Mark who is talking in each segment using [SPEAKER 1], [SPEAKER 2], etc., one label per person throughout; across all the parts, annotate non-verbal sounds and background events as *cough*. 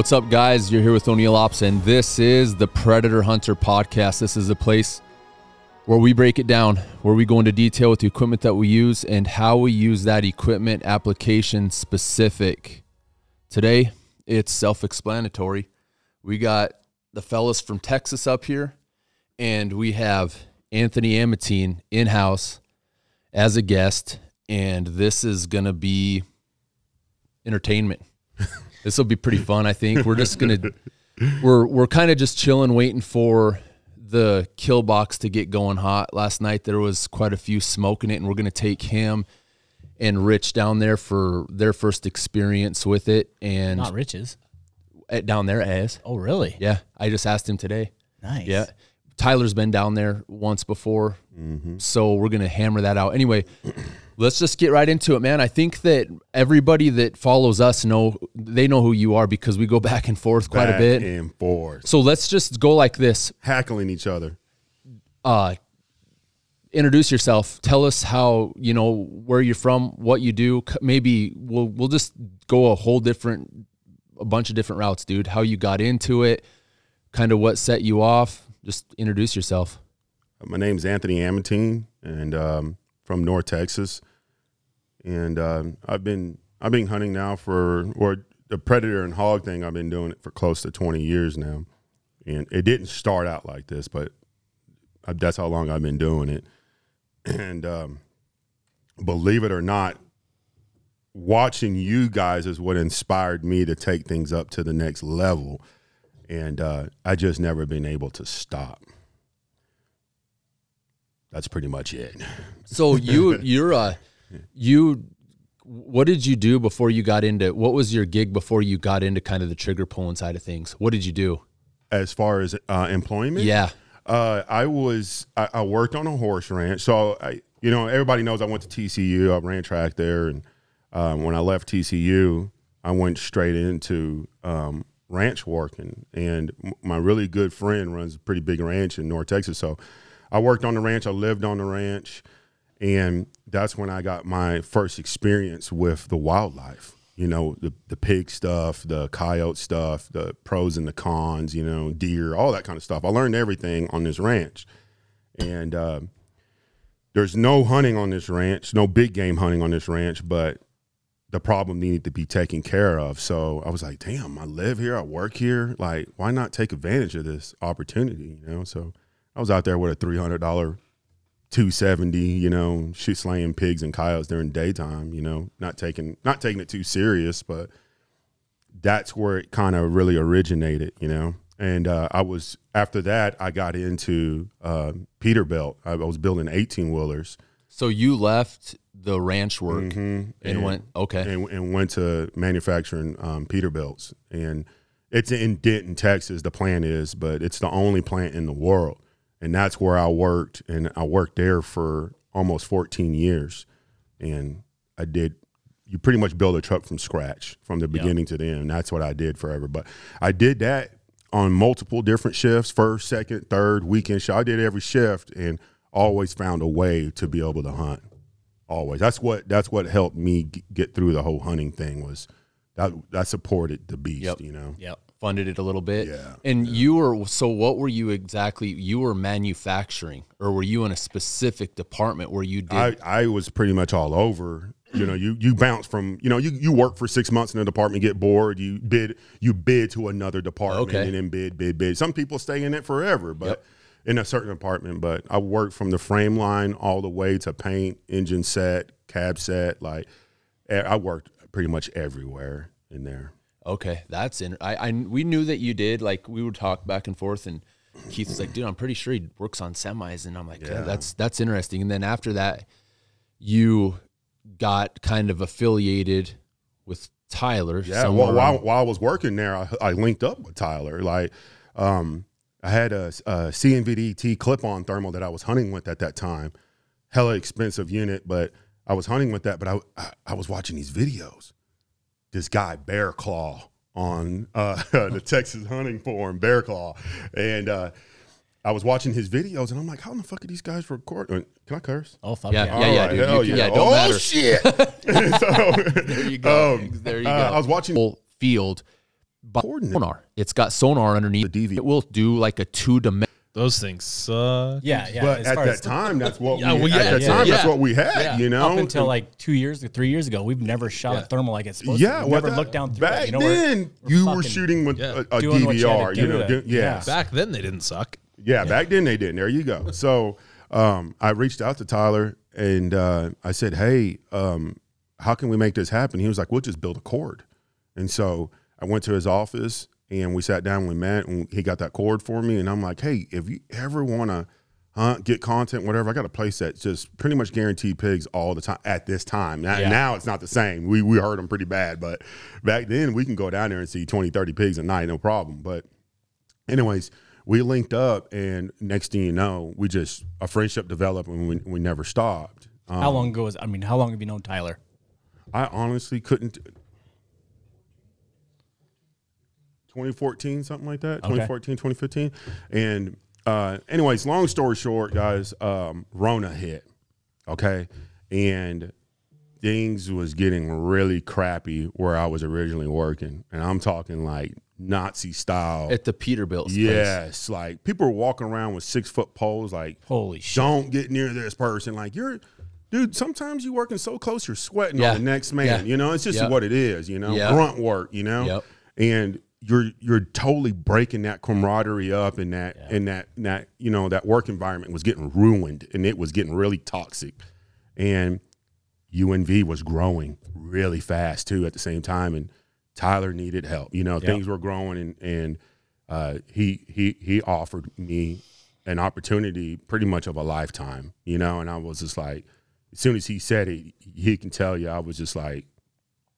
[SPEAKER 1] What's up, guys? You're here with O'Neill Ops, and this is the Predator Hunter podcast. This is a place where we break it down, where we go into detail with the equipment that we use and how we use that equipment application specific. Today, it's self explanatory. We got the fellas from Texas up here, and we have Anthony Amatine in house as a guest, and this is going to be entertainment. *laughs* this will be pretty fun, I think. We're just going to we're we're kind of just chilling waiting for the kill box to get going hot. Last night there was quite a few smoking it and we're going to take him and Rich down there for their first experience with it and
[SPEAKER 2] Not riches.
[SPEAKER 1] at- eh, down there as.
[SPEAKER 2] Oh, really?
[SPEAKER 1] Yeah, I just asked him today.
[SPEAKER 2] Nice.
[SPEAKER 1] Yeah. Tyler's been down there once before. Mm-hmm. So we're going to hammer that out. Anyway, let's just get right into it, man. I think that everybody that follows us know they know who you are because we go *laughs* back and forth quite a bit.
[SPEAKER 3] Back and forth,
[SPEAKER 1] So let's just go like this.
[SPEAKER 3] hackling each other.
[SPEAKER 1] Uh introduce yourself. Tell us how, you know, where you're from, what you do. Maybe we'll we'll just go a whole different a bunch of different routes, dude. How you got into it, kind of what set you off. Just introduce yourself.
[SPEAKER 3] My name's Anthony Amatine, and um, from North Texas. And um, I've been I've been hunting now for or the predator and hog thing. I've been doing it for close to twenty years now, and it didn't start out like this, but I, that's how long I've been doing it. *clears throat* And um, believe it or not, watching you guys is what inspired me to take things up to the next level. And uh, I just never been able to stop. That's pretty much it.
[SPEAKER 1] So you *laughs* you're uh you what did you do before you got into what was your gig before you got into kind of the trigger pulling side of things? What did you do?
[SPEAKER 3] As far as uh, employment,
[SPEAKER 1] Yeah.
[SPEAKER 3] uh, I was I, I worked on a horse ranch. So I, you know, everybody knows I went to TCU. I ran track there, and um, when I left TCU, I went straight into um, ranch working. And my really good friend runs a pretty big ranch in North Texas. So I worked on the ranch. I lived on the ranch, and that's when I got my first experience with the wildlife. You know, the the pig stuff, the coyote stuff, the pros and the cons. You know, deer, all that kind of stuff. I learned everything on this ranch, and uh, there's no hunting on this ranch, no big game hunting on this ranch, but the problem needed to be taken care of. So I was like, damn, I live here, I work here. Like, why not take advantage of this opportunity? You know, so I was out there with a three hundred dollar 270 you know shit slaying pigs and coyotes during daytime you know not taking not taking it too serious but that's where it kind of really originated you know and uh, i was after that i got into uh, peterbilt I, I was building 18 wheelers
[SPEAKER 1] So you left the ranch work
[SPEAKER 3] Mhm.
[SPEAKER 1] and, went okay.
[SPEAKER 3] and, and went to manufacturing um, Peterbilts. And it's in Denton, Texas. The plant is, but it's the only plant in the world, and that's where I worked. And I worked there for almost 14 years, and I did. You pretty much build a truck from scratch, from the beginning to the end. That's what I did forever. But I did that on multiple different shifts first, second, third, weekend shift. I did every shift and always found a way to be able to hunt always. That's what that's what helped me get through the whole hunting thing was that that supported the beast.
[SPEAKER 1] Yep.
[SPEAKER 3] You know,
[SPEAKER 2] Yep.
[SPEAKER 1] Funded it a little bit.
[SPEAKER 3] Yeah,
[SPEAKER 1] And you were so what were you exactly you were manufacturing or were you in a specific department where you did
[SPEAKER 3] I I was pretty much all over. You know, you you bounce from you know you you work for six months in a department, get bored, you bid you bid to another department,
[SPEAKER 1] Okay.
[SPEAKER 3] and then bid bid bid. Some people stay in it forever, but.
[SPEAKER 1] Yep.
[SPEAKER 3] In a certain department, but I worked from the frame line all the way to paint, engine set, cab set. Like, I worked pretty much everywhere in there.
[SPEAKER 1] Okay, that's in. I, I we knew that you did. Like we would talk back and forth, and Keith was like, "Dude, I'm pretty sure he works on semis," and I'm like, yeah.
[SPEAKER 3] Yeah.
[SPEAKER 1] "That's that's interesting." And then after that, you got kind of affiliated with Tyler.
[SPEAKER 3] Yeah, well, while, while I was working there, I, I linked up with Tyler. Like, um, I had a, a CNVDT clip-on thermal that I was hunting with at that time. Hella expensive unit, but I was hunting with that. But I, I, I was watching these videos. This guy Bear Claw on uh, *laughs* the Texas Hunting Forum, Bear Claw, and uh, I was watching his videos, and I'm like, how in the fuck are these guys recording? Can I curse?
[SPEAKER 2] Oh fuck
[SPEAKER 1] Yeah,
[SPEAKER 2] yeah.
[SPEAKER 1] yeah, yeah,
[SPEAKER 3] All right,
[SPEAKER 1] dude.
[SPEAKER 3] hell
[SPEAKER 1] You-
[SPEAKER 3] yeah.
[SPEAKER 1] yeah, don't
[SPEAKER 3] oh
[SPEAKER 1] matter.
[SPEAKER 3] shit! *laughs* *laughs* so,
[SPEAKER 1] there you go.
[SPEAKER 3] um,
[SPEAKER 1] there you go.
[SPEAKER 3] uh, I was watching
[SPEAKER 1] field. by sonar. It's got sonar underneath.
[SPEAKER 3] The DV.
[SPEAKER 1] It will do like a two dimensional.
[SPEAKER 2] Those things suck.
[SPEAKER 4] Yeah, yeah.
[SPEAKER 3] but at that time, that's what *laughs*
[SPEAKER 2] Yeah,
[SPEAKER 3] we,
[SPEAKER 2] well, yeah,
[SPEAKER 3] at that
[SPEAKER 4] yeah,
[SPEAKER 3] time that's what we had.
[SPEAKER 4] yeah,
[SPEAKER 3] You know,
[SPEAKER 4] up until like two years, three years ago, we've never shot
[SPEAKER 2] Yeah.
[SPEAKER 4] a thermal like it's supposed to.
[SPEAKER 3] yeah,
[SPEAKER 4] We've never
[SPEAKER 3] that-
[SPEAKER 4] looked down through
[SPEAKER 3] back
[SPEAKER 4] it. You know, we're-
[SPEAKER 3] then
[SPEAKER 4] we're
[SPEAKER 3] you were shooting with
[SPEAKER 2] Yeah.
[SPEAKER 3] a, a
[SPEAKER 4] doing what you
[SPEAKER 3] DVR. You know,
[SPEAKER 4] to-
[SPEAKER 3] do- yes.
[SPEAKER 2] Back then they didn't suck.
[SPEAKER 3] Yeah, back then they didn't. There you go. *laughs* So um, I reached out to Tyler and uh, I said, "Hey, um, how can we make this happen?" He was like, "We'll just build a cord." And so I went to his office and we sat down. We met and he got that cord for me. And I'm like, "Hey, if you ever want to hunt, get content, whatever, I got a place that's just pretty much guaranteed pigs all the time at this time. Now,
[SPEAKER 4] Yeah.
[SPEAKER 3] now it's not the same. We we heard them pretty bad, but back then we can go down there and see 20, 30 pigs a night, no problem. But anyways, we linked up, and next thing you know, we just a friendship developed, and we, we never stopped. Um,
[SPEAKER 4] How long ago was? I mean, how long have you known Tyler?
[SPEAKER 3] I honestly couldn't. 2014, something like that. 2014, 2015. And, uh, anyways, long story short, guys, um, Rona hit. Okay. And things was getting really crappy where I was originally working. And I'm talking like Nazi style.
[SPEAKER 1] At the Peterbilt. place.
[SPEAKER 3] Yes. Like people were walking around with six foot poles, like,
[SPEAKER 4] Holy shit!
[SPEAKER 3] don't get near this person. Like you're, dude. Sometimes you working so close, you're sweating
[SPEAKER 1] Yeah.
[SPEAKER 3] on the next man.
[SPEAKER 1] Yeah.
[SPEAKER 3] You know, it's just
[SPEAKER 1] Yep.
[SPEAKER 3] what it is. You know,
[SPEAKER 1] Yep.
[SPEAKER 3] grunt work. You know,
[SPEAKER 1] Yep.
[SPEAKER 3] and you're you're totally breaking that camaraderie up, and that and that that you know that work environment was getting ruined, and it was getting really toxic, and UNV was growing really fast too at the same time, and Tyler needed help. You know, things were growing, and and uh, he he he offered me an opportunity, pretty much of a lifetime. You know, and I was just like, as soon as he said it, he can tell you, I was just like,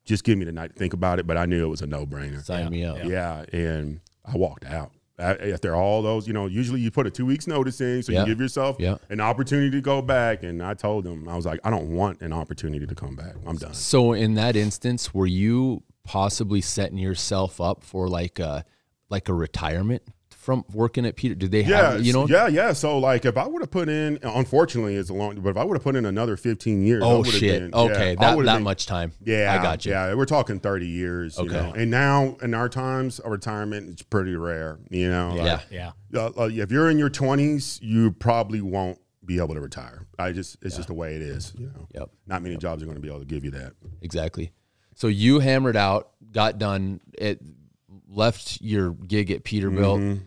[SPEAKER 3] just give me the night to think about it. But I knew it was a no brainer.
[SPEAKER 1] Sign me up.
[SPEAKER 3] Yeah. and I walked out. A- After all those, you know, usually you put a two weeks notice in, so
[SPEAKER 1] Yeah.
[SPEAKER 3] you give yourself
[SPEAKER 1] Yeah.
[SPEAKER 3] an opportunity to go back. And I told him, I was like, I don't want an opportunity to come back. I'm done.
[SPEAKER 1] So in that instance, were you possibly setting yourself up for like a like a retirement from working at Peter? Did they
[SPEAKER 3] Yeah,
[SPEAKER 1] have you know?
[SPEAKER 3] yeah, yeah. So like, if I would have put in, unfortunately, it's a long, but if I would have put in another 15 years, I
[SPEAKER 1] Oh
[SPEAKER 3] would've
[SPEAKER 1] shit!
[SPEAKER 3] been-
[SPEAKER 1] okay,
[SPEAKER 3] yeah,
[SPEAKER 1] that
[SPEAKER 3] would've
[SPEAKER 1] that
[SPEAKER 3] been-
[SPEAKER 1] much time.
[SPEAKER 3] Yeah,
[SPEAKER 1] I got you.
[SPEAKER 3] Yeah, we're talking 30 years. You
[SPEAKER 1] Okay.
[SPEAKER 3] know? And now in our times, a retirement is pretty rare. You know,
[SPEAKER 1] Yeah.
[SPEAKER 3] Like,
[SPEAKER 4] Yeah,
[SPEAKER 3] uh, uh, if you're in your 20s, you probably won't be able to retire. I just, it's just the way it is. You know,
[SPEAKER 1] Yep.
[SPEAKER 3] not many jobs are going to be able to give you that.
[SPEAKER 1] Exactly. So you hammered out, got done, it left your gig at Peterbilt,
[SPEAKER 3] Mm-hmm.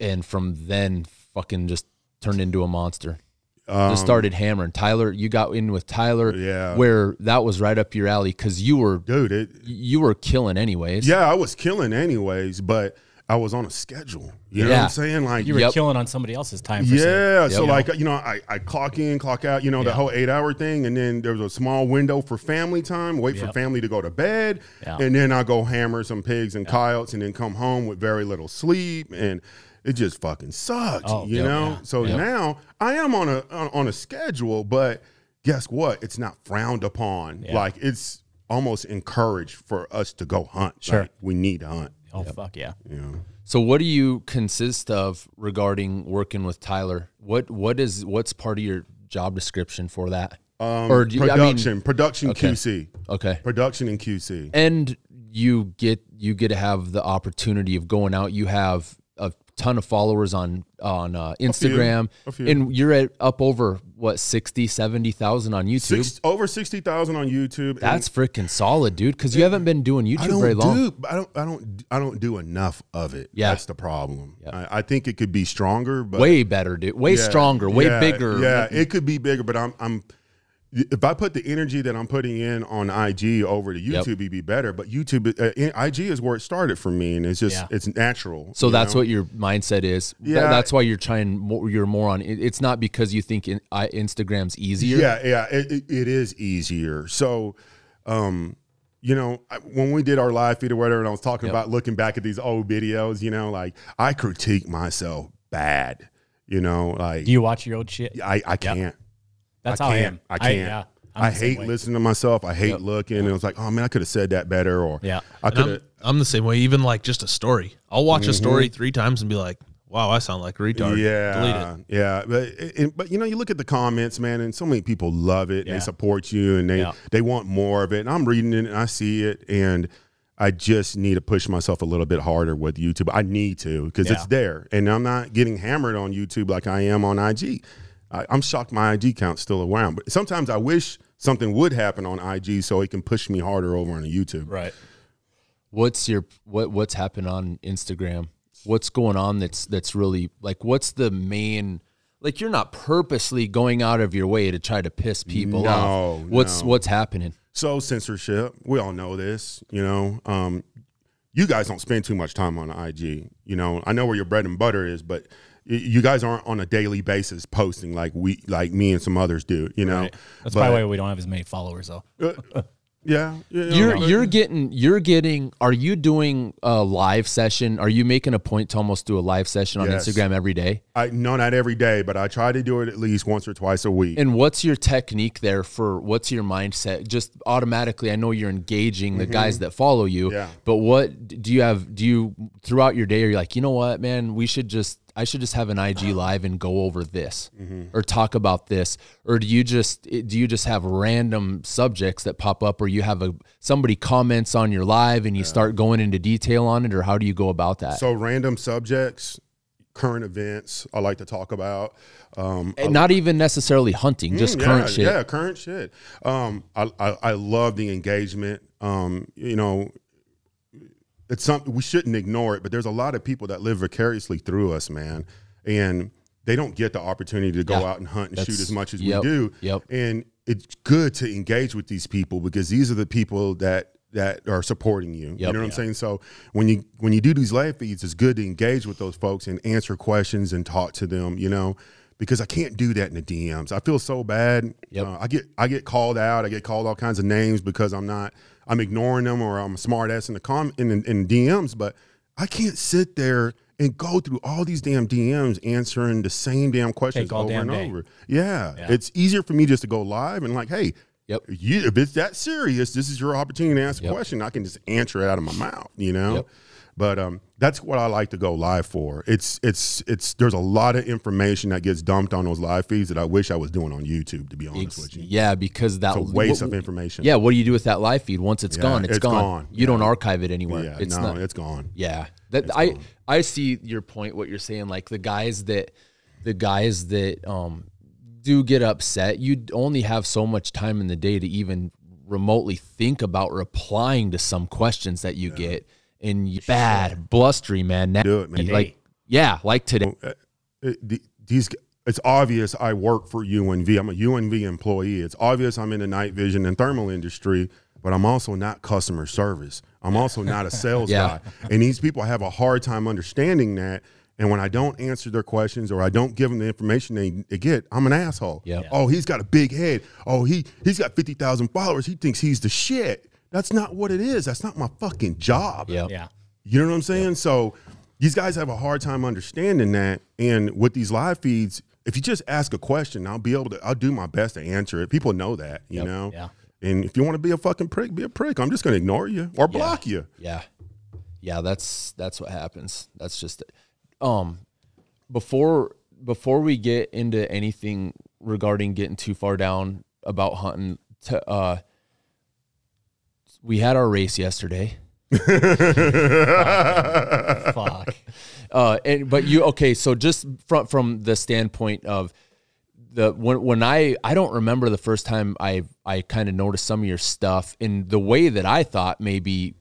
[SPEAKER 1] And from then fucking just turned into a monster.
[SPEAKER 3] Um,
[SPEAKER 1] just started hammering. Tyler, you got in with Tyler,
[SPEAKER 3] Yeah.
[SPEAKER 1] where that was right up your alley because you were
[SPEAKER 3] dude. It,
[SPEAKER 1] you were killing anyways.
[SPEAKER 3] yeah, I was killing anyways, but I was on a schedule. You know what I'm saying? Like,
[SPEAKER 4] you were
[SPEAKER 1] Yep.
[SPEAKER 4] killing on somebody else's time. For
[SPEAKER 3] Yeah, so like you know, I, I clock in, clock out, you know, the
[SPEAKER 4] Yeah.
[SPEAKER 3] whole eight hour thing, and then there was a small window for family time. Wait for family to go to bed,
[SPEAKER 4] Yeah.
[SPEAKER 3] and then I go hammer some pigs and coyotes, and then come home with very little sleep, and it just fucking sucked,
[SPEAKER 4] Oh,
[SPEAKER 3] you
[SPEAKER 4] yep.
[SPEAKER 3] know.
[SPEAKER 4] Yeah.
[SPEAKER 3] So now I am on a on, on a schedule, but guess what? It's not frowned upon.
[SPEAKER 4] Yeah.
[SPEAKER 3] Like it's almost encouraged for us to go hunt.
[SPEAKER 4] Sure.
[SPEAKER 3] Like, we need to hunt.
[SPEAKER 4] Oh fuck yeah!
[SPEAKER 3] You know.
[SPEAKER 1] So what do you consist of regarding working with Tyler? What what is what's part of your job description for that?
[SPEAKER 3] Um,
[SPEAKER 1] Or do you- I mean-
[SPEAKER 3] production, production
[SPEAKER 1] Okay.
[SPEAKER 3] QC,
[SPEAKER 1] Okay.
[SPEAKER 3] production and QC.
[SPEAKER 1] and you get you get to have the opportunity of going out you have a ton of followers on on uh, instagram
[SPEAKER 3] A few.
[SPEAKER 1] and you're at up over what 60 70000 on youtube
[SPEAKER 3] Six, over sixty thousand on YouTube.
[SPEAKER 1] that's freaking solid dude because you haven't been doing youtube very long
[SPEAKER 3] do. I don't. I don't. I don't do enough of it.
[SPEAKER 1] Yeah.
[SPEAKER 3] that's the problem. I, I think it could be stronger, but
[SPEAKER 1] way better dude way
[SPEAKER 3] Yeah,
[SPEAKER 1] stronger way
[SPEAKER 3] yeah,
[SPEAKER 1] bigger
[SPEAKER 3] Yeah, it could be bigger, but I'm. I'm. If I put the energy that I'm putting in on IG over to
[SPEAKER 1] Yep.
[SPEAKER 3] YouTube, it'd be better. But YouTube, uh, IG is where it started for me, and it's just
[SPEAKER 4] Yeah.
[SPEAKER 3] it's natural.
[SPEAKER 1] so that's
[SPEAKER 3] know?
[SPEAKER 1] what your mindset is Th-
[SPEAKER 3] Yeah.
[SPEAKER 1] that's why you're trying more you're more on it's not because you think in, I, instagram's easier
[SPEAKER 3] Yeah, yeah, it, it, it is easier. So, um, you know, I- when we did our live feed or whatever, and I was talking
[SPEAKER 1] Yep.
[SPEAKER 3] about looking back at these old videos, you know, like I critique myself bad. You know, like
[SPEAKER 4] Do you watch your old shit?
[SPEAKER 3] I, I can't.
[SPEAKER 4] That's
[SPEAKER 3] I
[SPEAKER 4] how I
[SPEAKER 3] can't.
[SPEAKER 4] am.
[SPEAKER 3] I can't.
[SPEAKER 4] I'm
[SPEAKER 3] I hate
[SPEAKER 4] way.
[SPEAKER 3] listening to myself. I hate
[SPEAKER 1] Yep.
[SPEAKER 3] looking. And it was like, oh man, I could have said that better. Or
[SPEAKER 4] Yeah.
[SPEAKER 3] I could
[SPEAKER 2] I'm,
[SPEAKER 3] have.
[SPEAKER 2] I'm the same way. Even like just a story, I'll watch a story mm-hmm. three times and be like, "Wow, I sound like a retard." delete
[SPEAKER 3] Yeah,
[SPEAKER 2] it.
[SPEAKER 3] yeah, but it, it- but you know, you look at the comments, man, and so many people love it and they support you and they
[SPEAKER 4] Yeah.
[SPEAKER 3] they want more of it. And I'm reading it and I see it, and I just need to push myself a little bit harder with YouTube. I need to because
[SPEAKER 4] Yeah.
[SPEAKER 3] it's there, and I'm not getting hammered on YouTube like I am on IG. I, I'm shocked my IG count's still around, but sometimes I wish something would happen on IG so it can push me harder over on YouTube.
[SPEAKER 4] Right.
[SPEAKER 1] What's your what what's happened on Instagram? What's going on that's that's really like what's the main like you're not purposely going out of your way to try to piss people
[SPEAKER 3] No,
[SPEAKER 1] off. What's
[SPEAKER 3] no.
[SPEAKER 1] what's happening?
[SPEAKER 3] So censorship, we all know this. You know, um, you guys don't spend too much time on IG. You know, I know where your bread and butter is, but you guys aren't on a daily basis posting like we, like me and some others do. You know,
[SPEAKER 4] Right. That's
[SPEAKER 3] But-
[SPEAKER 4] probably why we don't have as many followers though.
[SPEAKER 3] yeah, you know,
[SPEAKER 1] You're
[SPEAKER 3] but-
[SPEAKER 1] you're getting you're getting are you doing a live session? Are you making a point to almost do a live session on
[SPEAKER 3] Yes.
[SPEAKER 1] Instagram every day?
[SPEAKER 3] I no, not every day, but I try to do it at least once or twice a week.
[SPEAKER 1] And what's your technique there for what's your mindset? Just automatically, I know you're engaging the guys that follow you,
[SPEAKER 3] Mm-hmm. Yeah.
[SPEAKER 1] but what do you have? Do you throughout your day, are you like, you know what, man, we should just, I should just have an IG live and go over this
[SPEAKER 3] Mm-hmm.
[SPEAKER 1] or talk about this, or do you just, do you just have random subjects that pop up, or you have a somebody comments on your live and you start going into detail on it, or how do you go about that?
[SPEAKER 3] so random subjects, current events, I like to talk about. Um,
[SPEAKER 1] And not even necessarily hunting, just
[SPEAKER 3] Mm,
[SPEAKER 1] current
[SPEAKER 3] yeah,
[SPEAKER 1] shit.
[SPEAKER 3] Yeah, current shit. Um, I, I I love the engagement. Um, you know, it's something we shouldn't ignore it. But there's a lot of people that live vicariously through us, man, and they don't get the opportunity to go
[SPEAKER 1] Yeah,
[SPEAKER 3] out and hunt and shoot as much as
[SPEAKER 1] yep,
[SPEAKER 3] we do.
[SPEAKER 1] yep.
[SPEAKER 3] And it's good to engage with these people because these are the people that that are supporting you. you know what I'm saying? So when you when you do these live feeds, it's good to engage with those folks and answer questions and talk to them. You know, because I can't do that in the DMs. I feel so bad.
[SPEAKER 1] Yep.
[SPEAKER 3] Uh, I get I get called out. I get called all kinds of names because I'm not I'm ignoring them or I'm a smart ass in the com in, in, in DMs. But I can't sit there and go through all these damn DMs answering the same damn questions over
[SPEAKER 4] damn
[SPEAKER 3] and
[SPEAKER 4] day.
[SPEAKER 3] over. Yeah.
[SPEAKER 4] Yeah.
[SPEAKER 3] it's easier for me just to go live and like, hey.
[SPEAKER 1] Yep.
[SPEAKER 3] You, if it's that serious, this is your opportunity to ask a question. I can just answer it out of my mouth, you know.
[SPEAKER 1] Yep.
[SPEAKER 3] But um, that's what I like to go live for. It's it's it's there's a lot of information that gets dumped on those live feeds that I wish I was doing on YouTube. To be honest with you,
[SPEAKER 1] Yeah, because that
[SPEAKER 3] it's a waste
[SPEAKER 1] what-
[SPEAKER 3] of information.
[SPEAKER 1] Yeah, what do you do with that live feed once it's
[SPEAKER 3] Yeah,
[SPEAKER 1] gone? It's
[SPEAKER 3] it's
[SPEAKER 1] gone.
[SPEAKER 3] gone.
[SPEAKER 1] You don't archive it anywhere.
[SPEAKER 3] yeah,
[SPEAKER 1] it's
[SPEAKER 3] no,
[SPEAKER 1] not.
[SPEAKER 3] it's gone.
[SPEAKER 1] yeah, that I I see your point. What you're saying, like the guys that the guys that um do get upset. You only have so much time in the day to even remotely think about replying to some questions that you get. And you, bad blustery man. Now,
[SPEAKER 3] Do it, man.
[SPEAKER 1] Like yeah, like today.
[SPEAKER 3] Uh, these it's obvious I work for UNV. I'm a UNV employee. It's obvious I'm in the night vision and thermal industry, but I'm also not customer service. I'm also not a *laughs* sales
[SPEAKER 1] Yeah.
[SPEAKER 3] guy. And these people have a hard time understanding that. And when I don't answer their questions or I don't give them the information they, they get, I'm an asshole.
[SPEAKER 1] Yep. Yeah.
[SPEAKER 3] Oh, he's got a big head. Oh, he he's got fifty thousand followers. He thinks he's the shit. That's not what it is. That's not my fucking job.
[SPEAKER 1] Yeah.
[SPEAKER 4] Yeah.
[SPEAKER 3] You know what I'm saying? So these guys have a hard time understanding that. And with these live feeds, if you just ask a question, I'll be able to. I'll do my best to answer it. People know that, you know.
[SPEAKER 4] Yeah.
[SPEAKER 3] And if you want to be a fucking prick, be a prick. I'm just going to ignore you or block you.
[SPEAKER 1] Yeah. Yeah, that's that's what happens. That's just it. Um before before we get into anything regarding getting too far down about hunting to uh we had our race yesterday. *laughs*
[SPEAKER 4] Fuck.
[SPEAKER 1] Uh and but you okay, so just from from the standpoint of the when when I I don't remember the first time I I kind of noticed some of your stuff in the way that I thought maybe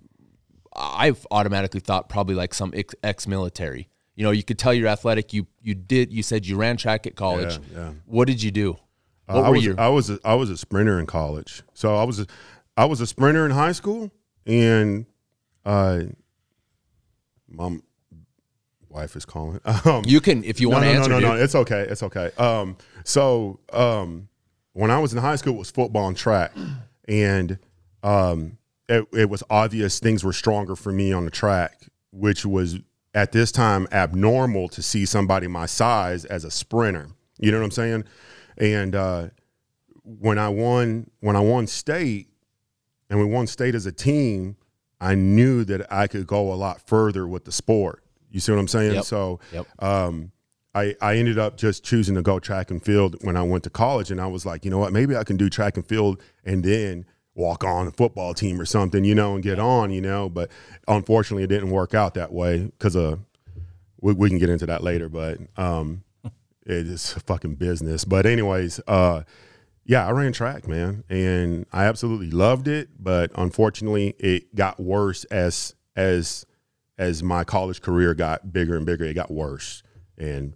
[SPEAKER 1] I've automatically thought probably like some ex- ex-military. You know, you could tell you're athletic. You you did. You said you ran track at college.
[SPEAKER 3] Yeah, yeah.
[SPEAKER 1] What did you do? What
[SPEAKER 3] Uh, I
[SPEAKER 1] were
[SPEAKER 3] was
[SPEAKER 1] your?
[SPEAKER 3] I was a, I was a sprinter in college. So I was a, I was a sprinter in high school, and uh, mom, wife is calling. *laughs* Um,
[SPEAKER 1] you can if you
[SPEAKER 3] no,
[SPEAKER 1] want to
[SPEAKER 3] no,
[SPEAKER 1] answer.
[SPEAKER 3] no, no,
[SPEAKER 1] dude.
[SPEAKER 3] no. It's okay. It's okay. Um, so um, when I was in high school, it was football and track, and um, it, it was obvious things were stronger for me on the track, which was at this time abnormal to see somebody my size as a sprinter. You know what I'm saying? And uh, when I won, when I won state, and we won state as a team, I knew that I could go a lot further with the sport. You see what I'm saying?
[SPEAKER 1] Yep.
[SPEAKER 3] So
[SPEAKER 1] Yep.
[SPEAKER 3] um, I, I ended up just choosing to go track and field when I went to college. And I was like, you know what? Maybe I can do track and field and then walk on the football team or something, you know, and get on, you know. But unfortunately, it didn't work out that way because uh, we, we can get into that later. But um, *laughs* it is fucking business. But anyways, uh, yeah, I ran track, man, and I absolutely loved it. But unfortunately, it got worse as as as my college career got bigger and bigger. It got worse, and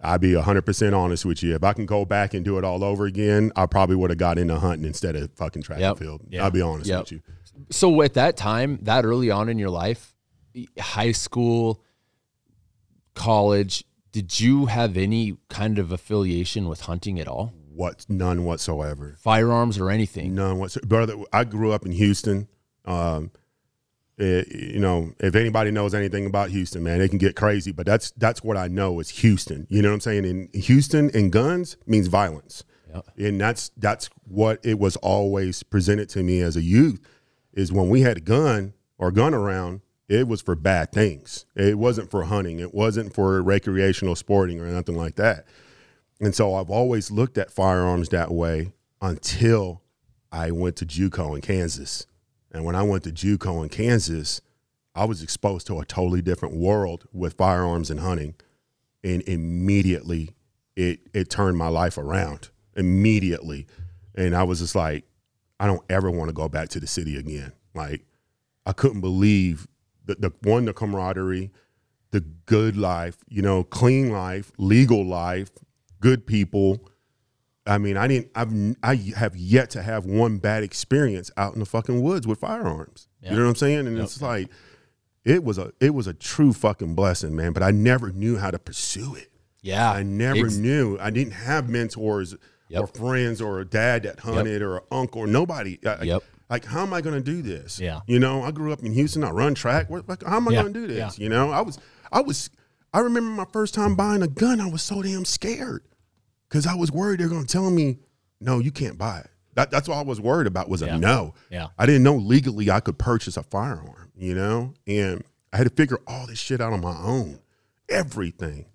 [SPEAKER 3] I'd be 100% honest with you. If I can go back and do it all over again, I probably would have got into hunting instead of fucking track
[SPEAKER 1] Yep.
[SPEAKER 3] and field.
[SPEAKER 4] Yeah.
[SPEAKER 3] I'll be honest
[SPEAKER 1] Yep.
[SPEAKER 3] with you.
[SPEAKER 1] So at that time, that early on in your life, high school, college, did you have any kind of affiliation with hunting at all?
[SPEAKER 3] What? None whatsoever.
[SPEAKER 1] Firearms or anything?
[SPEAKER 3] None whatsoever. Brother, I grew up in Houston. Um, it- you know, if anybody knows anything about Houston, man, it can get crazy. But that's that's what I know is Houston. You know what I'm saying? In Houston, and guns means violence, and that's that's what it was always presented to me as a youth. Is when we had a gun or gun around, it was for bad things. It wasn't for hunting. It wasn't for recreational sporting or nothing like that. And so I've always looked at firearms that way until I went to JUCO in Kansas. And when I went to JUCO in Kansas, I was exposed to a totally different world with firearms and hunting. And immediately it it turned my life around. Immediately. And I was just like, I don't ever want to go back to the city again. Like I couldn't believe the, the one, the camaraderie, the good life, you know, clean life, legal life, good people. I mean, I didn't. I've I have yet to have one bad experience out in the fucking woods with firearms. You know what I'm saying? And it's like, it was a it was a true fucking blessing, man. But I never knew how to pursue it.
[SPEAKER 1] Yeah.
[SPEAKER 3] I never
[SPEAKER 1] Ex-
[SPEAKER 3] knew. I didn't have mentors or friends or a dad that hunted or an uncle or nobody. I-
[SPEAKER 1] Yep.
[SPEAKER 3] Like, how am I going to do this?
[SPEAKER 4] Yeah.
[SPEAKER 3] You know, I grew up in Houston. I run track. Like, how am I
[SPEAKER 4] Yeah.
[SPEAKER 3] going to do this?
[SPEAKER 4] Yeah.
[SPEAKER 3] You know, I was, I was, I remember my first time buying a gun. I was so damn scared because I was worried they're going to tell me, no, you can't buy it. That, that's what I was worried about was a no.
[SPEAKER 4] Yeah.
[SPEAKER 3] I didn't know legally I could purchase a firearm, you know? And I had to figure all this shit out on my own. Everything.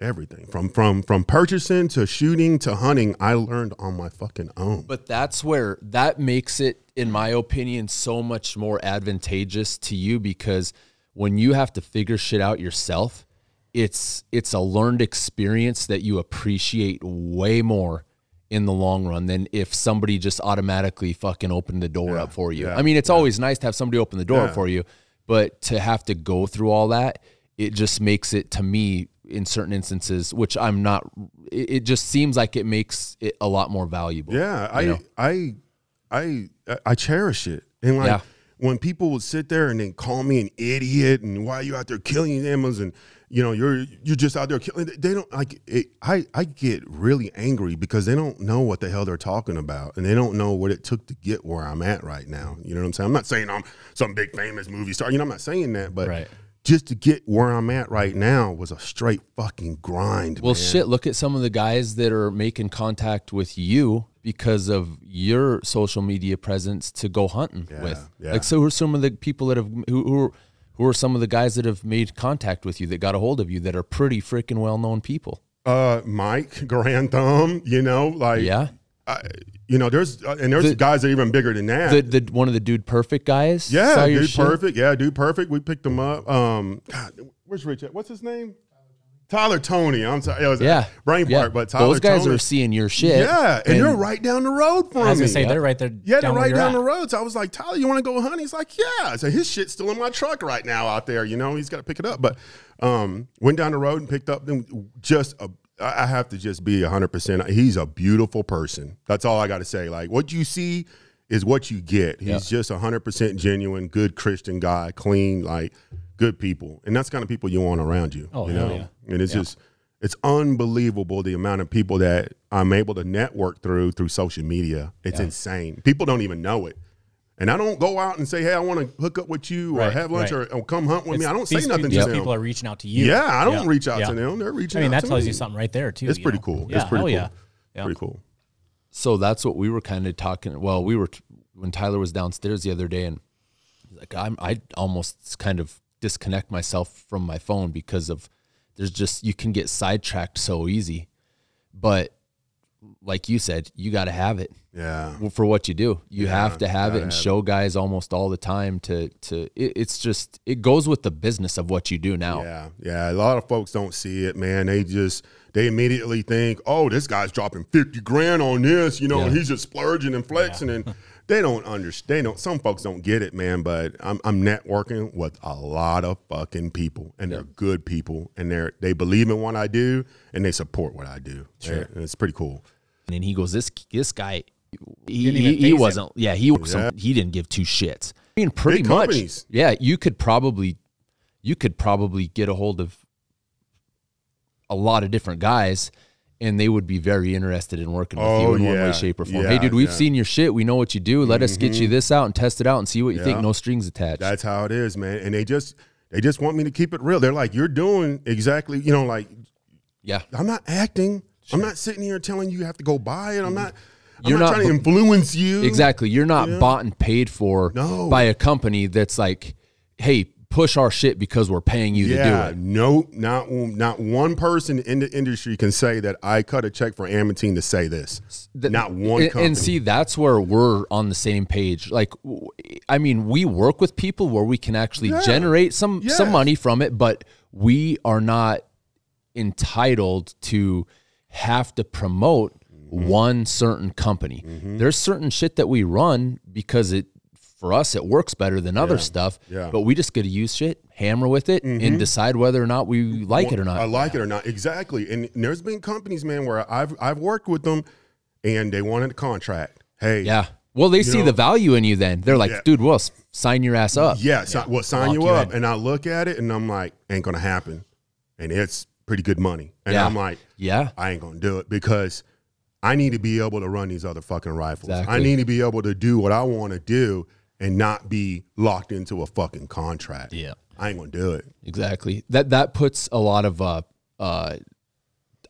[SPEAKER 3] Everything. From from from purchasing to shooting to hunting, I learned on my fucking own.
[SPEAKER 1] But that's where that makes it, in my opinion, so much more advantageous to you because when you have to figure shit out yourself, it's it's a learned experience that you appreciate way more in the long run than if somebody just automatically fucking opened the door up for you.
[SPEAKER 3] yeah,
[SPEAKER 1] I mean, it's always nice to have somebody open the door
[SPEAKER 3] Yeah.
[SPEAKER 1] for you, but to have to go through all that, it just makes it to me in certain instances, which I'm not. It, it just seems like it makes it a lot more valuable.
[SPEAKER 3] Yeah, I,
[SPEAKER 1] know?
[SPEAKER 3] I, I, I cherish it. And like
[SPEAKER 1] Yeah.
[SPEAKER 3] When people would sit there and then call me an idiot and why are you out there killing animals and you know you're you're just out there killing. They don't like it. I I get really angry because they don't know what the hell they're talking about and they don't know what it took to get where I'm at right now. You know what I'm saying? I'm not saying I'm some big famous movie star. You know, I'm not saying that, but.
[SPEAKER 4] Right.
[SPEAKER 3] Just to get where I'm at right now was a straight fucking grind.
[SPEAKER 1] Well,
[SPEAKER 3] man.
[SPEAKER 1] shit, look at some of the guys that are making contact with you because of your social media presence to go hunting with.
[SPEAKER 3] yeah.
[SPEAKER 1] Like, so who are some of the people that have, who, who, are, who are some of the guys that have made contact with you that got a hold of you that are pretty freaking well known people?
[SPEAKER 3] uh Mike Grand Thumb, you know, like
[SPEAKER 1] Yeah.
[SPEAKER 3] I, you know, there's uh, and there's
[SPEAKER 1] The-
[SPEAKER 3] guys that are even bigger than that.
[SPEAKER 1] The, the, one of the dude perfect guys?
[SPEAKER 3] yeah, dude, perfect. Yeah, dude, perfect. We picked him up. Um, God, where's Rich? at? What's his name? Tyler Toney. I'm sorry, it was
[SPEAKER 1] Yeah.
[SPEAKER 3] brain
[SPEAKER 1] yeah.
[SPEAKER 3] part, but Tyler
[SPEAKER 1] Those guys
[SPEAKER 3] Tony.
[SPEAKER 1] are seeing your shit.
[SPEAKER 3] yeah, and, you're right down the road from him.
[SPEAKER 4] I was gonna say they're right there.
[SPEAKER 3] Yeah, they're
[SPEAKER 4] down where
[SPEAKER 3] right
[SPEAKER 4] you're
[SPEAKER 3] down
[SPEAKER 4] at.
[SPEAKER 3] the road. So I was like, Tyler, you want to go hunt? He's like, yeah. So his shit's still in my truck right now out there. You know, he's got to pick it up. But um, went down the road and picked up. Then just a, I I have to just be hundred percent. He's a beautiful person. That's all I got to say. Like what you see is what you get. He's just hundred percent genuine, good Christian guy, clean, like good people, and that's the kind of people you want around you.
[SPEAKER 4] Oh,
[SPEAKER 3] you know,
[SPEAKER 4] yeah.
[SPEAKER 3] and it's just. It's unbelievable the amount of people that I'm able to network through through social media. It's insane. People don't even know it. And I don't go out and say, "Hey, I want to hook up with you or have lunch
[SPEAKER 4] right.
[SPEAKER 3] or, or come hunt with me." I don't
[SPEAKER 4] these
[SPEAKER 3] say nothing
[SPEAKER 4] These
[SPEAKER 3] to them.
[SPEAKER 4] people are reaching out to you.
[SPEAKER 3] yeah, I don't
[SPEAKER 4] Yeah.
[SPEAKER 3] reach out
[SPEAKER 4] Yeah.
[SPEAKER 3] to them. They're reaching
[SPEAKER 4] I mean, that tells
[SPEAKER 3] me.
[SPEAKER 4] you something right there too.
[SPEAKER 3] It's pretty
[SPEAKER 4] know?
[SPEAKER 3] cool.
[SPEAKER 4] Yeah,
[SPEAKER 3] it's pretty cool.
[SPEAKER 4] Yeah. Yeah.
[SPEAKER 3] Pretty cool.
[SPEAKER 1] So that's what we were kind of talking. Well, we were when Tyler was downstairs the other day, and like I'm, I almost kind of disconnect myself from my phone because of there's just you can get sidetracked so easy. But like you said, you got to have it
[SPEAKER 3] Yeah.
[SPEAKER 1] for what you do. You
[SPEAKER 3] Yeah,
[SPEAKER 1] have to have it and
[SPEAKER 3] have
[SPEAKER 1] show guys almost all the time to to. It, it's just it goes with the business of what you do now.
[SPEAKER 3] Yeah, yeah. A lot of folks don't see it, man. They just they immediately think, "Oh, this guy's dropping fifty grand on this," you know, and he's just splurging and flexing, and *laughs* they don't understand. They don't. Some folks don't get it, man. But I'm I'm networking with a lot of fucking people, and they're good people, and they're they believe in what I do, and they support what I do. Sure, it's pretty cool.
[SPEAKER 1] And then he goes, this this guy, he, he, he wasn't. Yeah, he wasn't. He didn't give two shits. I mean, pretty
[SPEAKER 3] Big
[SPEAKER 1] much.
[SPEAKER 3] companies.
[SPEAKER 1] Yeah, you could probably, you could probably get a hold of a lot of different guys, and they would be very interested in working with you
[SPEAKER 3] Oh,
[SPEAKER 1] in one way, shape, or form.
[SPEAKER 3] Yeah,
[SPEAKER 1] hey, dude, we've
[SPEAKER 3] yeah. Mm-hmm.
[SPEAKER 1] seen your shit. We know what you do. Let us get you this out and test it out and see what you think. No strings attached.
[SPEAKER 3] That's how it is, man. And they just they just want me to keep it real. They're like, "You're doing exactly, you know, like
[SPEAKER 1] yeah.
[SPEAKER 3] I'm not acting. I'm not sitting here telling you you have to go buy it. I'm not. I'm
[SPEAKER 1] You're
[SPEAKER 3] not,
[SPEAKER 1] not
[SPEAKER 3] trying to influence you.
[SPEAKER 1] Exactly. You're not
[SPEAKER 3] Yeah.
[SPEAKER 1] bought and paid for
[SPEAKER 3] No.
[SPEAKER 1] by a company that's like, hey, push our shit because we're paying you
[SPEAKER 3] Yeah.
[SPEAKER 1] to do it.
[SPEAKER 3] No. Not not one person in the industry can say that I cut a check for Amity to say this.
[SPEAKER 1] Th-
[SPEAKER 3] not one
[SPEAKER 1] and,
[SPEAKER 3] company.
[SPEAKER 1] and see, that's where we're on the same page. Like, I mean, we work with people where we can actually
[SPEAKER 3] Yeah.
[SPEAKER 1] generate some some money from it, but we are not entitled to have to promote
[SPEAKER 3] Mm-hmm.
[SPEAKER 1] one certain company. There's certain shit that we run because it for us it works better than other stuff.
[SPEAKER 3] Yeah. Mm-hmm.
[SPEAKER 1] But we just got to use shit, hammer with it, and decide whether or not we like it or not.
[SPEAKER 3] I like it or not. Exactly. And there's been companies, man, where I've I've worked with them, and they wanted a contract. Hey.
[SPEAKER 1] yeah. Well, they see
[SPEAKER 3] know-
[SPEAKER 1] the value in you. Then they're like,
[SPEAKER 3] Yeah.
[SPEAKER 1] dude, well, sign your ass up.
[SPEAKER 3] Yeah, si- well, sign
[SPEAKER 4] Lock
[SPEAKER 3] you up.
[SPEAKER 4] in.
[SPEAKER 3] And I look at it and I'm like, ain't gonna happen. And it's pretty good money. And
[SPEAKER 1] Yeah.
[SPEAKER 3] I'm like,
[SPEAKER 1] Yeah.
[SPEAKER 3] I ain't gonna do it because I need to be able to run these other fucking rifles. I need to be able to do what I want to do and not be locked into a fucking contract.
[SPEAKER 4] Yeah.
[SPEAKER 3] I ain't gonna do it.
[SPEAKER 1] Exactly. That that puts a lot of uh uh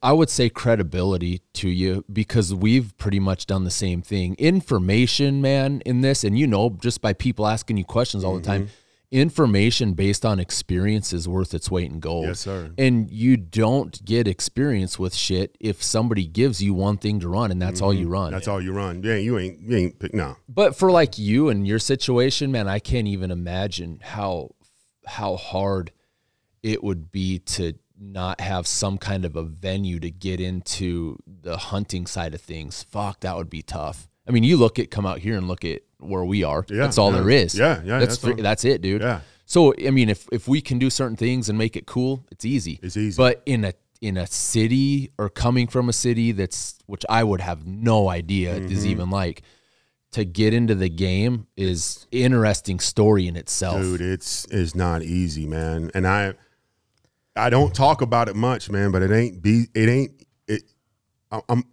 [SPEAKER 1] I would say credibility to you because we've pretty much done the same thing. Information, man, in this, and you know, just by people asking you questions all the time,
[SPEAKER 3] Mm-hmm.
[SPEAKER 1] Information based on experience is worth its weight in gold.
[SPEAKER 3] Yes, sir.
[SPEAKER 1] And you don't get experience with shit if somebody gives you one thing to run and that's all you run.
[SPEAKER 3] Mm-hmm. That's all you run. Yeah, you ain't you ain't pick no.
[SPEAKER 1] But for like you and your situation, man, I can't even imagine how how hard it would be to not have some kind of a venue to get into the hunting side of things. Fuck, that would be tough. I mean, you look at come out here and look at where we are.
[SPEAKER 3] Yeah,
[SPEAKER 1] that's all
[SPEAKER 3] yeah.
[SPEAKER 1] there is.
[SPEAKER 3] Yeah, yeah,
[SPEAKER 1] That's
[SPEAKER 3] that's
[SPEAKER 1] that's it, dude.
[SPEAKER 3] Yeah.
[SPEAKER 1] So I mean, if if we can do certain things and make it cool, it's easy.
[SPEAKER 3] It's easy.
[SPEAKER 1] But in a in a city or coming from a city that's which I would have no idea
[SPEAKER 3] Mm-hmm.
[SPEAKER 1] is even like to get into the game is interesting story in itself.
[SPEAKER 3] Dude, it's it's not easy, man. And I I don't talk about it much, man, but it ain't be it ain't it I'm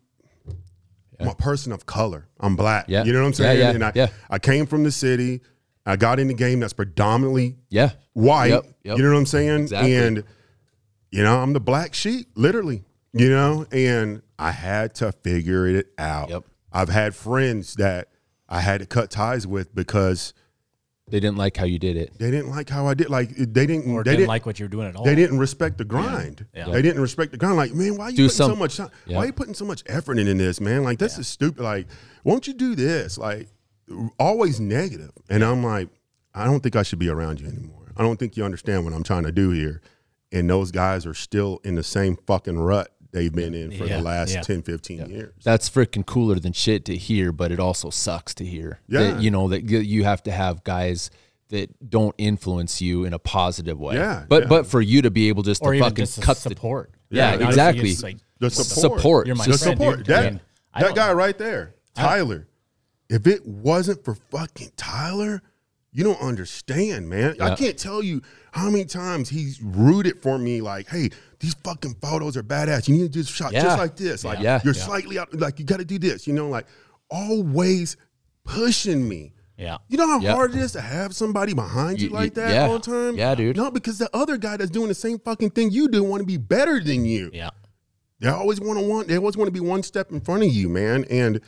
[SPEAKER 3] I'm a person of color. I'm black.
[SPEAKER 1] Yeah.
[SPEAKER 3] You know what I'm
[SPEAKER 1] Yeah,
[SPEAKER 3] saying?
[SPEAKER 1] yeah,
[SPEAKER 3] and I
[SPEAKER 1] yeah.
[SPEAKER 3] I came from the city. I got in the game that's predominantly
[SPEAKER 1] Yeah.
[SPEAKER 3] white.
[SPEAKER 1] Yep, yep.
[SPEAKER 3] You know what I'm saying?
[SPEAKER 1] Exactly.
[SPEAKER 3] And you know, I'm the black sheep, literally. You know, and I had to figure it out.
[SPEAKER 1] Yep.
[SPEAKER 3] I've had friends that I had to cut ties with because
[SPEAKER 1] They didn't like how you did it.
[SPEAKER 3] they didn't like how I did. Like they didn't.
[SPEAKER 4] Or
[SPEAKER 3] they
[SPEAKER 4] didn't,
[SPEAKER 3] didn't
[SPEAKER 4] like what you were doing at all.
[SPEAKER 3] They didn't respect the grind.
[SPEAKER 4] Yeah.
[SPEAKER 3] They didn't respect the grind. Like, man, why are you
[SPEAKER 1] Do
[SPEAKER 3] putting so much time?
[SPEAKER 1] Yeah.
[SPEAKER 3] Why you putting so much effort into this, man? Like, this is stupid. Like, won't you do this? Like, always negative. And I'm like, I don't think I should be around you anymore. I don't think you understand what I'm trying to do here. And those guys are still in the same fucking rut they've been in for
[SPEAKER 4] Yeah,
[SPEAKER 3] the last
[SPEAKER 4] yeah.
[SPEAKER 3] 10, 15 years.
[SPEAKER 1] That's freaking cooler than shit to hear, but it also sucks to hear.
[SPEAKER 3] Yeah.
[SPEAKER 1] That, you know, that you- you have to have guys that don't influence you in a positive way.
[SPEAKER 3] Yeah,
[SPEAKER 1] But
[SPEAKER 3] yeah.
[SPEAKER 1] but for you to be able just
[SPEAKER 4] or
[SPEAKER 1] to fucking
[SPEAKER 4] just
[SPEAKER 1] cut the
[SPEAKER 4] support.
[SPEAKER 1] Yeah, exactly.
[SPEAKER 4] like,
[SPEAKER 3] The support.
[SPEAKER 1] support.
[SPEAKER 4] You're my
[SPEAKER 3] the
[SPEAKER 4] friend,
[SPEAKER 3] support.
[SPEAKER 4] dude.
[SPEAKER 3] That,
[SPEAKER 4] I mean,
[SPEAKER 3] that
[SPEAKER 4] don't-
[SPEAKER 3] guy right there, Tyler. if it wasn't for fucking Tyler, you don't understand, man. I can't tell you how many times he's rooted for me. Like, hey, these fucking photos are badass. You need to do this shot
[SPEAKER 1] Yeah.
[SPEAKER 3] just like this. Like,
[SPEAKER 1] Yeah.
[SPEAKER 3] you're
[SPEAKER 1] Yeah.
[SPEAKER 3] slightly out. Like, you got to do this. You know, like always pushing me.
[SPEAKER 4] Yeah.
[SPEAKER 3] You know how
[SPEAKER 1] Yeah.
[SPEAKER 3] hard it is to have somebody behind you,
[SPEAKER 1] You-
[SPEAKER 3] like that
[SPEAKER 1] yeah.
[SPEAKER 3] all the time?
[SPEAKER 1] Yeah, dude.
[SPEAKER 3] No, because the other guy that's doing the same fucking thing you do want to be better than you.
[SPEAKER 4] Yeah.
[SPEAKER 3] They always want to want. They always want to be one step in front of you, man. And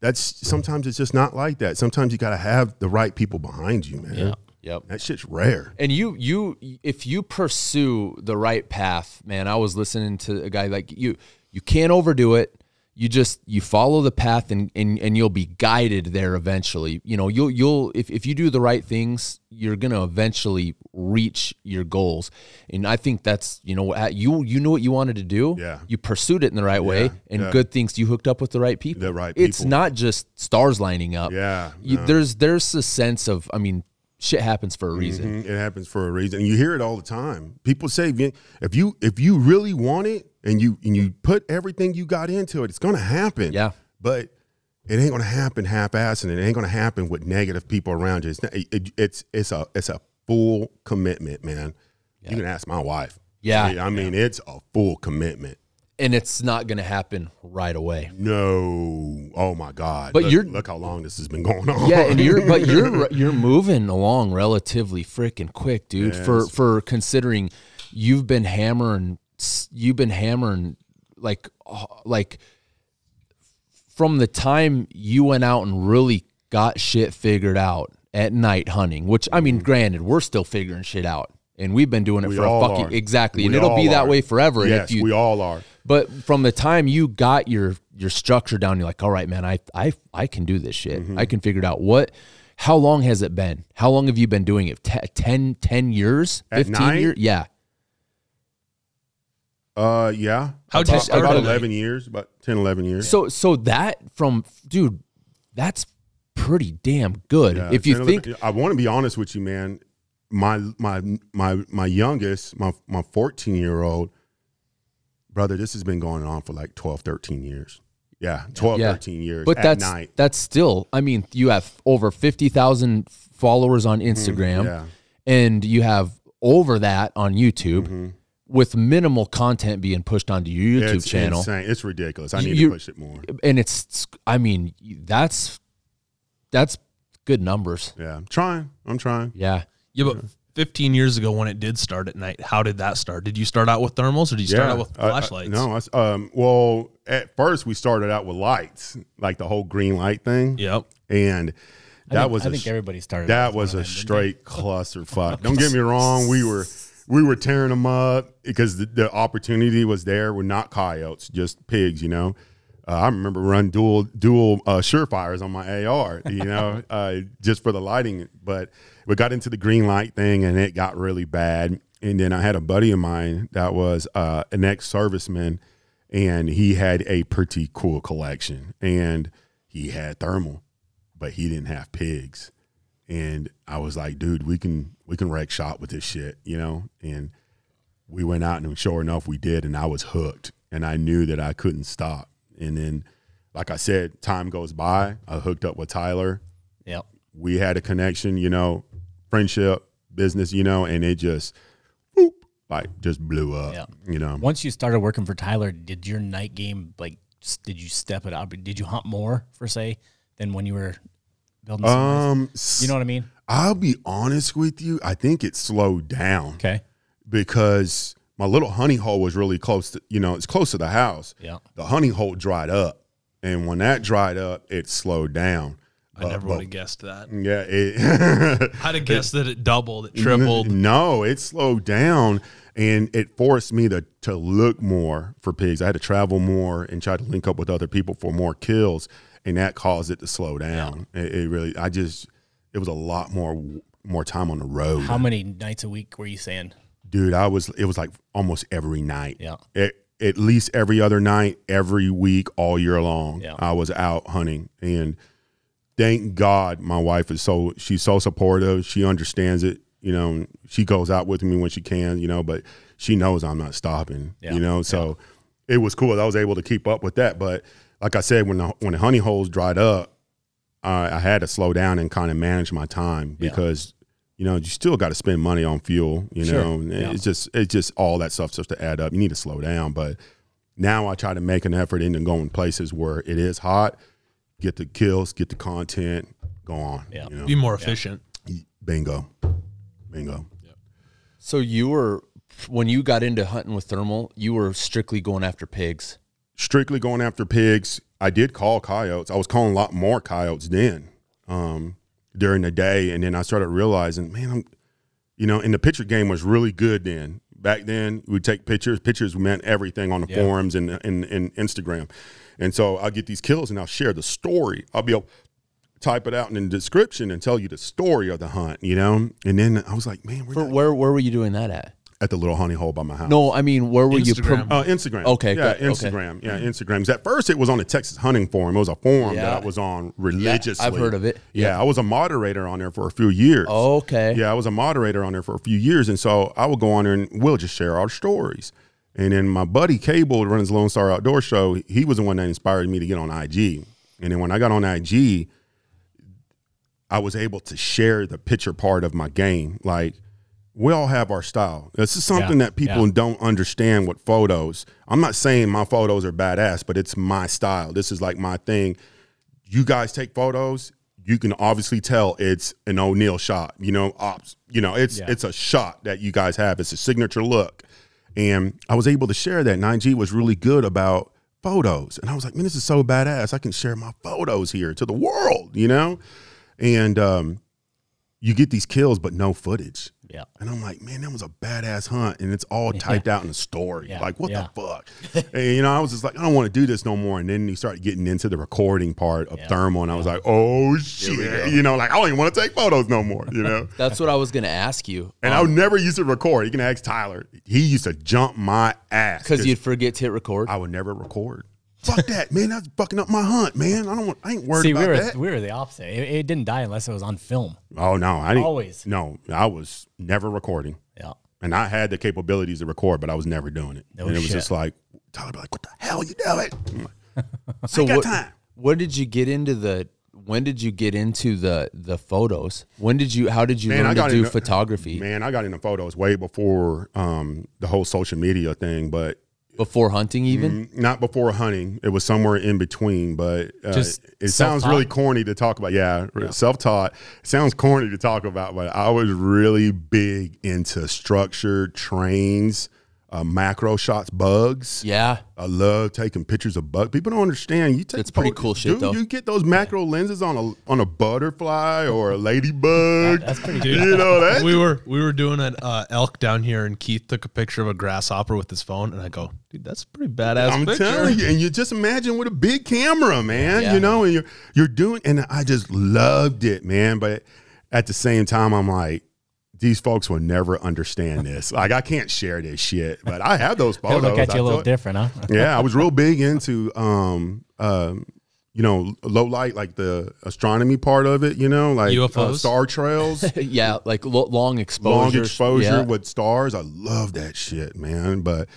[SPEAKER 3] that's sometimes it's just not like that. Sometimes you got to have the right people behind you, man.
[SPEAKER 4] Yeah.
[SPEAKER 1] Yep.
[SPEAKER 3] That shit's rare.
[SPEAKER 1] And you, you, if you pursue the right path, man, I was listening to a guy like you. You can't overdo it. you just you follow the path and, and and you'll be guided there eventually you know you'll you'll if, if you do the right things you're gonna eventually reach your goals and i think that's you know you you knew what you wanted to do
[SPEAKER 3] Yeah.
[SPEAKER 1] you pursued it in the right way and
[SPEAKER 3] yeah.
[SPEAKER 1] good things you hooked up with the right people
[SPEAKER 3] The right people.
[SPEAKER 1] it's not just stars lining up
[SPEAKER 3] Yeah,
[SPEAKER 1] you,
[SPEAKER 3] no.
[SPEAKER 1] there's there's a sense of i mean shit happens for a reason
[SPEAKER 3] Mhm, It happens for a reason. And you hear it all the time. People say if you if you, really want it and you and you put everything you got into it, it's gonna happen.
[SPEAKER 1] Yeah.
[SPEAKER 3] But it ain't gonna happen half-assed, and it ain't gonna happen with negative people around you. It's not, it, it's it's a it's a full commitment, man. You can ask my wife.
[SPEAKER 1] Yeah.
[SPEAKER 3] I mean, it's a full commitment.
[SPEAKER 1] And it's not gonna happen right away
[SPEAKER 3] No, oh my God!
[SPEAKER 1] But
[SPEAKER 3] look,
[SPEAKER 1] you're-
[SPEAKER 3] look how long this has been going on.
[SPEAKER 1] Yeah, and you're but you're *laughs* you're moving along relatively freaking quick, dude. For
[SPEAKER 3] Yes.
[SPEAKER 1] for considering you've been hammering, you've been hammering like uh, like from the time you went out and really got shit figured out at night hunting. Which I mean, granted, we're still figuring shit out, and we've been doing it
[SPEAKER 3] Mm-hmm. We
[SPEAKER 1] for a fucking
[SPEAKER 3] are.
[SPEAKER 1] exactly, and it'll be that
[SPEAKER 3] are.
[SPEAKER 1] way forever.
[SPEAKER 3] Yes,
[SPEAKER 1] if you
[SPEAKER 3] we all are.
[SPEAKER 1] But from the time you got your your structure down, you're like, all right, man, I I I can do this shit.
[SPEAKER 3] Mm-hmm.
[SPEAKER 1] I can figure it out. What? How long has it been? How long have you been doing it? Te- 10, 10 years?
[SPEAKER 3] At
[SPEAKER 1] 15 years? Yeah.
[SPEAKER 3] Uh, yeah.
[SPEAKER 2] How'd
[SPEAKER 3] about,
[SPEAKER 2] start
[SPEAKER 3] about
[SPEAKER 2] at night?
[SPEAKER 3] 11 years, about 10, 11 years.
[SPEAKER 1] So so that from dude, that's pretty damn good.
[SPEAKER 3] Yeah,
[SPEAKER 1] if you
[SPEAKER 3] 10,
[SPEAKER 1] think
[SPEAKER 3] 11 I want to be honest with you, man. My my my my youngest, my my 14 year old brother, this has been going on for like 12, 13 years. Yeah, 12,
[SPEAKER 1] yeah,
[SPEAKER 3] 13 years.
[SPEAKER 1] but
[SPEAKER 3] at
[SPEAKER 1] that's
[SPEAKER 3] night.
[SPEAKER 1] that's still. I mean, you have over fifty thousand followers on Instagram,
[SPEAKER 3] Mm-hmm. yeah.
[SPEAKER 1] and you have over that on YouTube.
[SPEAKER 3] Mm-hmm.
[SPEAKER 1] With minimal content being pushed onto your YouTube
[SPEAKER 3] it's
[SPEAKER 1] channel,
[SPEAKER 3] insane. It's ridiculous. I need
[SPEAKER 1] You-
[SPEAKER 3] to push it more.
[SPEAKER 1] and it's i mean that's that's good numbers
[SPEAKER 3] Yeah, I'm trying. I'm trying.
[SPEAKER 1] yeah
[SPEAKER 2] Yeah, but 15 years ago when it did start at night, how did that start? Did you start out with thermals or did you start out with
[SPEAKER 3] I- I-
[SPEAKER 2] flashlights?
[SPEAKER 3] no, I s um, well, at first we started out with lights, like the whole green light thing,
[SPEAKER 2] Yep.
[SPEAKER 3] and
[SPEAKER 4] I
[SPEAKER 3] that
[SPEAKER 4] think,
[SPEAKER 3] was
[SPEAKER 4] I
[SPEAKER 3] a
[SPEAKER 4] think everybody started.
[SPEAKER 3] that was a
[SPEAKER 4] of them, didn't
[SPEAKER 3] straight clusterfuck. Don't get me *laughs* wrong, we were we were tearing them up because the, the opportunity was there. We're not coyotes, just pigs, you know. Uh, I remember run dual dual uh, SureFires on my AR, you *laughs* know, uh, just for the lighting. But we got into the green light thing, and it got really bad. And then I had a buddy of mine that was uh, an ex serviceman, and he had a pretty cool collection, and he had thermal, but he didn't have pigs and I was like, dude, we can we can wreck shop with this shit, you know. And we went out, and sure enough, we did, and I was hooked, and I knew that I couldn't stop. And then, like I said, time goes by. I hooked up with Tyler.
[SPEAKER 4] Yep.
[SPEAKER 3] We had a connection, you know, friendship, business, you know, and it just, boop, like just blew up,
[SPEAKER 4] Yeah.
[SPEAKER 3] you know.
[SPEAKER 4] Once you started working for Tyler, did your night game like? Did you step it up? Did you hunt more for say than when you were building?
[SPEAKER 3] Um,
[SPEAKER 4] you know what I mean?
[SPEAKER 3] I'll be honest with you. I think it slowed down.
[SPEAKER 4] Okay.
[SPEAKER 3] because my little honey hole was really close to you know it's close to the house
[SPEAKER 4] Yeah.
[SPEAKER 3] the honey hole dried up and when that dried up it slowed down
[SPEAKER 2] I
[SPEAKER 3] Uh,
[SPEAKER 2] never
[SPEAKER 3] but-
[SPEAKER 2] would have guessed that.
[SPEAKER 3] yeah it *laughs*
[SPEAKER 2] I'd have guessed that it doubled, it tripled. *laughs*
[SPEAKER 3] no it slowed down and it forced me to to look more for pigs i had to travel more and try to link up with other people for more kills and that caused it to slow down it, it really i just it was a lot more more time on the road
[SPEAKER 4] How many nights a week were you saying?
[SPEAKER 3] Dude i was it was like almost every night
[SPEAKER 4] Yeah.
[SPEAKER 3] at, at least every other night every week all year long
[SPEAKER 4] Yeah.
[SPEAKER 3] i was out hunting and thank god my wife is so she's so supportive she understands it you know she goes out with me when she can you know but she knows i'm not stopping
[SPEAKER 4] Yeah.
[SPEAKER 3] you know so it was cool i was able to keep up with that but like i said when the when the honey holes dried up uh, i had to slow down and kind of manage my time
[SPEAKER 4] Yeah.
[SPEAKER 3] because you know you still got to spend money on fuel you
[SPEAKER 4] Sure.
[SPEAKER 3] know and
[SPEAKER 4] Yeah.
[SPEAKER 3] it's just it's just all that stuff starts to add up you need to slow down but now i try to make an effort into going places where it is hot get the kills get the content go on
[SPEAKER 4] Yeah.
[SPEAKER 3] you know?
[SPEAKER 2] Be more efficient.
[SPEAKER 3] bingo bingo
[SPEAKER 1] so you were when you got into hunting with thermal you were strictly going after pigs
[SPEAKER 3] strictly going after pigs. I did call coyotes. I was calling a lot more coyotes then um, during the day, and then I started realizing, man, I'm, you know, and the picture game was really good then back then we take pictures. Pictures meant everything on the
[SPEAKER 4] Yeah.
[SPEAKER 3] forums and, and and Instagram. And so I'll get these kills and I'll share the story. I'll be able type it out in the description and tell you the story of the hunt, you know? And then I was like, man,
[SPEAKER 1] For, where where were you doing that at?
[SPEAKER 3] At the little honey hole by my house.
[SPEAKER 1] No, I mean where were you?
[SPEAKER 2] Instagram.
[SPEAKER 3] Uh, Instagram.
[SPEAKER 1] Okay,
[SPEAKER 3] Yeah,
[SPEAKER 1] good. Okay.
[SPEAKER 3] Instagram. Yeah, Instagrams. At first, it was on the Texas Hunting Forum. It was a forum
[SPEAKER 1] Yeah.
[SPEAKER 3] that I was on religiously.
[SPEAKER 1] I've heard of it.
[SPEAKER 3] Yeah,
[SPEAKER 1] Yeah.
[SPEAKER 3] I was a moderator on there for a few years.
[SPEAKER 1] okay.
[SPEAKER 3] Yeah, I was a moderator on there for a few years, and so I would go on there and we'll just share our stories. And then my buddy Cable that runs Lone Star Outdoor Show, he was the one that inspired me to get on IG. And then when I got on IG, I was able to share the picture part of my game. Like we all have our style. This is something
[SPEAKER 4] Yeah,
[SPEAKER 3] that people
[SPEAKER 4] yeah.
[SPEAKER 3] don't understand with photos. I'm not saying my photos are badass, but it's my style. This is like my thing. You guys take photos, you can obviously tell it's an O'Neill shot. You know, ops. You know, it's
[SPEAKER 4] Yeah.
[SPEAKER 3] it's a shot that you guys have. It's a signature look. And I was able to share that. 9G was really good about photos. And I was like, man, this is so badass. I can share my photos here to the world, you know? And um, you get these kills, but no footage.
[SPEAKER 4] Yeah.
[SPEAKER 3] And I'm like, man, that was a badass hunt. And it's all *laughs* typed out in the story.
[SPEAKER 4] Yeah,
[SPEAKER 3] Like, what
[SPEAKER 4] yeah.
[SPEAKER 3] the fuck? *laughs* and, you know, I was just like, I don't want to do this no more. And then you start getting into the recording part of
[SPEAKER 4] Yeah.
[SPEAKER 3] thermal. And I was like, oh, shit. You know, like, I don't even want to take photos no more, you know? *laughs*
[SPEAKER 1] That's what I was gonna ask you.
[SPEAKER 3] And I would never used to record. You can ask Tyler. He used to jump my ass
[SPEAKER 1] because you'd forget to hit record.
[SPEAKER 3] I would never record. Fuck that, man. That's fucking up my hunt, man. I don't want. I ain't worried
[SPEAKER 4] See,
[SPEAKER 3] about
[SPEAKER 4] we were
[SPEAKER 3] that.
[SPEAKER 4] we were the opposite. It, it didn't die unless it was on film.
[SPEAKER 3] Oh no, I didn't.
[SPEAKER 4] Always.
[SPEAKER 3] No, I was never recording,
[SPEAKER 4] Yeah.
[SPEAKER 3] and I had the capabilities to record, but I was never doing it.
[SPEAKER 4] No
[SPEAKER 3] and it was
[SPEAKER 4] shit.
[SPEAKER 3] just like Tyler, be like, "What the hell you doing?" I'm *laughs* like,
[SPEAKER 1] so
[SPEAKER 3] ain't got
[SPEAKER 1] what?
[SPEAKER 3] time.
[SPEAKER 1] When did you get into the? When did you get into the the photos? When did you? How did you
[SPEAKER 3] Man, I
[SPEAKER 1] learn to do
[SPEAKER 3] into-
[SPEAKER 1] photography
[SPEAKER 3] Man, I got into photos way before um, the whole social media thing, but
[SPEAKER 1] before hunting? Even
[SPEAKER 3] Mm, not before hunting. It was somewhere in between, but uh,
[SPEAKER 4] Just
[SPEAKER 3] it sounds
[SPEAKER 4] self-taught?
[SPEAKER 3] really corny to talk about. Yeah, self-taught. It sounds corny to talk about, but I was really big into structured trains, uh, macro shots, bugs.
[SPEAKER 1] yeah.
[SPEAKER 3] I love taking pictures of bugs. People don't understand. You take
[SPEAKER 1] it's pretty
[SPEAKER 3] photo-
[SPEAKER 1] cool shit,
[SPEAKER 3] dude,
[SPEAKER 1] though.
[SPEAKER 3] You get those macro lenses on a on a butterfly or a ladybug.
[SPEAKER 4] That's pretty *laughs*
[SPEAKER 2] Dude,
[SPEAKER 3] you know that.
[SPEAKER 2] we were we were doing an uh, elk down here, and Keith took a picture of a grasshopper with his phone, and I go, dude, that's a pretty badass
[SPEAKER 3] I'm
[SPEAKER 2] picture.
[SPEAKER 3] telling you, and you just imagine with a big camera, man.
[SPEAKER 1] Yeah.
[SPEAKER 3] You know, and you're you're doing, and I just loved it, man. But at the same time, I'm like, these folks will never understand this. Like, I can't share this shit, but I have those *laughs* photos.
[SPEAKER 4] They'll look at you a little
[SPEAKER 3] thought-
[SPEAKER 4] different, huh? *laughs*
[SPEAKER 3] yeah, I was real big into, um, um, you know, low light, like the astronomy part of it. You know, like uh, star trails. *laughs*
[SPEAKER 1] yeah, like lo- long exposure.
[SPEAKER 3] long exposure
[SPEAKER 1] Yeah.
[SPEAKER 3] with stars. I love that shit, man. But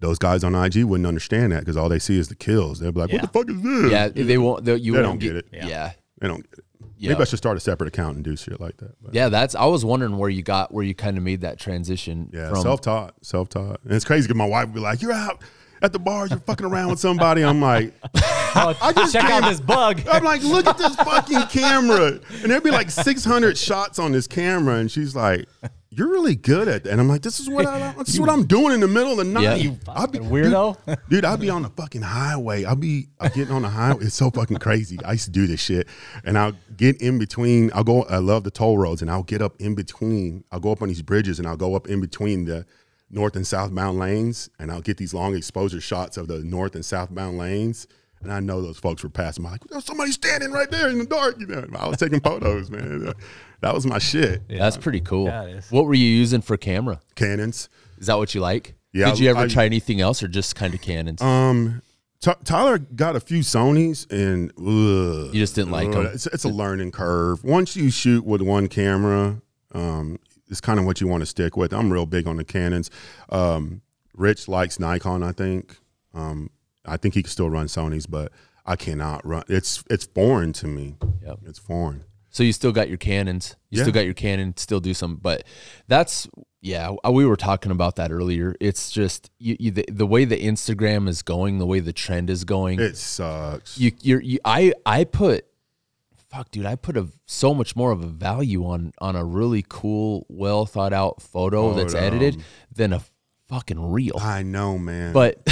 [SPEAKER 3] those guys on IG wouldn't understand that because all they see is the kills. They'd be like,
[SPEAKER 4] Yeah.
[SPEAKER 3] "What the fuck is this?"
[SPEAKER 1] yeah, they won't. They, you
[SPEAKER 3] They
[SPEAKER 1] won't
[SPEAKER 3] don't get it.
[SPEAKER 1] Yeah.
[SPEAKER 4] Yeah.
[SPEAKER 1] yeah,
[SPEAKER 3] they don't get it.
[SPEAKER 1] Yeah.
[SPEAKER 3] Maybe I should start a separate account and do shit like that. But
[SPEAKER 1] That's. I was wondering where you got where you kind of made that transition
[SPEAKER 3] yeah,
[SPEAKER 1] from.
[SPEAKER 3] self taught, self taught. And it's crazy because my wife would be like, "You're out at the bars, you're fucking around with somebody." I'm like, *laughs*
[SPEAKER 4] Oh,
[SPEAKER 3] just
[SPEAKER 4] check out this bug. *laughs*
[SPEAKER 3] I'm like, look at this fucking camera. And there'd be like 600 shots on this camera. And she's like, you're really good at that. And I'm like, this is what, I, *laughs* this is what I'm doing in the middle of the night.
[SPEAKER 1] Yeah.
[SPEAKER 4] You
[SPEAKER 3] I'll be,
[SPEAKER 4] weirdo.
[SPEAKER 3] Dude, dude, I'll be on the fucking highway. I'll be I'm getting on the highway. It's so fucking crazy. I used to do this shit. And I'll get in between. I'll go, I love the toll roads. And I'll get up in between. I'll go up on these bridges and I'll go up in between the north and southbound lanes. And I'll get these long exposure shots of the north and southbound lanes. And I know those folks were passing by like, there's somebody standing right there in the dark. You know, I was taking photos, man. That was my shit.
[SPEAKER 1] That's pretty cool.
[SPEAKER 4] Yeah, it is.
[SPEAKER 1] What were you using for camera?
[SPEAKER 3] Canons.
[SPEAKER 1] Is that what you like?
[SPEAKER 3] Yeah,
[SPEAKER 1] Did you ever
[SPEAKER 3] I-
[SPEAKER 1] try anything else or just kind of Canons?
[SPEAKER 3] Um, T- Tyler got a few Sony's and ugh,
[SPEAKER 1] You just didn't like
[SPEAKER 3] ugh,
[SPEAKER 1] 'em?
[SPEAKER 3] It's, it's a learning curve. Once you shoot with one camera, um, it's kind of what you want to stick with. I'm real big on the Canons. Um, Rich likes Nikon. I think. Um, I think he can still run Sony's, but I cannot run. It's it's foreign to me.
[SPEAKER 1] Yep.
[SPEAKER 3] It's foreign.
[SPEAKER 1] So you still got your Canons. You
[SPEAKER 3] Yeah.
[SPEAKER 1] still got your Canon. Still do some, but that's yeah. We were talking about that earlier. It's just you, you, the, the way the Instagram is going, the way the trend is going.
[SPEAKER 3] It sucks.
[SPEAKER 1] you, you're, you, I, I put, fuck, dude, I put a so much more of a value on on a really cool, well thought out photo oh, that's
[SPEAKER 3] Photo.
[SPEAKER 1] edited than a fucking reel.
[SPEAKER 3] I know, man.
[SPEAKER 1] But *laughs*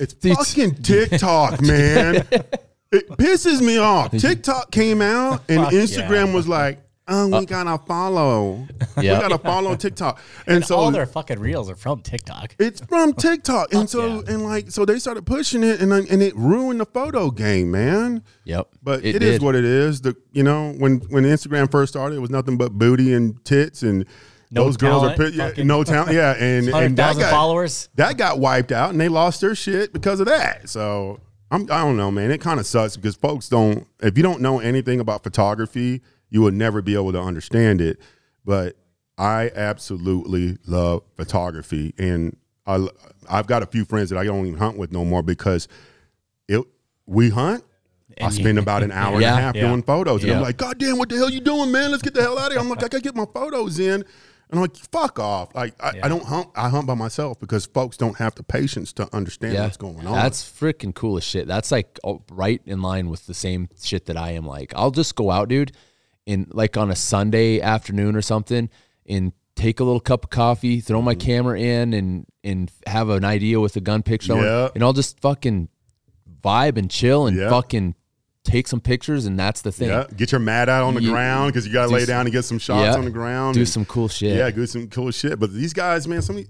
[SPEAKER 3] It's
[SPEAKER 1] Dude,
[SPEAKER 3] fucking TikTok, man. *laughs* it pisses me off. *laughs* TikTok came out and
[SPEAKER 4] Fuck
[SPEAKER 3] Instagram
[SPEAKER 4] yeah.
[SPEAKER 3] was like, um, we gotta follow.
[SPEAKER 1] Yeah.
[SPEAKER 3] We gotta follow TikTok. And,
[SPEAKER 4] And
[SPEAKER 3] so
[SPEAKER 4] all their fucking reels are from TikTok.
[SPEAKER 3] it's from TikTok. And so
[SPEAKER 4] yeah.
[SPEAKER 3] and like so they started pushing it and and it ruined the photo game, man.
[SPEAKER 1] Yep.
[SPEAKER 3] But
[SPEAKER 1] It
[SPEAKER 3] it is what it is. The you know when when Instagram first started, it was nothing but booty and tits and
[SPEAKER 4] No
[SPEAKER 3] those girls are yeah, no talent. Yeah, and and that got,
[SPEAKER 4] followers.
[SPEAKER 3] that got wiped out, and they lost their shit because of that. So I'm I don't know, man. It kind of sucks because folks don't. If you don't know anything about photography, you will never be able to understand it. But I absolutely love photography, and I I've got a few friends that I don't even hunt with no more because it we hunt. I
[SPEAKER 4] And you-
[SPEAKER 3] spend about an *laughs* hour
[SPEAKER 1] Yeah,
[SPEAKER 3] and a half
[SPEAKER 4] yeah.
[SPEAKER 3] doing photos, and I'm like, God damn, what the hell you doing, man? Let's get the hell out of here. I'm like, I gotta get my photos in, and I'm like, fuck off. Like, I, I don't hunt. I hunt by myself because folks don't have the patience to understand what's going on.
[SPEAKER 1] That's freaking cool as shit. That's like oh, right in line with the same shit that I am like. I'll just go out, dude, and like on a Sunday afternoon or something and take a little cup of coffee, throw my mm-hmm. camera in and and have an idea with a gun picture
[SPEAKER 3] Yeah.
[SPEAKER 1] and I'll just fucking vibe and chill and
[SPEAKER 3] Yeah.
[SPEAKER 1] fucking take some pictures and that's the thing.
[SPEAKER 3] yeah, get your mat out on the ground because you gotta
[SPEAKER 1] do
[SPEAKER 3] lay
[SPEAKER 1] some-
[SPEAKER 3] down and get some shots
[SPEAKER 1] Yeah.
[SPEAKER 3] on the ground.
[SPEAKER 1] Do
[SPEAKER 3] and-
[SPEAKER 1] some cool shit.
[SPEAKER 3] Yeah, do some cool shit. But these guys, man, some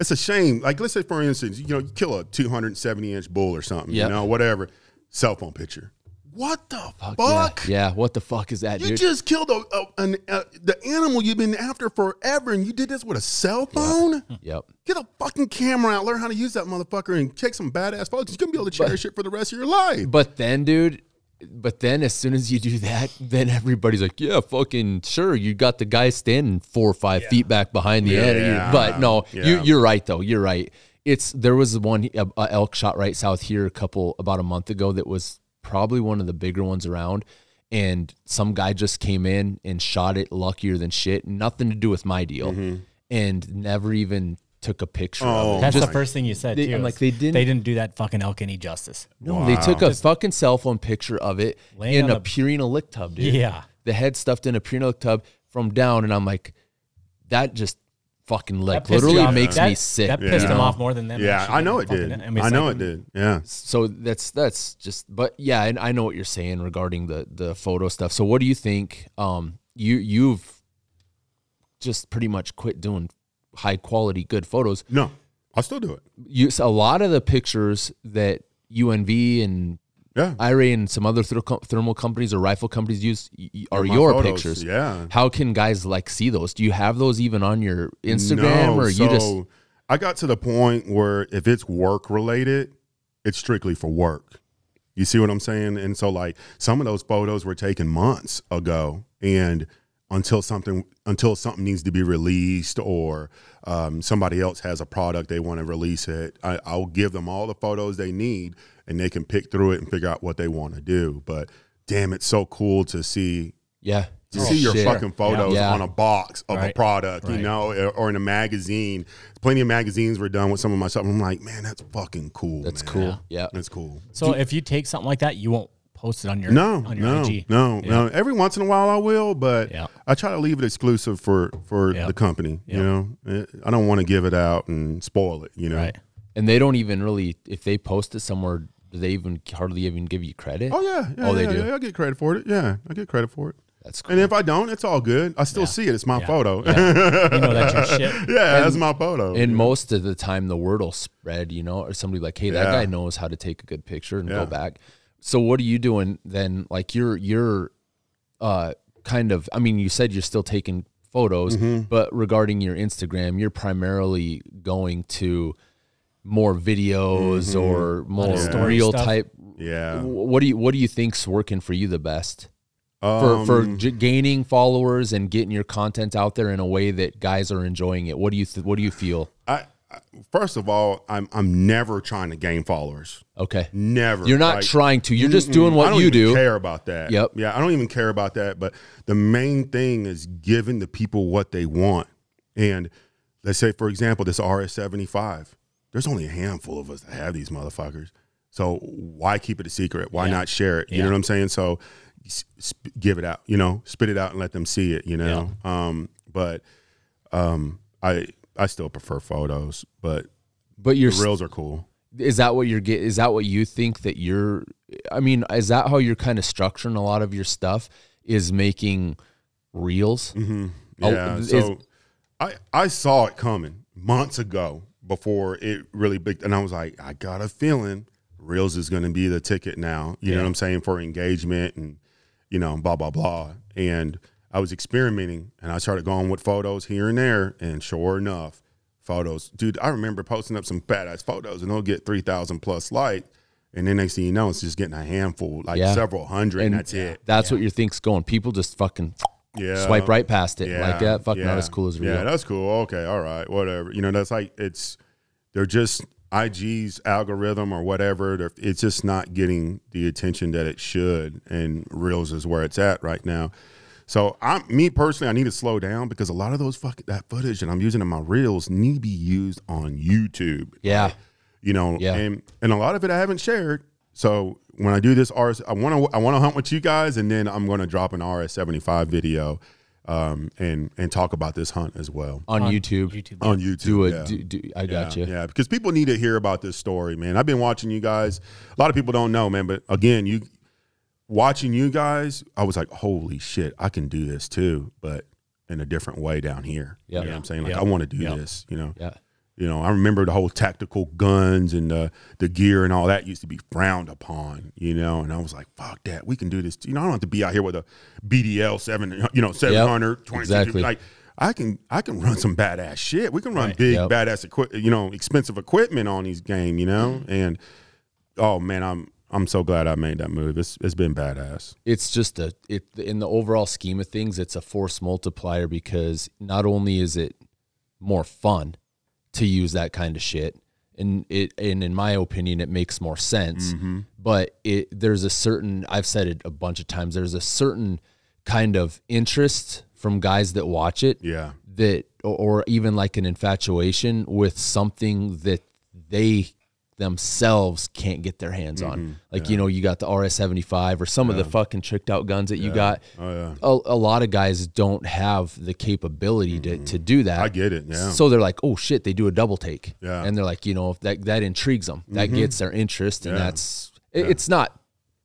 [SPEAKER 3] it's a shame. Like, let's say for instance, you know, you kill a 270 inch bull or something,
[SPEAKER 1] Yep.
[SPEAKER 3] you know, whatever. Cell phone picture. What the fuck?
[SPEAKER 1] Yeah. Yeah, what the fuck is that,
[SPEAKER 3] You
[SPEAKER 1] dude?
[SPEAKER 3] just killed a, a, an, uh the animal you've been after forever, and you did this with a cell phone.
[SPEAKER 1] yep.
[SPEAKER 3] Get a fucking camera out, learn how to use that motherfucker, and take some badass photos. You're gonna be able to cherish it for the rest of your life.
[SPEAKER 1] But then, dude, but then as soon as you do that, *laughs* then everybody's like, yeah, fucking sure. You got the guy standing four or five feet back behind the end.
[SPEAKER 3] Yeah.
[SPEAKER 1] But no, you,
[SPEAKER 3] Yeah.
[SPEAKER 1] you're right though. You're right. It's there was one a, a elk shot right south here a couple about a month ago that was probably one of the bigger ones around. And some guy just came in and shot it luckier than shit. Nothing to do with my deal. Mm-hmm. And never even took a picture.
[SPEAKER 3] Oh.
[SPEAKER 1] of it.
[SPEAKER 4] That's
[SPEAKER 1] Just-
[SPEAKER 4] the first thing you said
[SPEAKER 1] they-
[SPEAKER 4] too.
[SPEAKER 1] I'm like, they didn't-
[SPEAKER 4] They didn't do that fucking elk any justice.
[SPEAKER 1] No, they took a fucking cell phone picture of it
[SPEAKER 4] Laying
[SPEAKER 1] in
[SPEAKER 4] on
[SPEAKER 1] a
[SPEAKER 4] the-
[SPEAKER 1] Purina lick tub, dude.
[SPEAKER 4] Yeah.
[SPEAKER 1] The head stuffed in a Purina lick tub from down, and I'm like, that just fucking like
[SPEAKER 4] That pissed you
[SPEAKER 1] literally makes
[SPEAKER 4] That-
[SPEAKER 1] me sick.
[SPEAKER 4] That
[SPEAKER 1] you
[SPEAKER 4] pissed him
[SPEAKER 1] know?
[SPEAKER 4] off more than them.
[SPEAKER 3] yeah, I know it did.
[SPEAKER 4] I, mean,
[SPEAKER 3] I know
[SPEAKER 4] like-
[SPEAKER 3] it did. Yeah.
[SPEAKER 1] So that's that's just, but yeah, and I know what you're saying regarding the the photo stuff. So what do you think? Um, you you've just pretty much quit doing high quality good photos.
[SPEAKER 3] No, I'll still do it.
[SPEAKER 1] You a lot of the pictures that UNV and
[SPEAKER 3] Yeah.
[SPEAKER 1] iRay and some other ther- thermal companies or rifle companies use are
[SPEAKER 3] my
[SPEAKER 1] your
[SPEAKER 3] photos,
[SPEAKER 1] pictures.
[SPEAKER 3] yeah.
[SPEAKER 1] How can guys like see those? Do you have those even on your Instagram
[SPEAKER 3] No,
[SPEAKER 1] or you just
[SPEAKER 3] I got to the point where if it's work related, it's strictly for work. You see what I'm saying? And so like some of those photos were taken months ago and until something until something needs to be released or um, somebody else has a product they want to release it, I, I'll give them all the photos they need and they can pick through it and figure out what they want to do. But damn, it's so cool to see
[SPEAKER 1] yeah
[SPEAKER 3] to
[SPEAKER 1] Oh,
[SPEAKER 3] see your
[SPEAKER 1] shit.
[SPEAKER 3] fucking photos
[SPEAKER 1] Yeah.
[SPEAKER 3] on a box of a
[SPEAKER 4] Right.
[SPEAKER 3] product, you know, or- or in a magazine. Plenty of magazines were done with some of my stuff. I'm like, man, that's fucking cool.
[SPEAKER 1] That's
[SPEAKER 3] man.
[SPEAKER 1] cool. Yeah.
[SPEAKER 3] That's cool.
[SPEAKER 4] So if you take something like that, you won't post it on your
[SPEAKER 3] No,
[SPEAKER 4] on your
[SPEAKER 3] no,
[SPEAKER 4] IG.
[SPEAKER 3] no,
[SPEAKER 4] Yeah.
[SPEAKER 3] no. Every once in a while I will, but
[SPEAKER 4] Yeah.
[SPEAKER 3] I try to leave it exclusive for for
[SPEAKER 4] Yeah.
[SPEAKER 3] the company. You know, I don't want to give it out and spoil it. You know.
[SPEAKER 4] Right.
[SPEAKER 1] And they don't even really if they post it somewhere, do they even hardly even give you credit?
[SPEAKER 3] Oh yeah, yeah
[SPEAKER 1] Oh, they
[SPEAKER 3] yeah,
[SPEAKER 1] do?
[SPEAKER 3] Yeah, I get credit for it. Yeah, I get credit for it.
[SPEAKER 1] That's cool.
[SPEAKER 3] And if I don't, it's all good. I still
[SPEAKER 4] Yeah.
[SPEAKER 3] see it. It's my
[SPEAKER 4] Yeah.
[SPEAKER 3] photo.
[SPEAKER 4] You know that's your shit. *laughs*
[SPEAKER 3] yeah, that's my photo.
[SPEAKER 1] and most of the time the word will spread, you know, or somebody like, hey, that
[SPEAKER 3] Yeah.
[SPEAKER 1] guy knows how to take a good picture and
[SPEAKER 3] Yeah.
[SPEAKER 1] go back. So what are you doing then? Like you're you're uh kind of I mean, you said you're still taking photos,
[SPEAKER 3] Mm-hmm.
[SPEAKER 1] but regarding your Instagram, you're primarily going to more videos or more
[SPEAKER 4] story
[SPEAKER 1] real
[SPEAKER 4] stuff.
[SPEAKER 1] type
[SPEAKER 3] Mm-hmm. yeah.
[SPEAKER 1] What do you what do you think's working for you the best? For for
[SPEAKER 3] Um,
[SPEAKER 1] j- gaining followers and getting your content out there in a way that guys are enjoying it. What do you th- what do you feel?
[SPEAKER 3] First of all, I'm I'm never trying to gain followers.
[SPEAKER 1] Okay.
[SPEAKER 3] Never.
[SPEAKER 1] You're not
[SPEAKER 3] Like,
[SPEAKER 1] trying to. You're just doing
[SPEAKER 3] I
[SPEAKER 1] what
[SPEAKER 3] don't
[SPEAKER 1] you
[SPEAKER 3] even
[SPEAKER 1] do.
[SPEAKER 3] Care about that?
[SPEAKER 1] Yep.
[SPEAKER 3] Yeah, I don't even care about that. But the main thing is giving the people what they want. And let's say, for example, this RS75. There's only a handful of us that have these motherfuckers. So why keep it a secret? Why
[SPEAKER 4] Yeah.
[SPEAKER 3] not share it? You
[SPEAKER 4] Yeah.
[SPEAKER 3] know what I'm saying? So sp- give it out. You know, spit it out and let them see it. You know. Um, but um, I I still prefer photos, but
[SPEAKER 1] But you're
[SPEAKER 3] the reels are cool.
[SPEAKER 1] is that what you're get is that what you think that you're I mean, is that how you're kind of structuring a lot of your stuff is making reels.
[SPEAKER 3] Mm-hmm.
[SPEAKER 1] Oh,
[SPEAKER 3] Yeah.
[SPEAKER 1] is-
[SPEAKER 3] so I I saw it coming months ago before it really big, and I was like, I got a feeling Reels is going to be the ticket now. You know what I'm saying for engagement and you know blah blah blah. And I was experimenting, and I started going with photos here and there, and sure enough, photos, dude. I remember posting up some badass photos, and they'll get three thousand plus likes. And then next thing you know, it's just getting a handful, like
[SPEAKER 1] Yeah.
[SPEAKER 3] several hundred, and,
[SPEAKER 1] And
[SPEAKER 3] that's it.
[SPEAKER 1] That's what your think's going. People just fucking
[SPEAKER 3] Yeah.
[SPEAKER 1] swipe right past it. like that, fuck,
[SPEAKER 3] yeah,
[SPEAKER 1] not as cool as real.
[SPEAKER 3] Yeah, that's cool. Okay, all right, whatever. You know, that's like it's they're just IG's algorithm or whatever. They're, it's just not getting the attention that it should, and Reels is where it's at right now. So I'm me personally, I need to slow down because a lot of those fucking that footage that I'm using in my reels need to be used on YouTube.
[SPEAKER 1] yeah.
[SPEAKER 3] You know,
[SPEAKER 1] Yeah.
[SPEAKER 3] and and a lot of it I haven't shared. So when I do this RS, I want to I want to hunt with you guys, and then I'm going to drop an RS 75 video, um, and and talk about this hunt as well
[SPEAKER 1] On, YouTube.
[SPEAKER 4] YouTube.
[SPEAKER 3] on YouTube.
[SPEAKER 1] Do it.
[SPEAKER 3] yeah.
[SPEAKER 1] Do, do, I got
[SPEAKER 3] yeah,
[SPEAKER 1] you.
[SPEAKER 3] Yeah, because people need to hear about this story, man. I've been watching you guys. A lot of people don't know, man, but again, you watching you guys, I was like, holy shit, I can do this too, but in a different way down here.
[SPEAKER 1] Yeah.
[SPEAKER 3] You know what I'm saying? Like
[SPEAKER 4] Yeah.
[SPEAKER 3] I want to do
[SPEAKER 4] Yeah.
[SPEAKER 3] this, you know.
[SPEAKER 1] Yeah.
[SPEAKER 3] You know, I remember the whole tactical guns and the the gear and all that used to be frowned upon, you know, and I was like, fuck that. We can do this. You know, I don't have to be out here with a BDL 7, you know, 700, 22.
[SPEAKER 1] exactly.
[SPEAKER 3] Like I can I can run some badass shit. We can run
[SPEAKER 4] Right.
[SPEAKER 3] big
[SPEAKER 1] Yep.
[SPEAKER 3] badass equip, you know, expensive equipment on these game, you know? Mm-hmm. And oh man, I'm I'm so glad I made that move. It's it's been badass.
[SPEAKER 1] it's just a it in the overall scheme of things it's a force multiplier because not only is it more fun to use that kind of shit and it and in my opinion it makes more sense
[SPEAKER 3] Mm-hmm.
[SPEAKER 1] but it there's a certain I've said it a bunch of times there's a certain kind of interest from guys that watch it
[SPEAKER 3] Yeah.
[SPEAKER 1] that or, or even like an infatuation with something that they themselves can't get their hands
[SPEAKER 3] Mm-hmm.
[SPEAKER 1] on. Like you know, you got the RS75 or some of the fucking tricked out guns that you got.
[SPEAKER 3] Oh yeah.
[SPEAKER 1] A, a lot of guys don't have the capability to, to do that.
[SPEAKER 3] I get it. Yeah.
[SPEAKER 1] So they're like, oh shit, they do a double take.
[SPEAKER 3] Yeah. Mm-hmm.
[SPEAKER 1] And they're like, you know, that that intrigues them. That gets their interest, and
[SPEAKER 3] Yeah.
[SPEAKER 1] that's it- it's not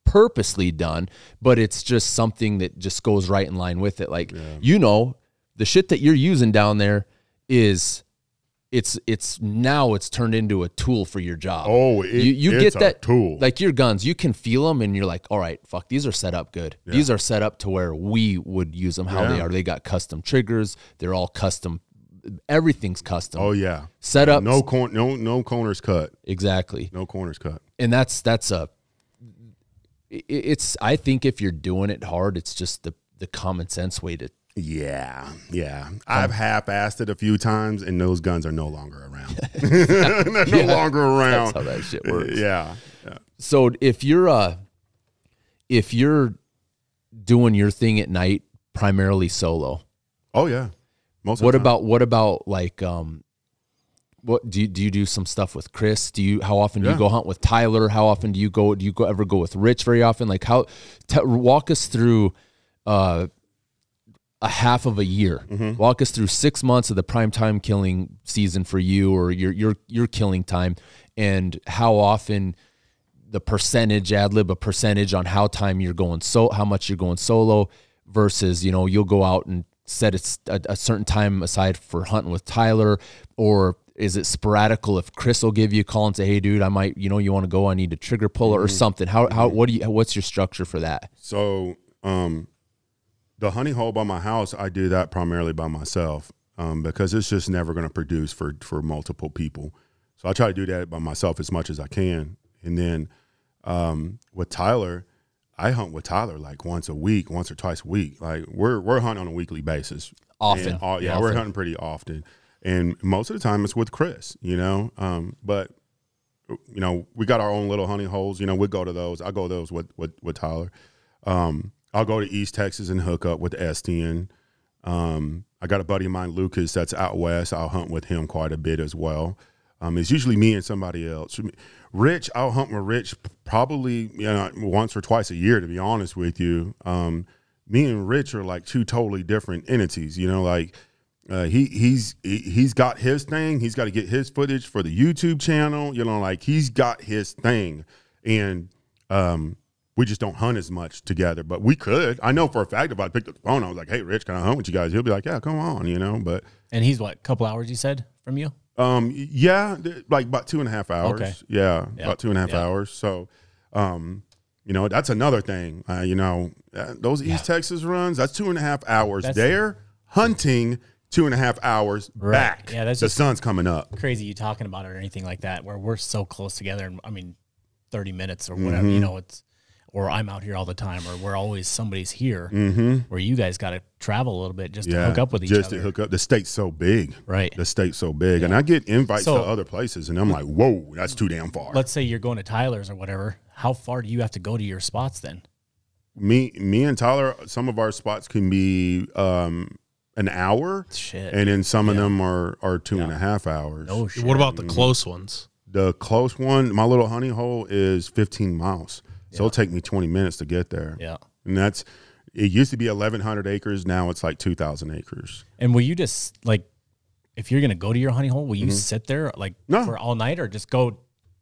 [SPEAKER 1] purposely done, but it's just something that just goes right in line with it. Like you know, the shit that you're using down there is it's it's now it's turned into a tool for your job.
[SPEAKER 3] Oh, it-
[SPEAKER 1] you you get
[SPEAKER 3] a
[SPEAKER 1] that
[SPEAKER 3] tool.
[SPEAKER 1] Like your guns, you can feel them, and you're like, all right, fuck, these are set up good. These are set up to where we would use them. How they are. They got custom triggers. They're all custom. Everything's custom.
[SPEAKER 3] oh yeah.
[SPEAKER 1] set up
[SPEAKER 3] No cor- no no corners cut.
[SPEAKER 1] exactly
[SPEAKER 3] No corners cut.
[SPEAKER 1] and that's that's a. it's i think if you're doing it hard it's just the the common sense way to
[SPEAKER 3] Yeah, yeah. I've half-assed it a few times, and those guns are no longer around. *laughs* *laughs* They're no longer around.
[SPEAKER 1] that's how that shit works *laughs*
[SPEAKER 3] Yeah, yeah.
[SPEAKER 1] so if you're uh if you're doing your thing at night primarily solo
[SPEAKER 3] Oh yeah. Most. Of
[SPEAKER 1] what
[SPEAKER 3] time.
[SPEAKER 1] about what about like um what do you do you do some stuff with Chris? Do you how often do you go hunt with Tyler? How often do you go do you go ever go with Rich very often? Like how t- walk us through uh a half of a year.
[SPEAKER 3] Mm-hmm.
[SPEAKER 1] Walk us through 6 months of the prime time killing season for you or your your your killing time and how often the percentage ad lib a percentage on how time you're going so how much you're going solo versus you know you'll go out and set a, a, a certain time aside for hunting with Tyler or is it sporadical if Chris will give you a call and say hey dude I might you know you want to go? I need a trigger puller or something. How how what do you what's your structure for that?
[SPEAKER 3] So, um, the honey hole by my house, I do that primarily by myself um, because it's just never going to produce for for multiple people. So I try to do that by myself as much as I can, and then um, with Tyler, I hunt with Tyler like once a week, once or twice a week. Like we're we're hunting on a weekly basis.
[SPEAKER 1] Often.
[SPEAKER 3] And, uh, yeah,
[SPEAKER 1] Often.
[SPEAKER 3] we're hunting pretty often, and most of the time it's with Chris. You know, um, but you know, we got our own little honey holes. You know, we go to those. I go to those with with, with Tyler. Um, I'll go to East Texas and hook up with Estian. Um, I got a buddy of mine, Lucas, that's out west. I'll hunt with him quite a bit as well. Um, it's usually me and somebody else. Rich, I'll hunt with Rich probably you know once or twice a year. To be honest with you, um, me and Rich are like two totally different entities. You know, like uh, he he's he, he's got his thing. He's got to get his footage for the YouTube channel. You know, like he's got his thing, and um, we just don't hunt as much together. But we could. I know for a fact if I picked up the phone, I was like, "Hey, Rich, can I hunt with you guys?" He'll be like, "Yeah, come on," you know. But
[SPEAKER 4] And he's what, a couple hours you said from you?
[SPEAKER 3] um, yeah, like about two and a half hours.
[SPEAKER 4] Okay.
[SPEAKER 3] Yeah,
[SPEAKER 4] Yeah.
[SPEAKER 3] about two and a half
[SPEAKER 4] Yeah.
[SPEAKER 3] hours. So, um, you know, that's another thing. Uh, you know, uh, those East Texas runs, that's two and a half hours
[SPEAKER 4] That's-
[SPEAKER 3] there hunting, two and a half hours back.
[SPEAKER 4] Yeah, that's
[SPEAKER 3] the sun's coming up.
[SPEAKER 4] Crazy you talking about it or anything like that, where we're so close together. And I mean, 30 minutes or whatever, you know, it's, or I'm out here all the time, or we're always somebody's here, where you guys got to travel a little bit just to hook up with each
[SPEAKER 3] just
[SPEAKER 4] other.
[SPEAKER 3] Just to hook up. The state's so big.
[SPEAKER 4] Right.
[SPEAKER 3] The state's so big, and I get invites
[SPEAKER 4] So-
[SPEAKER 3] to other places, and I'm like, "Whoa, that's too damn far."
[SPEAKER 4] Let's say you're going to Tyler's or whatever. How far do you have to go to your spots then?
[SPEAKER 3] me, me and Tyler, some of our spots can be um, an hour,
[SPEAKER 4] Shit.
[SPEAKER 3] and then some of them are are two and a half hours.
[SPEAKER 4] oh, shit.
[SPEAKER 2] What about the close ones?
[SPEAKER 3] The close one, my little honey hole, is 15 miles, so it'll take me 20 minutes to get there.
[SPEAKER 4] Yeah.
[SPEAKER 3] and that's it. Used to be 1,100 acres, now it's like 2,000 acres.
[SPEAKER 4] And will you just like, if you're gonna go to your honey hole, will you sit there like
[SPEAKER 3] Mm-hmm. No.
[SPEAKER 4] for all night or just go?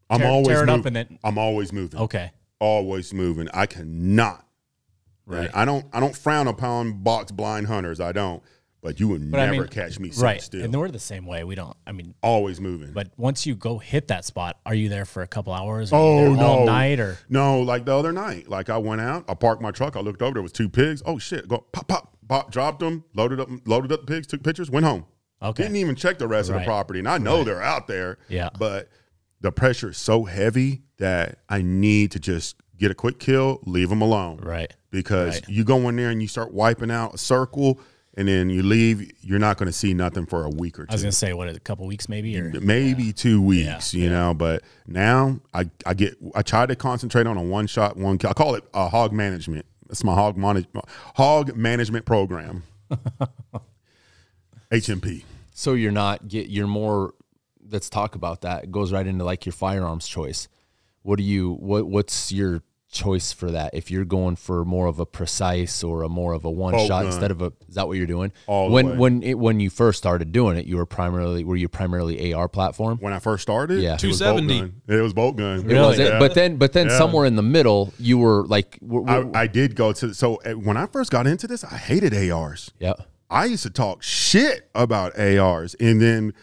[SPEAKER 3] I'm always
[SPEAKER 4] tear it up and then
[SPEAKER 3] I'm always moving.
[SPEAKER 4] okay,
[SPEAKER 3] always moving. I cannot.
[SPEAKER 4] Right.
[SPEAKER 3] I don't. I don't frown upon box blind hunters. I don't. But you would
[SPEAKER 4] But I
[SPEAKER 3] never
[SPEAKER 4] mean,
[SPEAKER 3] catch me sitting
[SPEAKER 4] right?
[SPEAKER 3] still.
[SPEAKER 4] And we're the same way. We don't. I mean,
[SPEAKER 3] always moving.
[SPEAKER 4] but once you go hit that spot, are you there for a couple hours?
[SPEAKER 3] Oh,
[SPEAKER 4] there all
[SPEAKER 3] no.
[SPEAKER 4] night or
[SPEAKER 3] no, like the other night, like I went out, I parked my truck, I looked over, there was two pigs. Oh shit! Go pop, pop, pop, dropped them, loaded up, loaded up the pigs, took pictures, went home.
[SPEAKER 4] okay?
[SPEAKER 3] Didn't even check the rest of the property, and I know they're out there.
[SPEAKER 4] Yeah.
[SPEAKER 3] but the pressure is so heavy that I need to just get a quick kill, leave them alone.
[SPEAKER 4] Right.
[SPEAKER 3] because
[SPEAKER 4] Right.
[SPEAKER 3] you go in there and you start wiping out a circle and then you leave, you're not going to see nothing for a week or two.
[SPEAKER 4] I was gonna say what a couple weeks maybe or
[SPEAKER 3] Maybe two weeks,
[SPEAKER 4] Yeah,
[SPEAKER 3] you know. But now I, I get I try to concentrate on a one shot one kill. I call it a hog management. That's my hog manage, hog management program. *laughs* HMP.
[SPEAKER 1] So you're not get you're more let's talk about that. It goes right into like your firearms choice. What do you what what's your choice for that? If you're going for more of a precise or a more of a one
[SPEAKER 3] Bolt
[SPEAKER 1] shot
[SPEAKER 3] gun.
[SPEAKER 1] instead of a is that what you're doing?
[SPEAKER 3] All the
[SPEAKER 1] when
[SPEAKER 3] way.
[SPEAKER 1] when it, when you first started doing it, you were primarily were you primarily AR platform?
[SPEAKER 3] When I first started,
[SPEAKER 1] Yeah.
[SPEAKER 3] it was bolt
[SPEAKER 2] 270.
[SPEAKER 3] gun. It was bolt gun.
[SPEAKER 1] It was?
[SPEAKER 3] Yeah.
[SPEAKER 1] But then but then
[SPEAKER 3] Yeah.
[SPEAKER 1] somewhere in the middle you were like
[SPEAKER 3] I did go to so uh, when I first got into this, I hated ARs.
[SPEAKER 1] yeah.
[SPEAKER 3] I used to talk shit about ARs, and then,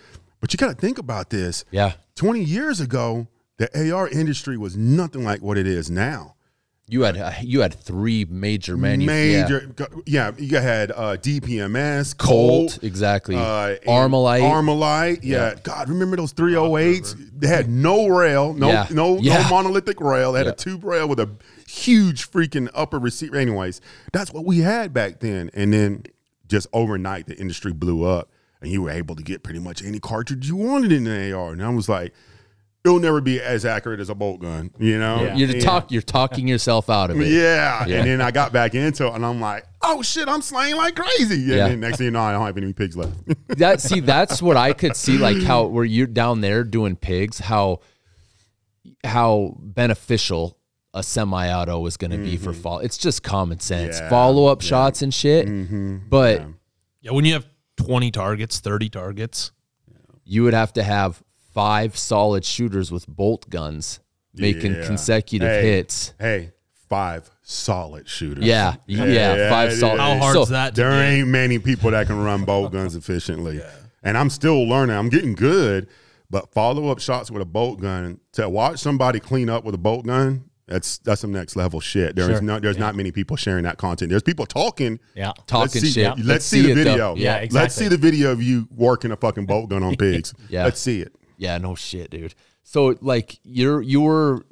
[SPEAKER 3] but you got to think about this.
[SPEAKER 1] Yeah.
[SPEAKER 3] 20 years ago, the AR industry was nothing like what it is now.
[SPEAKER 1] You had uh, you had three major manu-
[SPEAKER 3] Major, yeah, you had uh, DPMS,
[SPEAKER 1] Colt,
[SPEAKER 3] Colt,
[SPEAKER 1] exactly.
[SPEAKER 3] uh,
[SPEAKER 1] Armalite.
[SPEAKER 3] Armalite, yeah. God, remember those 308s? They had no rail, no,
[SPEAKER 1] Yeah.
[SPEAKER 3] no,
[SPEAKER 1] Yeah.
[SPEAKER 3] no *laughs* monolithic rail. They had
[SPEAKER 1] Yeah.
[SPEAKER 3] a tube rail with a huge freaking upper receiver. Anyways, that's what we had back then. And then just overnight, the industry blew up, and you were able to get pretty much any cartridge you wanted in the AR. And I was like, it'll never be as accurate as a bolt gun, you know?
[SPEAKER 4] Yeah.
[SPEAKER 1] You're
[SPEAKER 3] And-
[SPEAKER 1] talk you're talking yourself out of it.
[SPEAKER 3] yeah.
[SPEAKER 1] Yeah.
[SPEAKER 3] And then I got back into it and I'm like, oh shit, I'm slaying like crazy. And
[SPEAKER 1] Yeah.
[SPEAKER 3] then next thing you know, I don't have any pigs left. *laughs*
[SPEAKER 1] that see that's what I could see like how *laughs* where you're down there doing pigs how how beneficial a semi-auto is going to be for fall. It's just common sense.
[SPEAKER 3] Mm-hmm. Yeah,
[SPEAKER 1] Follow up
[SPEAKER 3] yeah.
[SPEAKER 1] shots and shit.
[SPEAKER 3] mm-hmm.
[SPEAKER 1] But
[SPEAKER 2] Yeah, when you have 20 targets, 30 targets,
[SPEAKER 1] you would have to have five solid shooters with bolt guns making
[SPEAKER 3] Yeah.
[SPEAKER 1] consecutive
[SPEAKER 3] Hey.
[SPEAKER 1] hits.
[SPEAKER 3] hey, five solid shooters.
[SPEAKER 1] Yeah, yeah,
[SPEAKER 3] Yeah,
[SPEAKER 1] five
[SPEAKER 3] it
[SPEAKER 1] solid.
[SPEAKER 2] how hard
[SPEAKER 1] so,
[SPEAKER 2] is that? To
[SPEAKER 3] There
[SPEAKER 2] get?
[SPEAKER 3] ain't many people that can run bolt guns efficiently. And I'm still learning. I'm getting good, but follow up shots with a bolt gun to watch somebody clean up with a bolt gun. That's that's some next level shit. There's
[SPEAKER 4] Sure.
[SPEAKER 3] not there's not many people sharing that content. There's people talking.
[SPEAKER 4] yeah.
[SPEAKER 1] Talking
[SPEAKER 3] let's see,
[SPEAKER 1] shit.
[SPEAKER 3] Let's, see, the
[SPEAKER 1] it, though.
[SPEAKER 3] video.
[SPEAKER 4] Yeah,
[SPEAKER 3] Let's see the video of you working a fucking bolt gun on *laughs* pigs.
[SPEAKER 1] Yeah.
[SPEAKER 3] Let's see it.
[SPEAKER 1] Yeah, no shit, dude. So like you're you were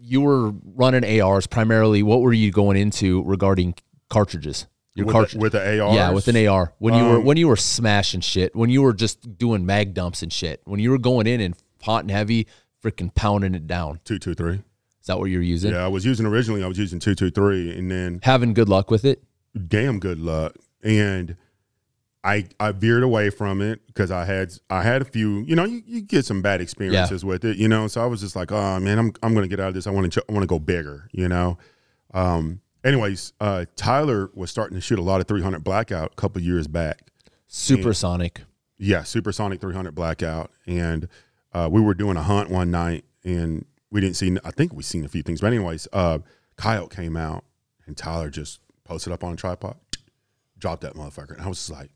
[SPEAKER 1] you were running ARs primarily. What were you going into regarding cartridges? Your
[SPEAKER 3] With
[SPEAKER 1] cartridge
[SPEAKER 3] the, with the AR.
[SPEAKER 1] Yeah, with an AR. When you were
[SPEAKER 3] Um,
[SPEAKER 1] when you were smashing shit, when you were just doing mag dumps and shit, when you were going in and hot and heavy, freaking pounding it down.
[SPEAKER 3] two two three.
[SPEAKER 1] Is that what you're using?
[SPEAKER 3] Yeah, I was using originally. I was using two two three, and then
[SPEAKER 1] Having good luck with it.
[SPEAKER 3] damn good luck. And I I veered away from it because I had I had a few. You know, you, you get some bad experiences with it. You know, so I was just like, oh man, I'm I'm gonna get out of this. I want to I want to go bigger. You know. Um. Anyways, uh, Tyler was starting to shoot a lot of 300 blackout a couple years back.
[SPEAKER 1] Supersonic.
[SPEAKER 3] Yeah, Supersonic 300 blackout, and uh, we were doing a hunt one night, and we didn't see. I think we seen a few things, but anyways, uh, coyote came out and Tyler just posted up on a tripod, dropped that motherfucker. And I was just like,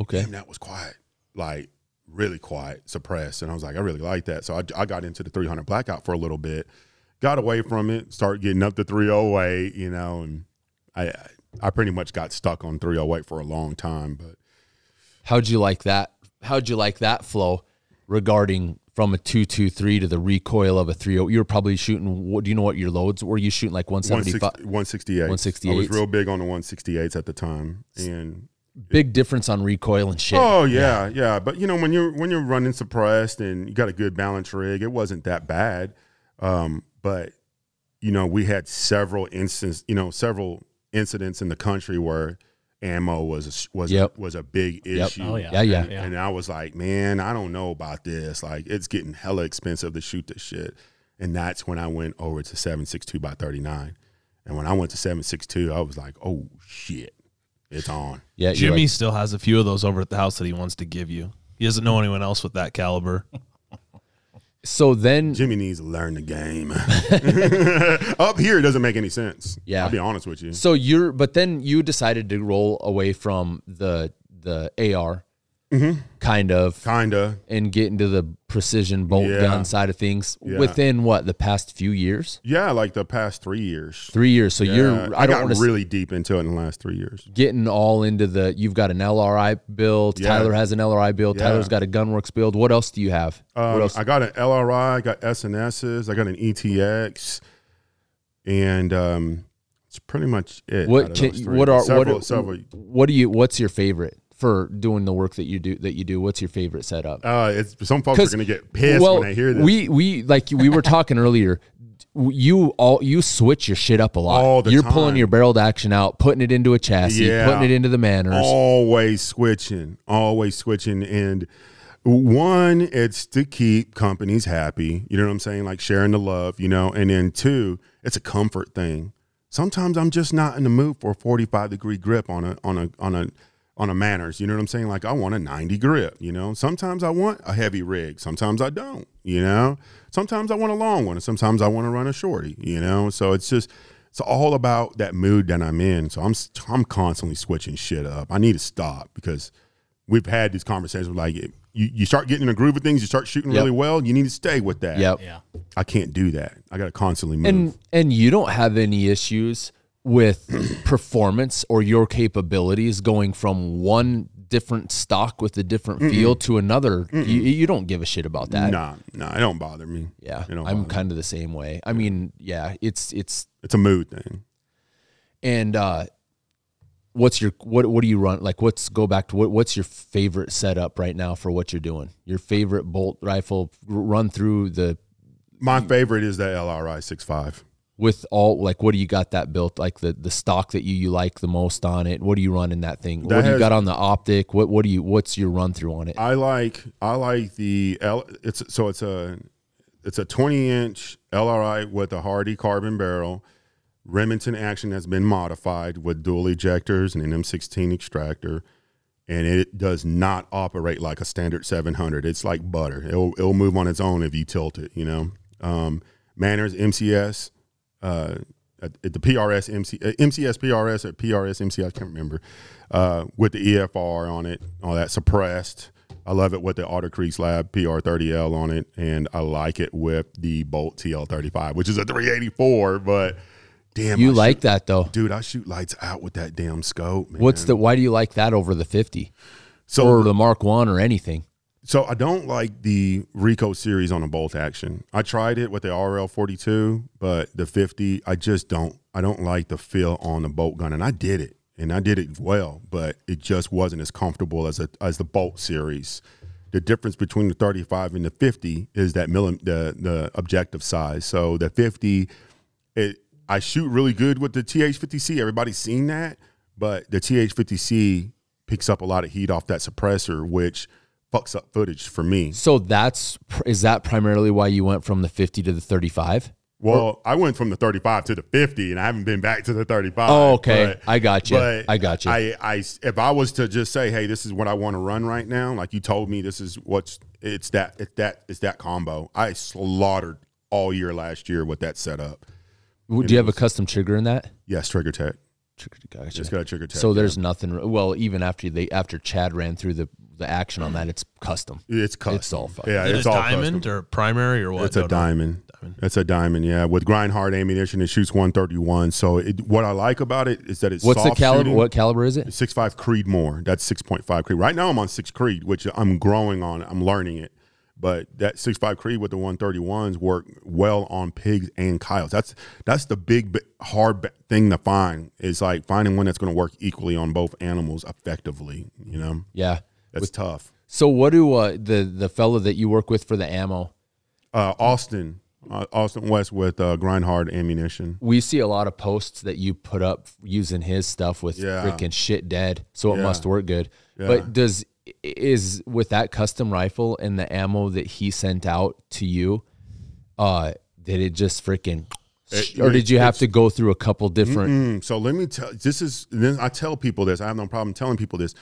[SPEAKER 1] Okay.
[SPEAKER 3] damn, that was quiet. Like really quiet, suppressed. And I was like, I really like that. So I, I got into the 300 blackout for a little bit, got away from it, start getting up to 308, you know, and I I pretty much got stuck on 308 for a long time. But
[SPEAKER 1] How'd you like that? How'd you like that flow regarding from a two two three to the recoil of a three oh? You were probably shooting. What do you know? What your loads were? You shooting like one seventy
[SPEAKER 3] 160
[SPEAKER 1] five?
[SPEAKER 3] 168. I was real big on the 168s at the time. And
[SPEAKER 1] Big difference on recoil and shit.
[SPEAKER 3] Oh yeah, yeah, But you know, when you're when you're running suppressed and you got a good balance rig, it wasn't that bad. Um, but you know, we had several instances, you know, several incidents in the country where ammo was a, was
[SPEAKER 1] Yep.
[SPEAKER 3] a, was a big
[SPEAKER 1] Yep.
[SPEAKER 3] issue.
[SPEAKER 4] Oh, yeah.
[SPEAKER 1] Yeah, yeah.
[SPEAKER 3] And, and I was like, man, I don't know about this. Like, it's getting hella expensive to shoot this shit. And that's when I went over to 762 by 39. And when I went to 762, I was like, oh shit, it's on.
[SPEAKER 1] Yeah,
[SPEAKER 2] Jimmy
[SPEAKER 1] like-
[SPEAKER 2] still has a few of those over at the house that he wants to give you. He doesn't know anyone else with that caliber. *laughs*
[SPEAKER 1] so then,
[SPEAKER 3] Jimmy needs to learn the game. *laughs* Up here, it doesn't make any sense.
[SPEAKER 1] Yeah.
[SPEAKER 3] I'll be honest with you.
[SPEAKER 1] so you're, but then you decided to roll away from the the AR,
[SPEAKER 3] Mm-hmm.
[SPEAKER 1] kind of,
[SPEAKER 3] Kinda.
[SPEAKER 1] and get into the precision bolt
[SPEAKER 3] Yeah.
[SPEAKER 1] gun side of things
[SPEAKER 3] Yeah.
[SPEAKER 1] within what the past few years,
[SPEAKER 3] Yeah, like the past three years.
[SPEAKER 1] three years. So
[SPEAKER 3] Yeah,
[SPEAKER 1] you're, I,
[SPEAKER 3] I,
[SPEAKER 1] don't
[SPEAKER 3] got really deep into it in the last three years.
[SPEAKER 1] getting all into the you've got an LRI build. Tyler has an LRI build. Tyler's got a Gunworks build. What else do you have? what
[SPEAKER 3] Um,
[SPEAKER 1] else?
[SPEAKER 3] I got an LRI, I got SNSs, I got an ETX, and um, it's pretty much it.
[SPEAKER 1] what
[SPEAKER 3] of
[SPEAKER 1] can, what are
[SPEAKER 3] several,
[SPEAKER 1] what
[SPEAKER 3] several
[SPEAKER 1] what do you what's your favorite for doing the work that you do that you do? What's your favorite setup?
[SPEAKER 3] Uh, it's some folks are gonna get pissed
[SPEAKER 1] well,
[SPEAKER 3] when i hear this.
[SPEAKER 1] we we like we were talking earlier. You all you switch your shit up a lot. You're pulling
[SPEAKER 3] time.
[SPEAKER 1] your barreled action out, putting it into a chassis,
[SPEAKER 3] Yeah.
[SPEAKER 1] putting it into the manners.
[SPEAKER 3] always switching, always switching. And one, it's to keep companies happy. You know what I'm saying? Like sharing the love, you know. And then two, it's a comfort thing. Sometimes I'm just not in the mood for a 45 degree grip on a on a on a on a manners. You know what I'm saying? Like I want a 90 grip. You know. Sometimes I want a heavy rig. Sometimes I don't. You know. Sometimes I want a long one, and sometimes I want to run a shorty. You know. So it's just it's all about that mood that I'm in. So I'm I'm constantly switching shit up. I need to stop because we've had these conversations like you, you start getting in a groove of things, you start shooting
[SPEAKER 1] Yep.
[SPEAKER 3] really well, you need to stay with that.
[SPEAKER 1] Yep.
[SPEAKER 4] Yeah.
[SPEAKER 3] I can't do that. I got to constantly move.
[SPEAKER 1] and and you don't have any issues with *clears throat* performance or your capabilities going from one different stock with a different feel to another you, you don't give a shit about that.
[SPEAKER 3] Nah, nah, it don't bother me.
[SPEAKER 1] yeah i'm kind of the same way. I mean yeah it's it's
[SPEAKER 3] It's a mood thing.
[SPEAKER 1] and uh what's your what what do you run like what's go back to what what's your favorite setup right now for what you're doing? Your favorite bolt rifle run through the
[SPEAKER 3] My favorite is the LRI 6.5.
[SPEAKER 1] with all like what do you got that built like the the stock that you you like the most on it what do you run in that thing
[SPEAKER 3] That
[SPEAKER 1] what do you got on the optic what what do you what's your run through on it
[SPEAKER 3] I like I like the L. It's so it's a it's a 20 inch LRI with a Hardy carbon barrel. Remington action has been modified with dual ejectors and an M16 extractor, and it does not operate like a standard 700. It's like butter. It'll it'll move on its own if you tilt it. You know, um, Manners MCS. Uh, at at the PRS MC, uh, MCS PRS or PRS MC, I can't remember, uh, with the EFR on it, all that suppressed. I love it with the Otter Creek Lab PR30L on it, and I like it with the Bolt TL35, which is a 384. But damn,
[SPEAKER 1] you
[SPEAKER 3] I
[SPEAKER 1] like
[SPEAKER 3] shoot-
[SPEAKER 1] that though
[SPEAKER 3] dude? I shoot lights out with that damn scope. Man.
[SPEAKER 1] what's the why do you like that over the 50
[SPEAKER 3] so
[SPEAKER 1] or the mark 1 or anything
[SPEAKER 3] So I don't like the Rico series on a bolt action. I tried it with the RL 42, but the 50, I just don't. I don't like the feel on the bolt gun, and I did it, and I did it well, but it just wasn't as comfortable as a as the bolt series. The difference between the 35 and the 50 is that millim, the the objective size. So the 50, it I shoot really good with the TH50C. Everybody's seen that, but the TH50C picks up a lot of heat off that suppressor, which fucks up footage for me.
[SPEAKER 1] so that's is that primarily why you went from the 50 to the 35
[SPEAKER 3] Well, I went from the 35 to the 50, and I haven't been back to the 35.
[SPEAKER 1] Oh, okay.
[SPEAKER 3] but-
[SPEAKER 1] I got you.
[SPEAKER 3] but
[SPEAKER 1] I got you.
[SPEAKER 3] I, I, if I was to just say, hey, this is what I want to run right now, like you told me, this is what's it's that it's that it's that combo. I slaughtered all year last year with that setup.
[SPEAKER 1] Do you have a custom trigger in that?
[SPEAKER 3] Yes, Trigger Tech.
[SPEAKER 1] Trigger, gotcha.
[SPEAKER 3] It's got a Trigger Tech.
[SPEAKER 1] So
[SPEAKER 3] yeah.
[SPEAKER 1] there's nothing. Well, even after they after Chad ran through the the action on that, it's custom.
[SPEAKER 3] it's custom.
[SPEAKER 1] It's all fucking-
[SPEAKER 3] yeah,
[SPEAKER 2] Is it
[SPEAKER 3] it's all
[SPEAKER 2] diamond
[SPEAKER 3] custom.
[SPEAKER 2] or primary or what?
[SPEAKER 3] It's a
[SPEAKER 2] Don't
[SPEAKER 3] diamond.
[SPEAKER 2] Diamond.
[SPEAKER 3] It's a diamond, yeah. With grind hard ammunition, it shoots 131. So it, what I like about it is that it's
[SPEAKER 1] What's the caliber?
[SPEAKER 3] shooting.
[SPEAKER 1] What caliber is it?
[SPEAKER 3] Six five Creedmoor. That's six point five Creed. Right now I'm on six Creed, which I'm growing on. I'm learning it. But that six five Creed with the one thirty ones work well on pigs and coyotes. That's that's the big hard thing to find. Is like finding one that's going to work equally on both animals effectively. You know,
[SPEAKER 1] Yeah.
[SPEAKER 3] that's tough.
[SPEAKER 1] So what do uh, the the fellow that you work with for the ammo?
[SPEAKER 3] Uh, Austin, uh, Austin West with uh, grind hard ammunition.
[SPEAKER 1] We see a lot of posts that you put up using his stuff with
[SPEAKER 3] Yeah.
[SPEAKER 1] freaking shit dead. So it
[SPEAKER 3] Yeah.
[SPEAKER 1] must work good.
[SPEAKER 3] Yeah.
[SPEAKER 1] But does is with that custom rifle and the ammo that he sent out to you, uh, did it just freaking
[SPEAKER 3] It-
[SPEAKER 1] or did you have to go through a couple different
[SPEAKER 3] so let me tell. This is. Then I tell people this. I have no problem telling people this.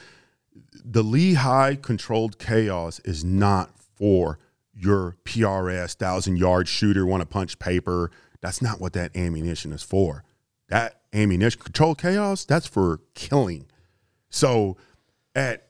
[SPEAKER 3] The Lehigh controlled chaos is not for your PRS thousand yard shooter want to punch paper. That's not what that ammunition is for. That ammunition controlled chaos. That's for killing. So at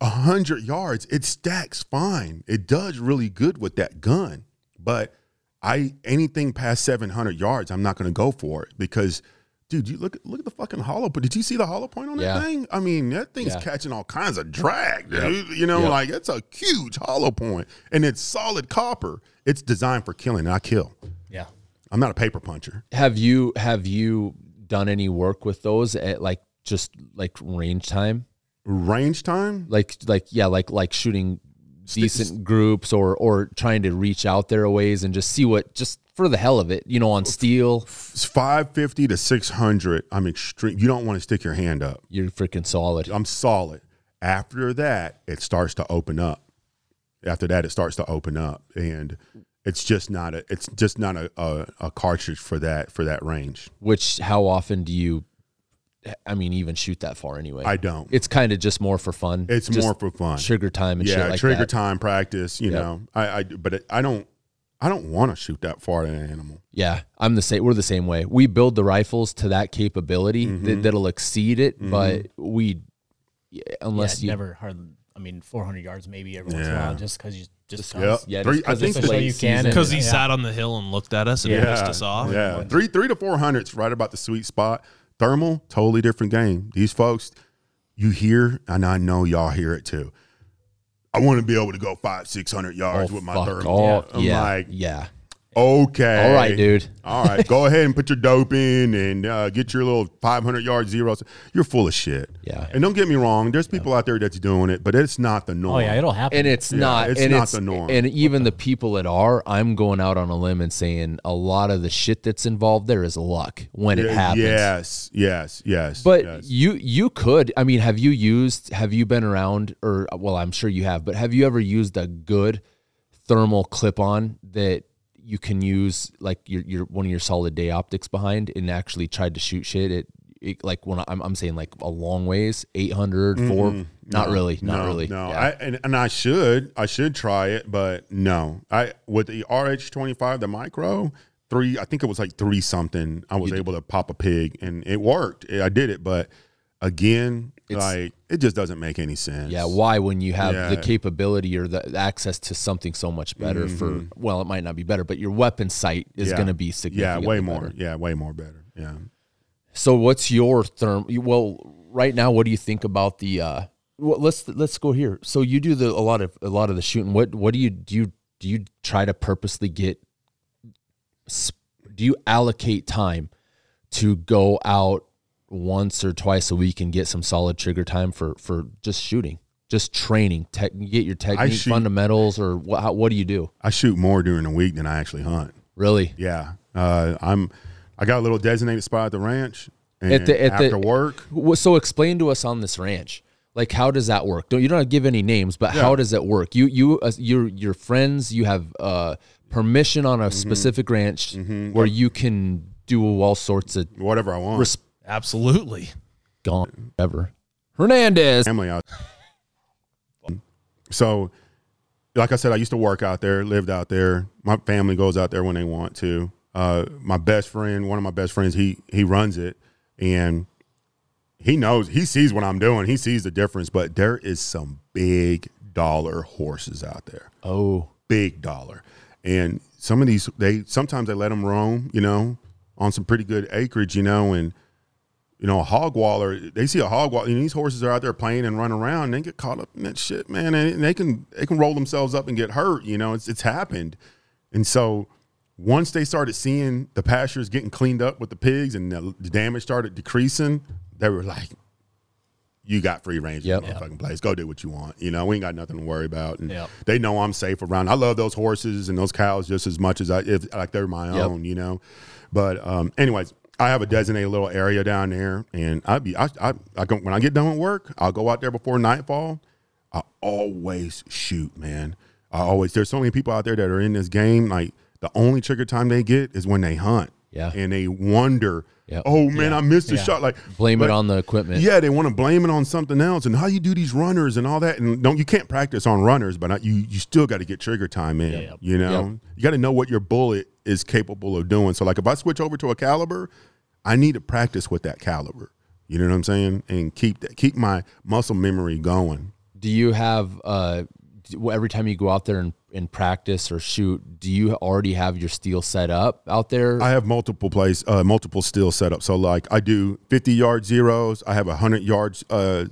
[SPEAKER 3] a hundred yards, it stacks fine. It does really good with that gun, but I anything past seven hundred yards, I'm not going to go for it because, dude, you look at look at the fucking hollow But Did you see the hollow point on that
[SPEAKER 1] Yeah.
[SPEAKER 3] thing? I mean, that thing's
[SPEAKER 1] Yeah.
[SPEAKER 3] catching all kinds of drag, dude. You know,
[SPEAKER 1] Yep.
[SPEAKER 3] like it's a huge hollow point, and it's solid copper. It's designed for killing. And I kill.
[SPEAKER 4] Yeah.
[SPEAKER 3] I'm not a paper puncher.
[SPEAKER 1] have you have you done any work with those at like just like range time?
[SPEAKER 3] Range time.
[SPEAKER 1] Like like yeah, like like shooting decent groups or or trying to reach out there a ways and just see what just for the hell of it, you know, on steel,
[SPEAKER 3] It's 550 to 600. I'm extreme. You don't want to stick your hand up.
[SPEAKER 1] you're freaking solid.
[SPEAKER 3] I'm solid. After that, it starts to open up. After that, it starts to open up, and it's just not a. It's just not a, a, a cartridge for that for that range.
[SPEAKER 1] Which how often do you I mean even shoot that far anyway?
[SPEAKER 3] I don't.
[SPEAKER 1] it's kind of just more for fun.
[SPEAKER 3] It's
[SPEAKER 1] Just
[SPEAKER 3] more for fun.
[SPEAKER 1] trigger time and
[SPEAKER 3] yeah,
[SPEAKER 1] shit like
[SPEAKER 3] trigger
[SPEAKER 1] that.
[SPEAKER 3] time practice. You
[SPEAKER 1] Yep.
[SPEAKER 3] know, I, I but it, I don't. I don't want to shoot that far at an animal.
[SPEAKER 1] Yeah, I'm the same. We're the same way. We build the rifles to that capability
[SPEAKER 3] Mm-hmm.
[SPEAKER 1] that, that'll exceed it, but we unless
[SPEAKER 4] yeah,
[SPEAKER 1] you
[SPEAKER 4] never hard. I mean, 400 yards maybe every once in a while, just because you just
[SPEAKER 3] Yep.
[SPEAKER 4] cause.
[SPEAKER 1] yeah,
[SPEAKER 3] Three-
[SPEAKER 1] just 'cause
[SPEAKER 3] I think
[SPEAKER 4] so you can
[SPEAKER 2] Because he
[SPEAKER 4] Yeah.
[SPEAKER 2] sat on the hill and looked at us and
[SPEAKER 3] Yeah.
[SPEAKER 2] pissed us off.
[SPEAKER 3] Yeah, three three to four hundreds, right about the sweet spot. Thermal, totally different game. These folks, you hear, and I know y'all hear it too. I want to be able to go five, six hundred yards
[SPEAKER 1] Oh,
[SPEAKER 3] with my
[SPEAKER 1] fuck
[SPEAKER 3] thermal.
[SPEAKER 1] all-
[SPEAKER 3] I'm
[SPEAKER 1] yeah,
[SPEAKER 3] like,
[SPEAKER 1] yeah.
[SPEAKER 3] Okay,
[SPEAKER 1] All right, dude.
[SPEAKER 3] All right, go ahead and put your dope in and uh, get your little 500 yard zeros. You're full of shit.
[SPEAKER 1] Yeah.
[SPEAKER 3] And don't get me wrong, there's people out there that's doing it, but it's not the norm.
[SPEAKER 4] Oh yeah, it'll happen.
[SPEAKER 1] And it's
[SPEAKER 3] Yeah,
[SPEAKER 1] not.
[SPEAKER 3] it's
[SPEAKER 1] and
[SPEAKER 3] not
[SPEAKER 1] it's,
[SPEAKER 3] the norm.
[SPEAKER 1] And even the people that are, I'm going out on a limb and saying a lot of the shit that's involved there is luck when it happens.
[SPEAKER 3] Yes, yes, yes.
[SPEAKER 1] But
[SPEAKER 3] yes.
[SPEAKER 1] you you could. I mean, have you used? Have you been around? Or well, I'm sure you have. But have you ever used a good thermal clip-on that you can use like your your one of your solid day optics behind and actually tried to shoot shit at it, like when I'm I'm saying like a long ways 800 4 not really not
[SPEAKER 3] no,
[SPEAKER 1] really
[SPEAKER 3] No,
[SPEAKER 1] Yeah.
[SPEAKER 3] I, and, and I should, I should try it, but no. I with the RH25, the micro three, I think it was like three something. I was able to pop a pig, and it worked. I did it, but again,
[SPEAKER 1] It's-
[SPEAKER 3] like it just doesn't make any sense.
[SPEAKER 1] Yeah, why when you have the capability or the access to something so much better for well, it might not be better, but your weapon sight is
[SPEAKER 3] Mm-hmm. Yeah.
[SPEAKER 1] going to be
[SPEAKER 3] significant.
[SPEAKER 1] yeah,
[SPEAKER 3] way more.
[SPEAKER 1] better.
[SPEAKER 3] Yeah, way more better. Yeah.
[SPEAKER 1] So what's your therm? Well, right now, what do you think about the? uh well, Let's let's go here. So you do the a lot of a lot of the shooting. What what do you do? You do you try to purposely get? sp- Do you allocate time to go out once or twice a week and get some solid trigger time for for just shooting, just training, tech, get your technique
[SPEAKER 3] shoot-
[SPEAKER 1] fundamentals, or what? How, what do you do?
[SPEAKER 3] I shoot more during the week than I actually hunt.
[SPEAKER 1] Really?
[SPEAKER 3] Yeah. Uh, I'm. I got a little designated spot at the ranch. And
[SPEAKER 1] At the- at the-
[SPEAKER 3] after work,
[SPEAKER 1] So explain to us on this ranch. Like how does that work? Don't you don't have to give any names, but how does it work? You you uh, your your friends you have uh, permission on a
[SPEAKER 3] Mm-hmm.
[SPEAKER 1] specific ranch where you can do all sorts of
[SPEAKER 3] whatever I want.
[SPEAKER 1] res-
[SPEAKER 2] Absolutely.
[SPEAKER 1] gone ever. Hernandez.
[SPEAKER 3] family out. So, like I said, I used to work out there, lived out there. My family goes out there when they want to. uh, my best friend, one of my best friends, he he runs it, and he knows he sees what I'm doing. He sees the difference. But there is some big dollar horses out there,
[SPEAKER 1] Oh,
[SPEAKER 3] big dollar, and some of these they sometimes they let them roam, you know, on some pretty good acreage, you know, and you know, a hog waller, they see a hog waller, and these horses are out there playing and running around, and they get caught up in that shit, man, and they can they can roll themselves up and get hurt. You know, it's it's happened, and so once they started seeing the pastures getting cleaned up with the pigs and the, the damage started decreasing, they were like, "You got free range
[SPEAKER 1] Yep.
[SPEAKER 3] in the fucking place. Go do what you want. You know, we ain't got nothing to worry about." And
[SPEAKER 4] Yep.
[SPEAKER 3] they know I'm safe around. I love those horses and those cows just as much as I if like they're my
[SPEAKER 1] Yep.
[SPEAKER 3] own. You know, but um, anyways. I have a designated little area down there, and I'd be I, I, I go, when I get done with work, I'll go out there before nightfall. I always shoot, man. I always there's so many people out there that are in this game. Like the only trigger time they get is when they hunt.
[SPEAKER 1] Yeah.
[SPEAKER 3] And they wonder,
[SPEAKER 1] Yep.
[SPEAKER 3] oh man, I missed a
[SPEAKER 4] Yeah.
[SPEAKER 3] shot. Like
[SPEAKER 1] blame it on the equipment.
[SPEAKER 3] yeah, they want to blame it on something else, and how you do these runners and all that. And don't you can't practice on runners, but I- you you still got to get trigger time in.
[SPEAKER 4] yep.
[SPEAKER 3] You know,
[SPEAKER 1] Yep.
[SPEAKER 3] you got to know what your bullet is capable of doing. So like if I switch over to a caliber, I need to practice with that caliber. You know what I'm saying? And keep that keep my muscle memory going.
[SPEAKER 1] Do you have uh every time you go out there and, and practice or shoot, do you already have your steel set up out there?
[SPEAKER 3] I have multiple place, uh, multiple steel set up. So like I do 50 yard zeros. I have a hundred yards uh,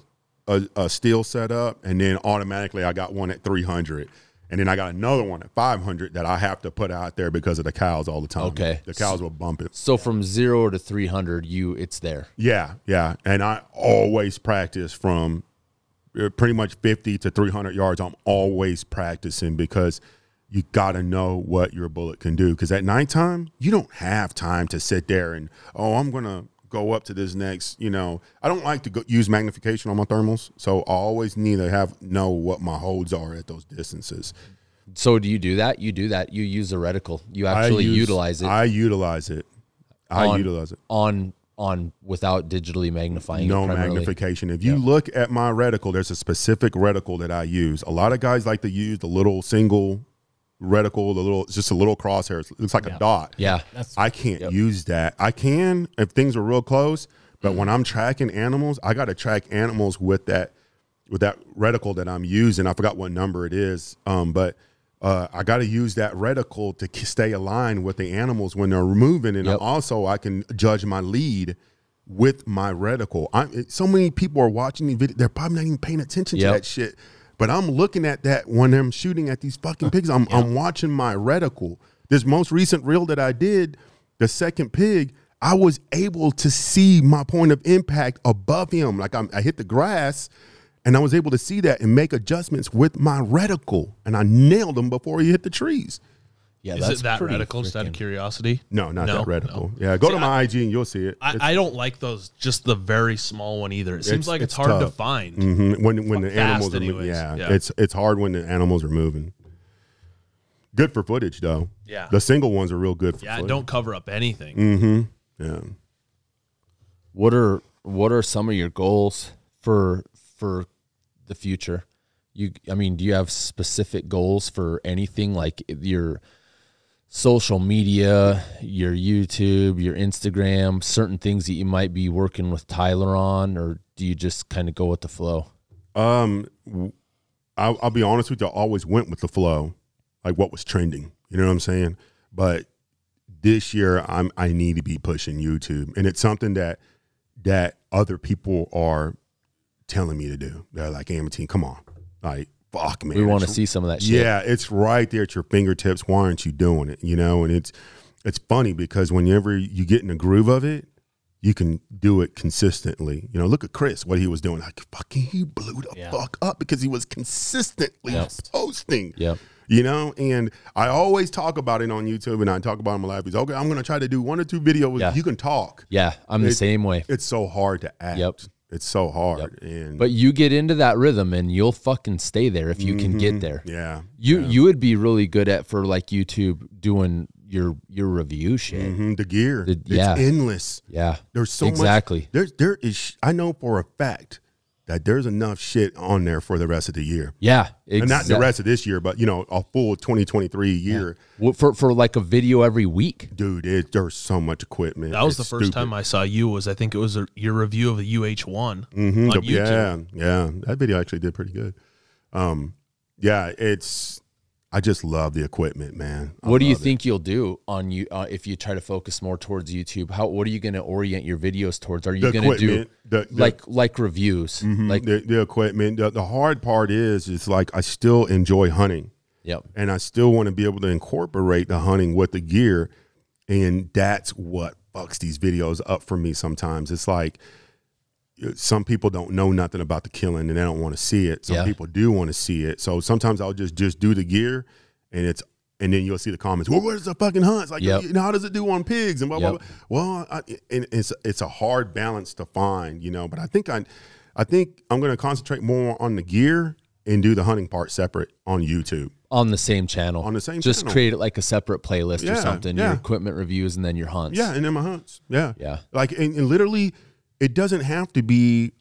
[SPEAKER 3] a, a steel set up, and then automatically I got one at 300, and then I got another one at 500 that I have to put out there because of the cows all the time.
[SPEAKER 1] Okay.
[SPEAKER 3] the cows will bump it.
[SPEAKER 1] so from zero to three hundred, you it's there.
[SPEAKER 3] Yeah, yeah, and I always practice from uh, pretty much 50 to 300 yards. I'm always practicing because you got to know what your bullet can do. Because at nighttime, you don't have time to sit there and oh, I'm gonna go up to this next. You know, I don't like to go, use magnification on my thermals, so I always need to have know what my holds are at those distances.
[SPEAKER 1] So do you do that? You do that. You use the reticle. You actually
[SPEAKER 3] use-
[SPEAKER 1] utilize it
[SPEAKER 3] I utilize it. I
[SPEAKER 1] On-
[SPEAKER 3] utilize it.
[SPEAKER 1] on on without digitally magnifying.
[SPEAKER 3] no magnification. If you look at my reticle, there's a specific reticle that I use. A lot of guys like to use the little single reticle, the little, just a little crosshair. It looks like a dot.
[SPEAKER 1] Yeah.
[SPEAKER 4] That's
[SPEAKER 3] I can't use that. I can if things are real close, but when I'm tracking animals, I got to track animals with that with that reticle that I'm using. I forgot what number it is, um, but uh, I got to use that reticle to k- stay aligned with the animals when they're moving, and
[SPEAKER 1] Yep.
[SPEAKER 3] also I can judge my lead with my reticle. I, it- so many people are watching the video; they're probably not even paying attention
[SPEAKER 1] Yep.
[SPEAKER 3] to that shit. But I'm looking at that when I'm shooting at these fucking pigs. I'm, I'm watching my reticle. This most recent reel that I did, the second pig, I was able to see my point of impact above him. Like I'm, I hit the grass, and I was able to see that and make adjustments with my reticle, and I nailed him before he hit the trees.
[SPEAKER 1] Yeah,
[SPEAKER 2] Is
[SPEAKER 1] that's
[SPEAKER 2] it that
[SPEAKER 1] radical?
[SPEAKER 2] reticle? Just out of curiosity.
[SPEAKER 3] No, not
[SPEAKER 2] No,
[SPEAKER 3] that radical.
[SPEAKER 2] no.
[SPEAKER 3] Yeah, go
[SPEAKER 2] See,
[SPEAKER 3] to my IG and you'll see it.
[SPEAKER 2] I, I don't like those. Just the very small one either. It seems
[SPEAKER 3] It's-
[SPEAKER 2] like it's,
[SPEAKER 3] it's
[SPEAKER 2] hard to
[SPEAKER 3] tough.
[SPEAKER 2] find.
[SPEAKER 3] Mhm. When when the animals are moving, yeah,
[SPEAKER 2] Yeah.
[SPEAKER 3] it's it's hard when the animals are moving. Good for footage though.
[SPEAKER 2] Yeah.
[SPEAKER 3] the single ones are real good for
[SPEAKER 2] Yeah,
[SPEAKER 3] footage.
[SPEAKER 2] don't cover up anything.
[SPEAKER 3] Mm-hmm. Yeah.
[SPEAKER 1] What are what are some of your goals for for the future? You I mean, do you have specific goals for anything like your social media, your YouTube, your Instagram, certain things that you might be working with Tyler on or do you just kind of go with the flow?
[SPEAKER 3] Um, I'll, I'll be honest with you. I always went with the flow, like what was trending. You know what I'm saying? But this year, I'm I need to be pushing YouTube, and it's something that that other people are telling me to do. They're like, "Amatine, come on, like fuck, man,
[SPEAKER 1] we want to see some of that shit.
[SPEAKER 3] Yeah, it's right there at your fingertips. Why aren't you doing it? You know, and it's it's funny because whenever you get in the groove of it, you can do it consistently. You know, look at Chris, what he was doing. Like fucking he blew the
[SPEAKER 4] Yeah.
[SPEAKER 3] fuck up because he was consistently
[SPEAKER 1] Yep.
[SPEAKER 3] posting.
[SPEAKER 1] Yep.
[SPEAKER 3] You know, and I always talk about it on YouTube and I talk about it in my life. He's okay, I'm gonna try to do one or two videos.
[SPEAKER 1] Yeah.
[SPEAKER 3] You can talk.
[SPEAKER 1] Yeah, I'm the same way.
[SPEAKER 3] It's so hard to act.
[SPEAKER 1] Yep.
[SPEAKER 3] It's so hard. And
[SPEAKER 1] But you get into that rhythm and you'll fucking stay there if you can get there.
[SPEAKER 3] yeah.
[SPEAKER 1] You you would be really good at for like YouTube doing your your review shit.
[SPEAKER 3] Mhm, The gear.
[SPEAKER 1] The-
[SPEAKER 3] it's
[SPEAKER 1] yeah.
[SPEAKER 3] endless.
[SPEAKER 1] Yeah.
[SPEAKER 3] There's so
[SPEAKER 1] exactly.
[SPEAKER 3] much. There's there is. I know for a fact that there's enough shit on there for the rest of the year.
[SPEAKER 1] Yeah,
[SPEAKER 3] And not the rest of this year, but you know, a full 2023 year.
[SPEAKER 1] Well, for for like a video every week.
[SPEAKER 3] Dude, it, there's so much equipment.
[SPEAKER 2] That was the first
[SPEAKER 3] stupid.
[SPEAKER 2] time I saw you. Was I think it was a, your review of the UH1
[SPEAKER 3] Mhm.
[SPEAKER 2] on YouTube.
[SPEAKER 3] Yeah, yeah. That video actually did pretty good. Um, yeah, it's. I just love the equipment, man. I
[SPEAKER 1] What do you
[SPEAKER 3] love it.
[SPEAKER 1] think you'll do on you uh, if you try to focus more towards YouTube? How what are you going to orient your videos towards? Are you going to do
[SPEAKER 3] the, the,
[SPEAKER 1] like like reviews?
[SPEAKER 3] mhm,
[SPEAKER 1] Like
[SPEAKER 3] the, the equipment. The, the hard part is, is like I still enjoy hunting,
[SPEAKER 1] yep.
[SPEAKER 3] and I still want to be able to incorporate the hunting with the gear, and that's what fucks these videos up for me. Sometimes it's like some people don't know nothing about the killing and they don't want to see it. Some
[SPEAKER 1] Yeah.
[SPEAKER 3] people do want to see it. So sometimes I'll just just do the gear, and it's and then you'll see the comments. Well, where's the fucking hunts? Like,
[SPEAKER 1] Yep.
[SPEAKER 3] you know, how does it do on pigs and blah blah.
[SPEAKER 1] Yep.
[SPEAKER 3] blah. Well, I, and it's it's a hard balance to find, you know. But I think I, I think I'm going to concentrate more on the gear and do the hunting part separate on YouTube.
[SPEAKER 1] On the same channel.
[SPEAKER 3] On the same
[SPEAKER 1] Just
[SPEAKER 3] channel.
[SPEAKER 1] create it like a separate playlist or
[SPEAKER 3] Yeah,
[SPEAKER 1] something. Your equipment reviews and then your hunts.
[SPEAKER 3] Yeah, and then my hunts. Yeah,
[SPEAKER 1] Yeah.
[SPEAKER 3] Like, and, and literally, it doesn't have to be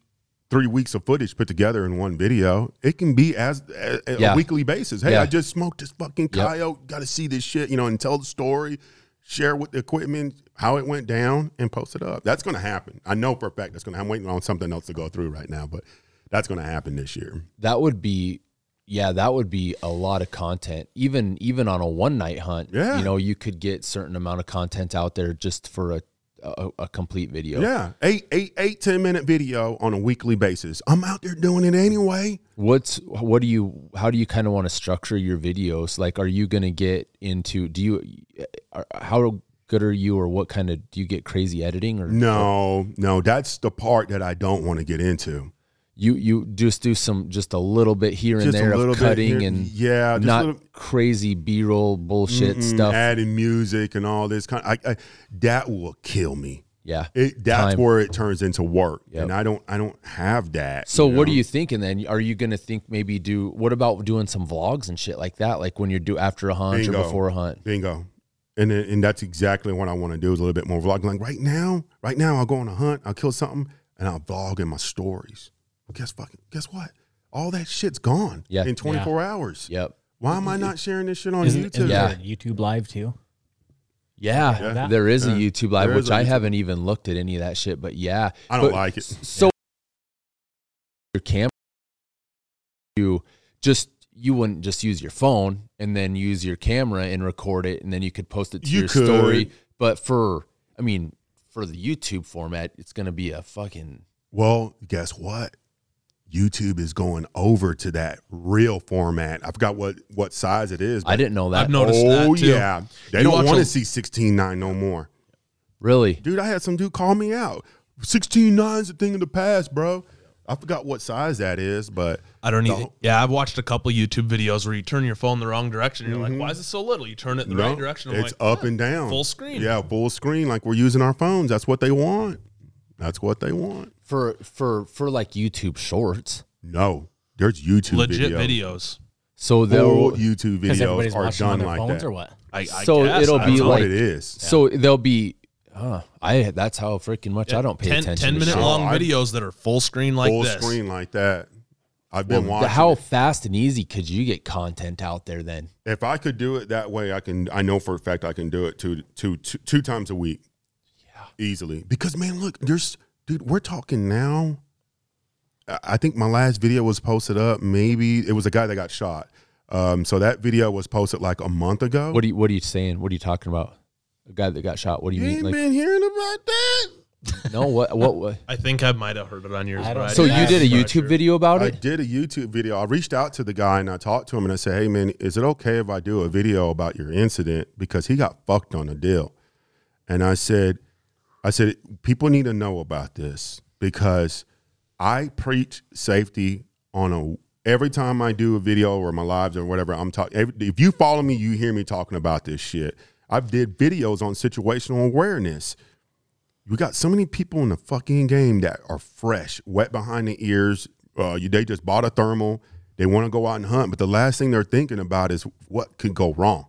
[SPEAKER 3] three weeks of footage put together in one video. It can be as a, a
[SPEAKER 1] Yeah.
[SPEAKER 3] weekly basis. Hey,
[SPEAKER 1] Yeah.
[SPEAKER 3] I just smoked this fucking
[SPEAKER 1] Yep.
[SPEAKER 3] coyote. Got to see this shit, you know, and tell the story, share with the equipment how it went down, and post it up. That's going to happen. I know for a fact that's going to. I'm waiting on something else to go through right now, but that's going to happen this year.
[SPEAKER 1] That would be yeah, that would be a lot of content. Even even on a one night hunt,
[SPEAKER 3] Yeah.
[SPEAKER 1] you know, you could get certain amount of content out there just for a a, a complete video.
[SPEAKER 3] Yeah, eight, eight, eight, ten minute video on a weekly basis. I'm out there doing it anyway.
[SPEAKER 1] What's what do you how do you kind of want to structure your videos? Like, are you going to get into? Do you are, how good are you, or what kind of do you get crazy editing, or
[SPEAKER 3] No, no, that's the part that I don't want to get into.
[SPEAKER 1] You you just do some just a little bit here and
[SPEAKER 3] Just
[SPEAKER 1] there of cutting
[SPEAKER 3] here-
[SPEAKER 1] and
[SPEAKER 3] yeah, just
[SPEAKER 1] not
[SPEAKER 3] little-
[SPEAKER 1] crazy B roll bullshit stuff.
[SPEAKER 3] adding music and all this kind. I, I, that will kill me.
[SPEAKER 1] yeah.
[SPEAKER 3] It, that's
[SPEAKER 1] Time.
[SPEAKER 3] where it turns into work,
[SPEAKER 1] Yep.
[SPEAKER 3] and I don't, I don't have that.
[SPEAKER 1] So what are you thinking then? Are you going to think maybe do what about doing some vlogs and shit like that? Like when you're do after a hunt
[SPEAKER 3] Bingo.
[SPEAKER 1] or before a hunt?
[SPEAKER 3] Bingo. And then, and that's exactly what I want to do is a little bit more vlogging. Like right now, right now, I'll go on a hunt, I'll kill something, and I'll vlog in my stories. Well, guess fucking, guess what? All that shit's gone
[SPEAKER 1] Yeah.
[SPEAKER 3] in 24 hours.
[SPEAKER 1] Yep.
[SPEAKER 3] Why am I not sharing this shit on
[SPEAKER 4] Isn't,
[SPEAKER 3] YouTube?
[SPEAKER 1] Yeah.
[SPEAKER 4] YouTube live too?
[SPEAKER 1] Yeah,
[SPEAKER 4] Yeah.
[SPEAKER 1] there is a YouTube live,
[SPEAKER 3] There is
[SPEAKER 1] which
[SPEAKER 3] a
[SPEAKER 1] I
[SPEAKER 3] YouTube-
[SPEAKER 1] haven't even looked at any of that shit. But yeah,
[SPEAKER 3] I don't
[SPEAKER 1] But-
[SPEAKER 3] like it.
[SPEAKER 1] So your camera, you just you wouldn't just use your phone and then use your camera and record it, and then you could post it to
[SPEAKER 3] You
[SPEAKER 1] your story. But for, I mean, for the YouTube format, it's gonna be a fucking
[SPEAKER 3] Well, guess what? YouTube is going over to that real format. I forgot what what size it is.
[SPEAKER 1] I didn't know that.
[SPEAKER 2] I've noticed
[SPEAKER 3] oh
[SPEAKER 2] that too.
[SPEAKER 3] yeah, they
[SPEAKER 2] You
[SPEAKER 3] don't
[SPEAKER 2] watch
[SPEAKER 3] want
[SPEAKER 2] a-
[SPEAKER 3] to see sixteen nine no more,
[SPEAKER 1] really?
[SPEAKER 3] dude. I had some dude call me out. Sixteen nine's a thing of the past, bro. I forgot what size that is, but
[SPEAKER 2] I don't
[SPEAKER 3] the-
[SPEAKER 2] even. Yeah, I've watched a couple YouTube videos where you turn your phone the wrong direction. You're like, why is it so little? You turn it in the
[SPEAKER 3] Mm-hmm. no,
[SPEAKER 2] right direction. I'm
[SPEAKER 3] it's
[SPEAKER 2] like,
[SPEAKER 3] up and down,
[SPEAKER 2] full screen.
[SPEAKER 3] Yeah, full screen, like we're using our phones. That's what they want. That's what they want.
[SPEAKER 1] For for for like YouTube Shorts.
[SPEAKER 3] No, there's YouTube
[SPEAKER 2] legit
[SPEAKER 3] videos.
[SPEAKER 2] videos.
[SPEAKER 1] So
[SPEAKER 3] Full
[SPEAKER 1] they'll
[SPEAKER 3] YouTube videos are
[SPEAKER 4] watching on
[SPEAKER 3] done
[SPEAKER 4] their
[SPEAKER 3] like
[SPEAKER 4] phones
[SPEAKER 3] that.
[SPEAKER 4] or what?
[SPEAKER 2] I, I
[SPEAKER 1] So
[SPEAKER 2] guess.
[SPEAKER 1] it'll
[SPEAKER 2] I
[SPEAKER 1] be
[SPEAKER 3] That's what
[SPEAKER 1] like-
[SPEAKER 3] it is.
[SPEAKER 1] so they'll be. Uh, I that's how freaking much I don't pay
[SPEAKER 2] 10,
[SPEAKER 1] attention.
[SPEAKER 2] 10
[SPEAKER 1] to
[SPEAKER 2] minute
[SPEAKER 1] shit.
[SPEAKER 2] long
[SPEAKER 3] I-
[SPEAKER 2] videos that are full screen like
[SPEAKER 3] full
[SPEAKER 2] this.
[SPEAKER 3] screen like that. I've been
[SPEAKER 1] Well,
[SPEAKER 3] watching.
[SPEAKER 1] how
[SPEAKER 3] it.
[SPEAKER 1] fast and easy could you get content out there then?
[SPEAKER 3] If I could do it that way, I can. I know for a fact I can do it two, two, two, two times a week. Yeah, easily. Because man, look, there's dude. We're talking now. I- I think my last video was posted up. Maybe it was a guy that got shot. Um, so that video was posted like a month ago.
[SPEAKER 1] What are you What are you saying? What are you talking about? A guy that got shot. What do you
[SPEAKER 3] you
[SPEAKER 1] mean?
[SPEAKER 3] ain't
[SPEAKER 1] Like
[SPEAKER 3] been hearing about that? *laughs*
[SPEAKER 1] no. What What? what?
[SPEAKER 2] I think I might have heard it on yours.
[SPEAKER 4] I
[SPEAKER 1] So you did a YouTube
[SPEAKER 2] sure.
[SPEAKER 1] video about it?
[SPEAKER 3] I did a YouTube video. I reached out to the guy and I talked to him and I said, "Hey man, is it okay if I do a video about your incident because he got fucked on a deal?" And I said, "I said people need to know about this because I preach safety on a every time I do a video or my lives or whatever. I'm talking. If you follow me, you hear me talking about this shit. I've did videos on situational awareness." We got so many people in the fucking game that are fresh, wet behind the ears. Uh, you, they just bought a thermal. They want to go out and hunt, but the last thing they're thinking about is what could go wrong.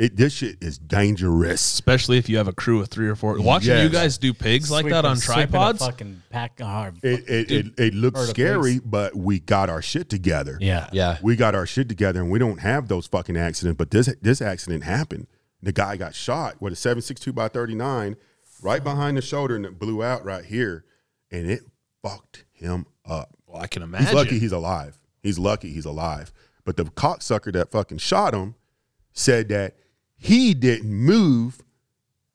[SPEAKER 3] It this shit is dangerous.
[SPEAKER 2] Especially if you have a crew of three or four. Watching
[SPEAKER 3] Yes.
[SPEAKER 2] you guys do pigs like that on
[SPEAKER 4] Sweeping- sweeping a
[SPEAKER 2] tripods.
[SPEAKER 4] fucking pack. Uh,
[SPEAKER 3] It it, it, it looks
[SPEAKER 4] Herd of
[SPEAKER 3] scary, but we got our shit together.
[SPEAKER 4] yeah,
[SPEAKER 1] Yeah.
[SPEAKER 3] we got our shit together, and we don't have those fucking accidents. But this this accident happened. The guy got shot with a seven six two by thirty nine, right behind the shoulder, and it blew out right here, and it fucked him up.
[SPEAKER 2] well, I can imagine.
[SPEAKER 3] He's lucky he's alive. He's lucky he's alive. But the cocksucker that fucking shot him said that he didn't move,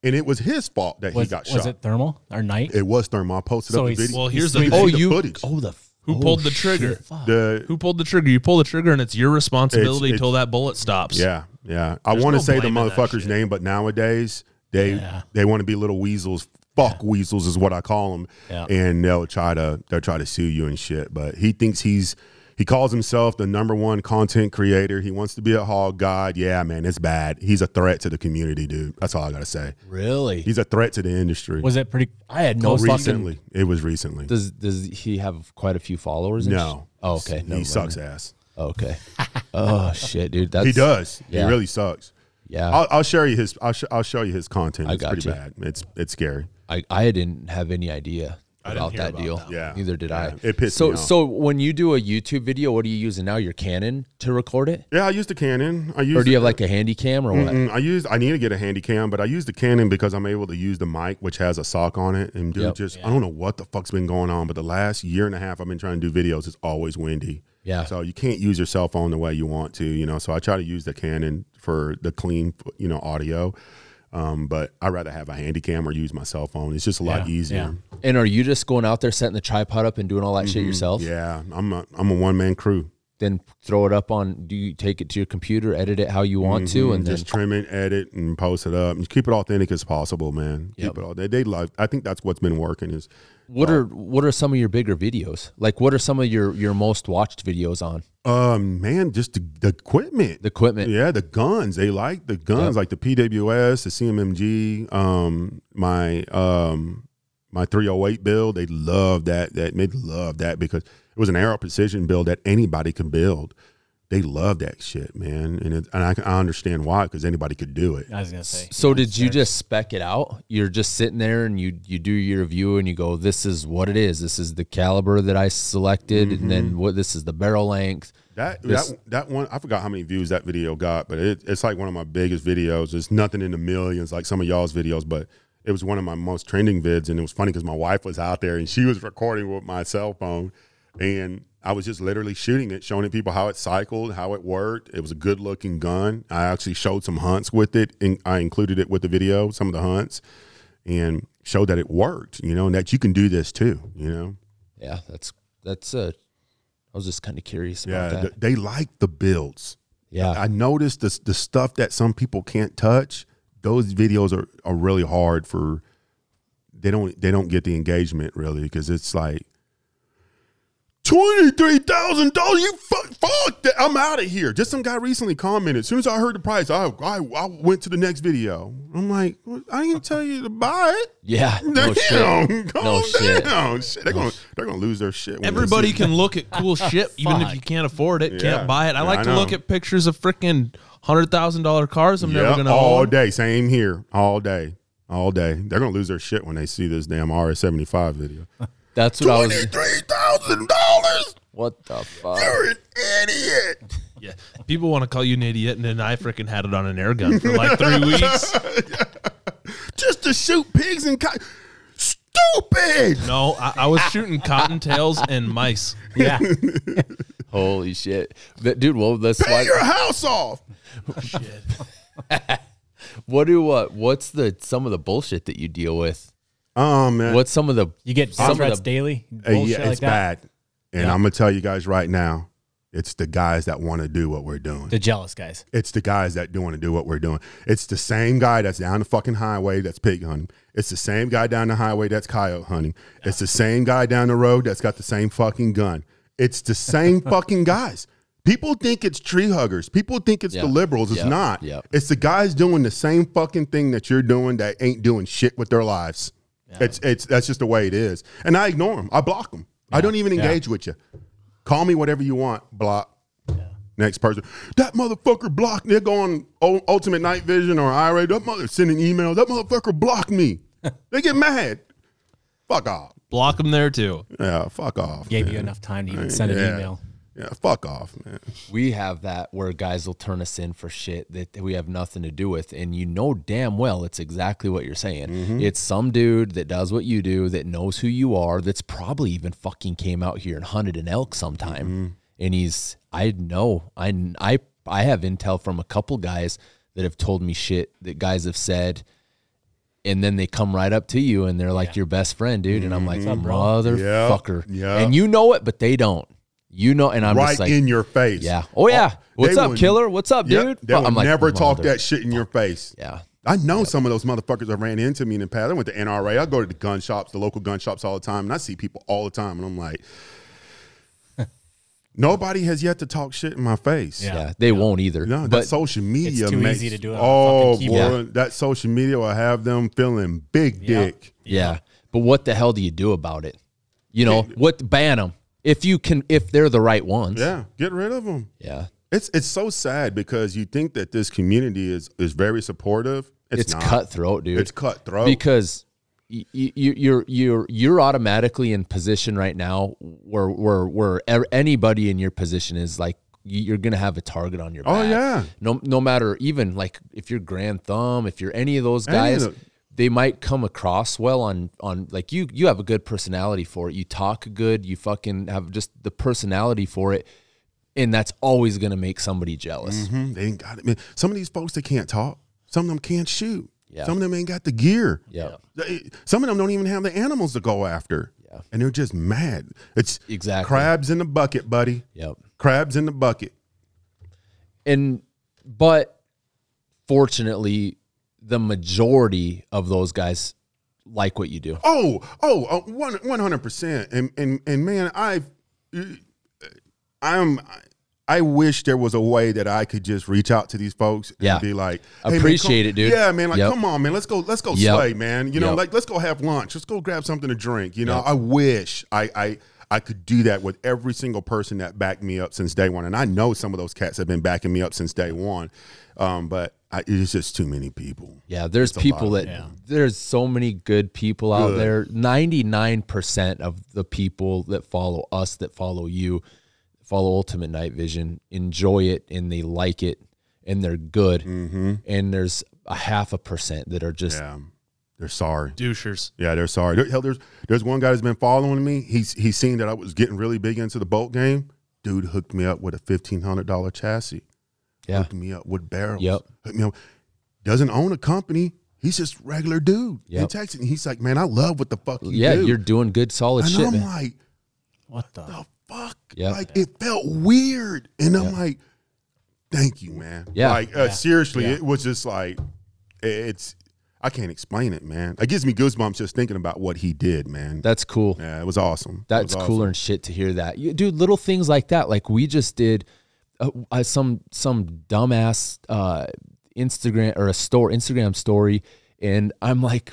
[SPEAKER 3] and it was his fault that
[SPEAKER 4] Was,
[SPEAKER 3] he got shot.
[SPEAKER 4] was it thermal or night?
[SPEAKER 3] It was thermal. I posted
[SPEAKER 4] So
[SPEAKER 3] up the video.
[SPEAKER 2] Well, here's the
[SPEAKER 4] sweeping-
[SPEAKER 1] Oh,
[SPEAKER 3] the
[SPEAKER 1] you.
[SPEAKER 3] footage.
[SPEAKER 1] Oh, the.
[SPEAKER 2] Who
[SPEAKER 1] oh,
[SPEAKER 2] pulled the
[SPEAKER 1] oh,
[SPEAKER 2] trigger?
[SPEAKER 4] Fuck.
[SPEAKER 3] the
[SPEAKER 2] Who pulled the trigger? You pull the trigger, and it's your responsibility until that bullet stops.
[SPEAKER 3] Yeah, yeah. I want to
[SPEAKER 2] no
[SPEAKER 3] say the
[SPEAKER 2] blame in that
[SPEAKER 3] motherfucker's name, but nowadays they
[SPEAKER 4] Yeah.
[SPEAKER 3] they want to be little weasels. Fuck weasels is what I call them,
[SPEAKER 4] Yeah.
[SPEAKER 3] and they'll try to they'll try to sue you and shit. But he thinks he's he calls himself the number one content creator. He wants to be a hog god. Yeah, man, it's bad. He's a threat to the community, dude. That's all I gotta say.
[SPEAKER 1] Really?
[SPEAKER 3] He's a threat to the industry.
[SPEAKER 4] Was it pretty? I had no
[SPEAKER 3] Oh,
[SPEAKER 4] fucking.
[SPEAKER 3] recently, it was recently.
[SPEAKER 1] Does does he have quite a few followers?
[SPEAKER 3] No.
[SPEAKER 1] sh- Oh, okay.
[SPEAKER 3] No, he
[SPEAKER 1] never mind.
[SPEAKER 3] sucks ass.
[SPEAKER 1] Oh, okay. *laughs* oh shit, dude. That's
[SPEAKER 3] He does.
[SPEAKER 1] yeah.
[SPEAKER 3] He really sucks.
[SPEAKER 1] Yeah.
[SPEAKER 3] I'll, I'll show you his. I'll, sh- I'll show you his content.
[SPEAKER 1] I
[SPEAKER 3] It's pretty
[SPEAKER 1] gotcha.
[SPEAKER 3] bad. It's it's scary.
[SPEAKER 1] I, I didn't have any idea about that
[SPEAKER 2] about
[SPEAKER 1] deal.
[SPEAKER 2] that.
[SPEAKER 3] Yeah.
[SPEAKER 1] Neither did I.
[SPEAKER 3] It pissed
[SPEAKER 1] so
[SPEAKER 3] me off.
[SPEAKER 1] so when you do a YouTube video, what are you using now? Your Canon to record it,
[SPEAKER 3] Yeah, I use the Canon. I use.
[SPEAKER 1] or do you have like a handy cam or what?
[SPEAKER 3] I use. I need to get a handy cam, but I use the Canon because I'm able to use the mic, which has a sock on it. And dude,
[SPEAKER 1] Yep.
[SPEAKER 3] just I don't know what the fuck's been going on, but the last year and a half I've been trying to do videos. It's always windy.
[SPEAKER 1] Yeah.
[SPEAKER 3] So you can't use your cell phone the way you want to, you know. So I try to use the Canon for the clean, you know, audio. Um, but I'd rather have a handy cam or use my cell phone. It's just a lot
[SPEAKER 4] Yeah,
[SPEAKER 3] easier.
[SPEAKER 1] And are you just going out there setting the tripod up and doing all that shit yourself?
[SPEAKER 3] Mm-hmm. Yeah, I'm a I'm a one man crew.
[SPEAKER 1] Then throw it up on. Do you take it to your computer, edit it how you want to,
[SPEAKER 3] Mhm.
[SPEAKER 1] and then
[SPEAKER 3] just trim it, edit, and post it up. And keep it authentic as possible, man.
[SPEAKER 1] Yep.
[SPEAKER 3] Keep it all. They, they love. I think that's what's been working. Is
[SPEAKER 1] what are what are some of your bigger videos? Like what are some of your your most watched videos on
[SPEAKER 3] um man, just the, the equipment.
[SPEAKER 1] the equipment?
[SPEAKER 3] yeah, the guns. They like the guns,
[SPEAKER 1] Yep.
[SPEAKER 3] like the PWS, the CMMG, um, my um, my 308 build. They love that. That they love that because it was an Aero Precision build that anybody can build. They love that shit, man, and it, and I, I understand why because anybody could do it.
[SPEAKER 4] I was gonna say.
[SPEAKER 1] So did you just spec it out? You're just sitting there and you you do your review and you go, "This is what it is. This is the caliber that I selected, and
[SPEAKER 3] Mm-hmm.
[SPEAKER 1] then what this is the barrel length."
[SPEAKER 3] That
[SPEAKER 1] This-
[SPEAKER 3] that that one I forgot how many views that video got, but it, it's like one of my biggest videos. It's nothing in the millions like some of y'all's videos, but it was one of my most trending vids, and it was funny because my wife was out there and she was recording with my cell phone, and I was just literally shooting it, showing people how it cycled, how it worked. It was a good looking gun. I actually showed some hunts with it, and I included it with the video, some of the hunts, and showed that it worked. You know, and that you can do this too. You know.
[SPEAKER 1] Yeah, that's that's uh I was just kind of curious
[SPEAKER 3] Yeah, th- they like the builds.
[SPEAKER 1] Yeah.
[SPEAKER 3] I noticed the the stuff that some people can't touch. Those videos are, are really hard for. They don't they don't get the engagement really because it's like twenty three thousand dollars. You fuck, fuck that. I'm out of here. Just some guy recently commented. As soon as I heard the price, I I, I went to the next video. I'm like, "Well, I didn't tell you to buy it.
[SPEAKER 1] Yeah, *laughs* no shit.
[SPEAKER 3] Damn, calm
[SPEAKER 1] No shit.
[SPEAKER 3] down. Shit, they're gonna they're gonna lose their shit. when
[SPEAKER 2] Everybody
[SPEAKER 3] see-
[SPEAKER 2] can look at cool *laughs* shit, even if you can't afford it,
[SPEAKER 3] Yeah.
[SPEAKER 2] can't buy it. I
[SPEAKER 3] Yeah,
[SPEAKER 2] like
[SPEAKER 3] I
[SPEAKER 2] to look at pictures of freaking hundred thousand dollar cars. I'm never gonna
[SPEAKER 3] all
[SPEAKER 2] own.
[SPEAKER 3] day. Same here. All day. All day. They're gonna lose their shit when they see this damn RS seventy five video. *laughs*
[SPEAKER 1] That's what I was.
[SPEAKER 3] three thousand dollars.
[SPEAKER 1] What the fuck?
[SPEAKER 3] You're an idiot. *laughs*
[SPEAKER 2] Yeah, people want to call you an idiot, and then I freaking had it on an air gun for like three *laughs* weeks. *laughs*
[SPEAKER 3] Just to shoot pigs and co- stupid.
[SPEAKER 2] No, I, I was shooting cottontails and mice.
[SPEAKER 4] Yeah,
[SPEAKER 1] Holy shit, But, dude. Well, that's
[SPEAKER 3] Pay
[SPEAKER 1] why.
[SPEAKER 3] your house off. Shit.
[SPEAKER 1] what do uh, What's the some of the bullshit that you deal with?
[SPEAKER 3] Oh man.
[SPEAKER 1] What's some of the
[SPEAKER 4] you get
[SPEAKER 1] Some of
[SPEAKER 4] threats
[SPEAKER 1] the-
[SPEAKER 4] daily.
[SPEAKER 3] Uh,
[SPEAKER 4] Bullshit
[SPEAKER 3] yeah,
[SPEAKER 4] like
[SPEAKER 3] it's
[SPEAKER 4] that.
[SPEAKER 3] bad. And
[SPEAKER 1] Yeah.
[SPEAKER 3] I'm gonna tell you guys right now, it's the guys that want to do what we're doing.
[SPEAKER 4] The jealous guys.
[SPEAKER 3] It's the guys that do want to do what we're doing. It's the same guy that's down the fucking highway that's pig hunting. It's the same guy down the highway that's coyote hunting. It's the same guy down the road that's got the same fucking gun. It's the same *laughs* fucking guys. People think it's tree huggers. People think it's
[SPEAKER 1] Yeah.
[SPEAKER 3] the liberals. It's
[SPEAKER 1] Yeah.
[SPEAKER 3] not.
[SPEAKER 1] Yeah.
[SPEAKER 3] It's the guys doing the same fucking thing that you're doing that ain't doing shit with their lives. It's it's that's just the way it is. And I ignore them. I block them. I don't even engage with you. Call me whatever you want. Block. Next person, that motherfucker blocked. They're going Ultimate Night Vision or iRay. That mother sending email. That motherfucker blocked me. *laughs* they get mad. Fuck off.
[SPEAKER 2] Block them there too.
[SPEAKER 3] Yeah, fuck off.
[SPEAKER 4] Gave
[SPEAKER 3] man.
[SPEAKER 4] you enough time to even send an email.
[SPEAKER 3] Yeah, fuck off, man.
[SPEAKER 1] we have that where guys will turn us in for shit that we have nothing to do with and you know damn well it's exactly what you're saying. Mm-hmm. It's some dude that does what you do that knows who you are that's probably even fucking came out here and hunted an elk sometime. Mm-hmm. And he's i know i i i have intel from a couple guys that have told me shit that guys have said and then they come right up to you and they're like your best friend dude. And i'm like mm-hmm. motherfucker.
[SPEAKER 3] Yeah.
[SPEAKER 1] and you know it but they don't you know and i'm
[SPEAKER 3] right
[SPEAKER 1] just like
[SPEAKER 3] in your face.
[SPEAKER 1] yeah. Oh yeah. What's up,
[SPEAKER 3] will-
[SPEAKER 1] killer? What's up,
[SPEAKER 3] Yep,
[SPEAKER 1] dude?
[SPEAKER 3] They
[SPEAKER 1] Fuck,
[SPEAKER 3] will
[SPEAKER 1] I'm like,
[SPEAKER 3] never talk that shit in your face.
[SPEAKER 1] Yeah.
[SPEAKER 3] I know some of those motherfuckers that ran into me in the past. I went to NRA. I go to the gun shops, the local gun shops all the time, and I see people all the time, and I'm like, *laughs* nobody has yet to talk shit in my face.
[SPEAKER 4] Yeah.
[SPEAKER 1] Yeah. They won't either.
[SPEAKER 3] No, that
[SPEAKER 1] but
[SPEAKER 3] social media
[SPEAKER 4] too
[SPEAKER 3] makes,
[SPEAKER 4] easy to do it on
[SPEAKER 3] Oh boy,
[SPEAKER 4] keyboard.
[SPEAKER 3] that social media will have them feeling big
[SPEAKER 4] Yeah.
[SPEAKER 3] dick.
[SPEAKER 1] yeah. But what the hell do you do about it? You know, what ban them if you can if they're the right ones.
[SPEAKER 3] Yeah, get rid of them.
[SPEAKER 1] Yeah.
[SPEAKER 3] It's it's so sad because you think that this community is is very supportive. It's,
[SPEAKER 1] It's, cutthroat, dude.
[SPEAKER 3] It's cutthroat.
[SPEAKER 1] because you, you, you're you're you're automatically in position right now where where where er- anybody in your position is like you- you're gonna have a target on your back.
[SPEAKER 3] Oh, yeah.
[SPEAKER 1] No no matter even like if you're Garand Thumb, if you're any of those guys, they might come across well on on like you you have a good personality for it. You talk good. You fucking have just the personality for it. And that's always gonna make somebody jealous.
[SPEAKER 3] Mhm, They ain't got it. Man, some of these folks they can't talk. Some of them can't shoot.
[SPEAKER 1] Yeah.
[SPEAKER 3] Some of them ain't got the gear.
[SPEAKER 1] Yeah.
[SPEAKER 3] Some of them don't even have the animals to go after.
[SPEAKER 1] Yeah.
[SPEAKER 3] And they're just mad. It's
[SPEAKER 1] Exactly.
[SPEAKER 3] crabs in the bucket, buddy.
[SPEAKER 1] Yep.
[SPEAKER 3] Crabs in the bucket.
[SPEAKER 1] and but fortunately the majority of those guys like what you do
[SPEAKER 3] Oh, oh, uh, one one hundred percent. And and and man, I, I'm. I wish there was a way that I could just reach out to these folks and
[SPEAKER 1] Yeah.
[SPEAKER 3] be like, hey, man,
[SPEAKER 1] Appreciate
[SPEAKER 3] come-
[SPEAKER 1] it, dude.
[SPEAKER 3] Yeah, man. Like,
[SPEAKER 1] Yep.
[SPEAKER 3] come on, man. Let's go. Let's go
[SPEAKER 1] Yep.
[SPEAKER 3] slay, man. You know,
[SPEAKER 1] Yep.
[SPEAKER 3] like let's go have lunch. Let's go grab something to drink. You know. I wish I I I could do that with every single person that backed me up since day one. And I know some of those cats have been backing me up since day one. Um, but I, it's just too many people.
[SPEAKER 1] yeah there's
[SPEAKER 3] a
[SPEAKER 1] people that
[SPEAKER 4] Yeah.
[SPEAKER 1] there's so many good people out there 99% of the people that follow us that follow you follow ultimate night vision enjoy it and they like it and they're good
[SPEAKER 3] Mm-hmm.
[SPEAKER 1] and there's a half a percent that are just
[SPEAKER 3] Yeah, they're sorry.
[SPEAKER 2] Douchers.
[SPEAKER 3] Yeah, they're sorry. There- Hell, there's there's one guy that's been following me. He's he's seen that I was getting really big into the boat game. Dude hooked me up with a fifteen hundred dollar chassis.
[SPEAKER 1] Yeah
[SPEAKER 3] Hooked me up with barrels.
[SPEAKER 1] Yep.
[SPEAKER 3] Hooked me up. Doesn't own a company. He's just regular dude in
[SPEAKER 1] Yep.
[SPEAKER 3] Texas. And he's like, man, I love what the fuck you
[SPEAKER 1] yeah
[SPEAKER 3] do.
[SPEAKER 1] Yeah, you're doing good solid
[SPEAKER 3] and
[SPEAKER 1] shit
[SPEAKER 3] I'm
[SPEAKER 1] man.
[SPEAKER 3] like,
[SPEAKER 4] What the?
[SPEAKER 3] the fuck?
[SPEAKER 1] Yep.
[SPEAKER 3] Like it felt weird, and I'm like, thank you, man.
[SPEAKER 1] Yeah.
[SPEAKER 3] Like uh, seriously,
[SPEAKER 4] Yeah.
[SPEAKER 3] it was just like it's. I can't explain it, man. It gives me goosebumps just thinking about what he did, man.
[SPEAKER 1] that's cool
[SPEAKER 3] Yeah, it was awesome.
[SPEAKER 1] That's
[SPEAKER 3] was awesome.
[SPEAKER 1] cooler and shit to hear that, you, dude. Little things like that, like we just did, uh, uh, some some dumbass uh, Instagram or a store Instagram story, and I'm like,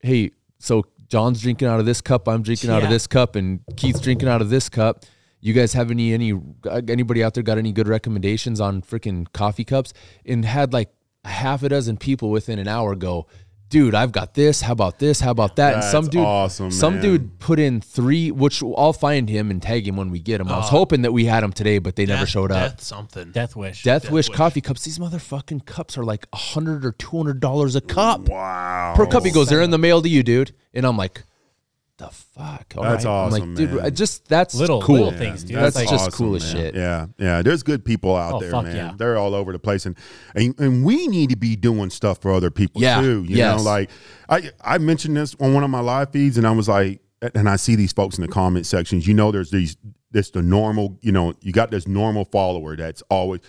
[SPEAKER 1] hey, so John's drinking out of this cup, I'm drinking out of this cup, and Keith's drinking out of this cup. You guys have any any uh, anybody out there got any good recommendations on freaking coffee cups? And had like half a dozen people within an hour go. Dude, I've got this. How about this? How about that? and some dude,
[SPEAKER 3] awesome,
[SPEAKER 1] some
[SPEAKER 3] man.
[SPEAKER 1] dude put in three, which I'll find him and tag him when we get him. I was oh. hoping that we had him today, but they never showed up.
[SPEAKER 2] Death something.
[SPEAKER 4] Death Wish.
[SPEAKER 1] Death,
[SPEAKER 2] Death
[SPEAKER 1] Wish
[SPEAKER 2] Wish.
[SPEAKER 1] coffee cups. These motherfucking cups are like a hundred or two hundred dollars a cup
[SPEAKER 3] Wow.
[SPEAKER 1] per cup. He goes, "They're in the mail to you, dude." And I'm like, "The fuck?" All
[SPEAKER 3] That's
[SPEAKER 1] right. I'm
[SPEAKER 3] awesome,
[SPEAKER 1] like, dude,
[SPEAKER 3] man.
[SPEAKER 1] Just that's
[SPEAKER 4] Little-
[SPEAKER 1] cool.
[SPEAKER 4] little things, dude.
[SPEAKER 1] That's,
[SPEAKER 4] That's
[SPEAKER 1] just
[SPEAKER 3] awesome,
[SPEAKER 1] cool as
[SPEAKER 3] man.
[SPEAKER 1] shit.
[SPEAKER 3] Yeah, yeah. There's good people out
[SPEAKER 4] Oh,
[SPEAKER 3] there,
[SPEAKER 4] fuck
[SPEAKER 3] man.
[SPEAKER 4] yeah.
[SPEAKER 3] They're all over the place, and, and and we need to be doing stuff for other people
[SPEAKER 1] Yeah,
[SPEAKER 3] too. You
[SPEAKER 1] yes.
[SPEAKER 3] know, like I I mentioned this on one of my live feeds, and I was like, and I see these folks in the comment sections. You know, there's these this the normal. You know, you got this normal follower that's always,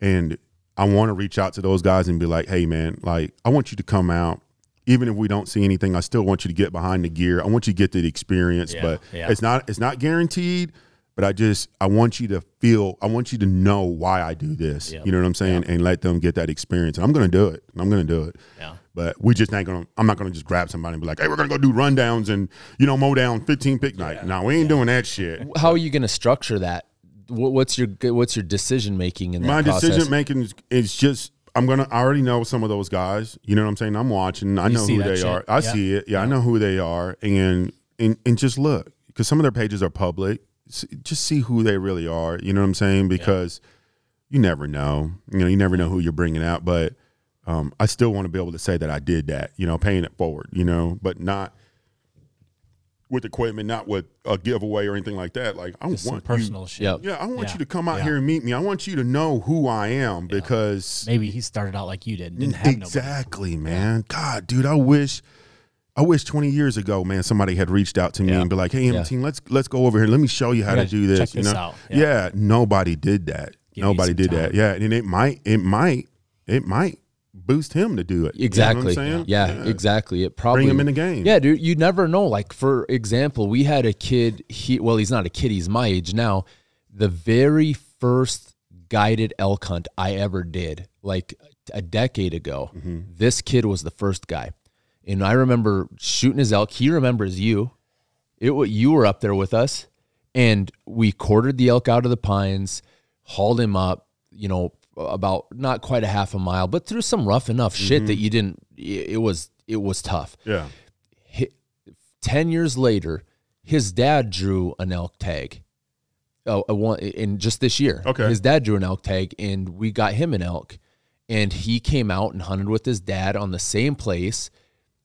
[SPEAKER 3] and I want to reach out to those guys and be like, hey, man, like I want you to come out. Even if we don't see anything, I still want you to get behind the gear. I want you to get the experience,
[SPEAKER 4] Yeah,
[SPEAKER 3] but
[SPEAKER 4] yeah.
[SPEAKER 3] it's not it's not guaranteed. But I just I want you to feel I want you to know why I do this.
[SPEAKER 4] Yep.
[SPEAKER 3] You know what I'm saying? And let them get that experience. And I'm gonna do it. I'm gonna do it.
[SPEAKER 4] Yeah.
[SPEAKER 3] But we just ain't gonna I'm not gonna just grab somebody and be like, hey, we're gonna go do rundowns and you know, mow down 15 pick night. No, we ain't doing that shit.
[SPEAKER 1] How are you going to structure that? What's your what's your decision making in that
[SPEAKER 3] My
[SPEAKER 1] process?
[SPEAKER 3] decision making is, is just I'm gonna. I already know some of those guys. You know what I'm saying? I'm watching. I know who they
[SPEAKER 4] shit.
[SPEAKER 3] are. I
[SPEAKER 4] Yeah.
[SPEAKER 3] see it. Yeah, I know who they are, and and and just look because some of their pages are public. Just see who they really are. You know what I'm saying? Because you never know. You know, you never know who you're bringing out. But um, I still want to be able to say that I did that. You know, paying it forward. You know, but not with equipment, not with a giveaway or anything like that. Like I
[SPEAKER 4] Just some
[SPEAKER 3] want you-
[SPEAKER 4] personal shit.
[SPEAKER 1] Yep.
[SPEAKER 3] yeah, I want
[SPEAKER 4] Yeah.
[SPEAKER 3] you to come out
[SPEAKER 4] Yeah.
[SPEAKER 3] here and meet me. I want you to know who I am because
[SPEAKER 4] Maybe he started out like you did. and Didn't have nobody.
[SPEAKER 3] exactly, man. God, dude, I wish, I wish twenty years ago, man, somebody had reached out to me
[SPEAKER 4] Yeah.
[SPEAKER 3] and be like, "Hey,
[SPEAKER 1] Yeah.
[SPEAKER 3] M-Team, let's let's go over here. Let me show you how to do this."
[SPEAKER 4] check
[SPEAKER 3] you
[SPEAKER 4] this
[SPEAKER 3] know,
[SPEAKER 4] out.
[SPEAKER 3] Yeah.
[SPEAKER 4] Yeah.
[SPEAKER 3] nobody did that.
[SPEAKER 4] you
[SPEAKER 3] nobody
[SPEAKER 4] some
[SPEAKER 3] did that. Yeah, and it might, it might, it might boost him to do it. You know what I'm
[SPEAKER 1] Exactly. yeah, exactly. It probably
[SPEAKER 3] Bring him in the game.
[SPEAKER 1] Yeah, dude, you never know. Like for example, we had a kid. He well, he's not a kid. He's my age now. The very first guided elk hunt I ever did, like a decade ago.
[SPEAKER 3] Mm-hmm.
[SPEAKER 1] This kid was the first guy, and I remember shooting his elk. He remembers you. It you were up there with us, and we quartered the elk out of the pines, hauled him up. You know, about not quite a half a mile, but through some rough enough shit
[SPEAKER 3] Mm-hmm.
[SPEAKER 1] that you didn't. It was it was tough.
[SPEAKER 3] yeah.
[SPEAKER 1] Hi- 10 years later, his dad drew an elk tag. Oh, a one in just this year.
[SPEAKER 3] Okay.
[SPEAKER 1] His dad drew an elk tag and we got him an elk. And he came out and hunted with his dad on the same place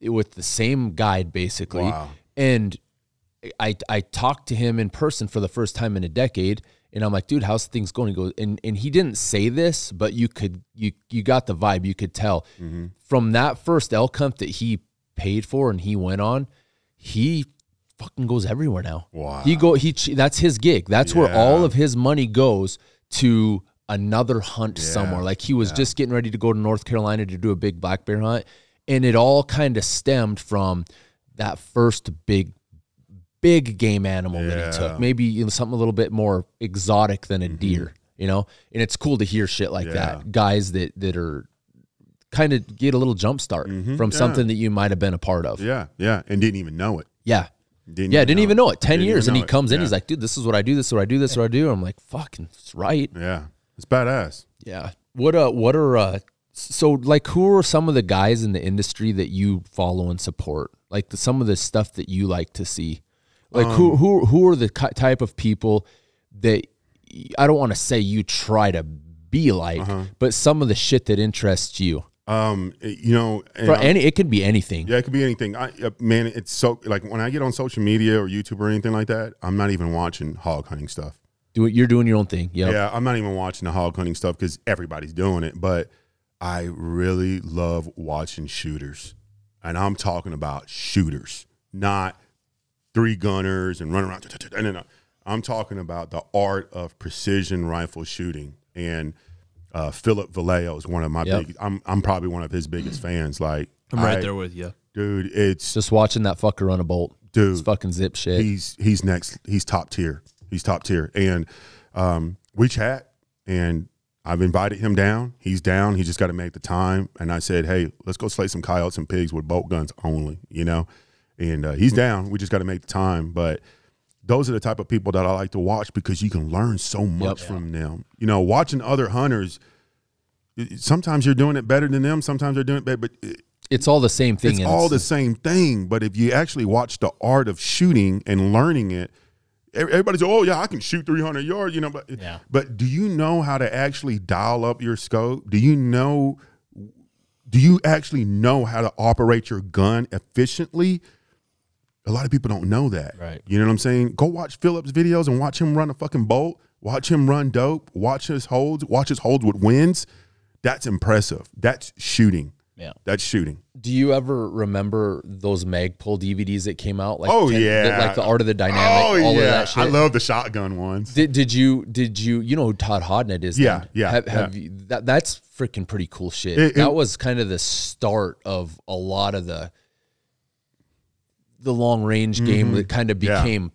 [SPEAKER 1] eh, with the same guide basically.
[SPEAKER 3] Wow.
[SPEAKER 1] And I I talked to him in person for the first time in a decade and I'm like, dude, how's things going? He goes, and and he didn't say this, but you could you you got the vibe, you could tell
[SPEAKER 3] Mm-hmm.
[SPEAKER 1] from that first elk hunt that he paid for and he went on, he fucking goes everywhere now.
[SPEAKER 3] Wow.
[SPEAKER 1] He go he that's his gig. That's where all of his money goes to another hunt somewhere. Like he was just getting ready to go to North Carolina to do a big black bear hunt and it all kind of stemmed from that first big big game animal that he took. Maybe you know, something a little bit more exotic than a deer, you know? And it's cool to hear shit like
[SPEAKER 3] Mm-hmm. Yeah.
[SPEAKER 1] that. Guys that that are kind of get a little jump start from
[SPEAKER 3] Mm-hmm. Yeah.
[SPEAKER 1] something that you might have been a part of.
[SPEAKER 3] Yeah, yeah, and didn't even know it.
[SPEAKER 1] Yeah.
[SPEAKER 3] Didn't
[SPEAKER 1] Yeah, didn't even know it. 10
[SPEAKER 3] Didn't
[SPEAKER 1] years. And he
[SPEAKER 3] know
[SPEAKER 1] comes in,
[SPEAKER 3] Yeah.
[SPEAKER 1] he's like, dude, this is what I do, this is what I do, this is what I do. I'm like, fucking, it's right.
[SPEAKER 3] Yeah, it's badass.
[SPEAKER 1] Yeah. What uh what are uh so like who are some of the guys in the industry that you follow and support? Like the, some of the stuff that you like to see. Like
[SPEAKER 3] Um,
[SPEAKER 1] who who who are the type of people that I don't want to say you try to be like,
[SPEAKER 3] Uh-huh.
[SPEAKER 1] but some of the shit that interests you.
[SPEAKER 3] Um, you know,
[SPEAKER 1] For any it could be anything.
[SPEAKER 3] Yeah, it could be anything. I, uh, man, it's so like when I get on social media or YouTube or anything like that, I'm not even watching hog hunting stuff.
[SPEAKER 1] Do it you're doing your own thing. Yep.
[SPEAKER 3] Yeah, I'm not even watching the hog hunting stuff because everybody's doing it. But I really love watching shooters, and I'm talking about shooters, not three gunners and run around. No, no, no. I'm talking about the art of precision rifle shooting. And uh, Philip Vallejo is one of my
[SPEAKER 1] Yep.
[SPEAKER 3] big. I'm I'm probably one of his biggest fans. Like
[SPEAKER 2] I'm right
[SPEAKER 3] I-
[SPEAKER 2] there with you.
[SPEAKER 3] dude. It's
[SPEAKER 1] Just watching that fucker run a bolt.
[SPEAKER 3] dude.
[SPEAKER 1] It's fucking zip shit.
[SPEAKER 3] he's he's next. He's top tier. He's top tier. And um, we chat, and I've invited him down. He's down. He just got to make the time. And I said, hey, let's go slay some coyotes and pigs with bolt guns only. You know, and uh, he's down. We just got to make the time. But those are the type of people that I like to watch because you can learn so much from them. You know, watching other hunters. Sometimes you're doing it better than them. Sometimes they're doing it better, but it-
[SPEAKER 1] it's all the same thing.
[SPEAKER 3] it's all the same thing. But if you actually watch the art of shooting and learning it, ev- everybody's oh yeah, I can shoot 300 yards, you know. But
[SPEAKER 4] Yeah.
[SPEAKER 3] but do you know how to actually dial up your scope? Do you know? Do you actually know how to operate your gun efficiently? A lot of people don't know that.
[SPEAKER 4] Right.
[SPEAKER 3] You know what I'm saying? Go watch Phillips videos and watch him run a fucking bolt. Watch him run dope. Watch his holds. Watch his holds with wins. That's impressive. That's shooting.
[SPEAKER 4] Yeah.
[SPEAKER 3] That's shooting.
[SPEAKER 1] Do you ever remember those Magpul DVDs that came out? Like
[SPEAKER 3] Oh,
[SPEAKER 1] 10
[SPEAKER 3] yeah.
[SPEAKER 1] like the art of the dynamic, oh, all of that shit.
[SPEAKER 3] I love the shotgun ones.
[SPEAKER 1] Did, did you did you you know who Todd Hodnett is?
[SPEAKER 3] Yeah,
[SPEAKER 1] then?
[SPEAKER 3] yeah,
[SPEAKER 1] Have,
[SPEAKER 3] yeah.
[SPEAKER 1] have You, that that's freaking pretty cool shit.
[SPEAKER 3] It-
[SPEAKER 1] that
[SPEAKER 3] it-
[SPEAKER 1] was kind of the start of a lot of the the long range game that kind of
[SPEAKER 3] Mm-hmm. Yeah.
[SPEAKER 1] became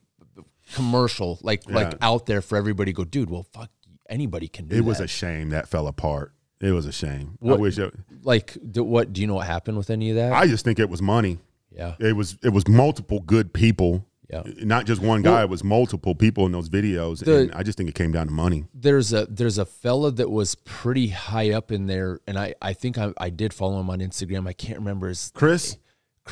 [SPEAKER 1] commercial, like like out there for everybody. to Go, dude. Well, fuck, anybody can do
[SPEAKER 3] It It was
[SPEAKER 1] that.
[SPEAKER 3] a shame that fell apart. It was a shame. I
[SPEAKER 1] What-
[SPEAKER 3] wish. It,
[SPEAKER 1] like do, what? Do you know what happened with any of that?
[SPEAKER 3] I just think it was money.
[SPEAKER 1] yeah,
[SPEAKER 3] It was. It was multiple good people
[SPEAKER 1] Yeah.
[SPEAKER 3] Not just one guy, it was multiple people in those videos.
[SPEAKER 1] The-
[SPEAKER 3] and I just think it came down to money.
[SPEAKER 1] there's a there's a fella that was pretty high up in there, and I I think I, I did follow him on Instagram. I can't remember his
[SPEAKER 3] Chris?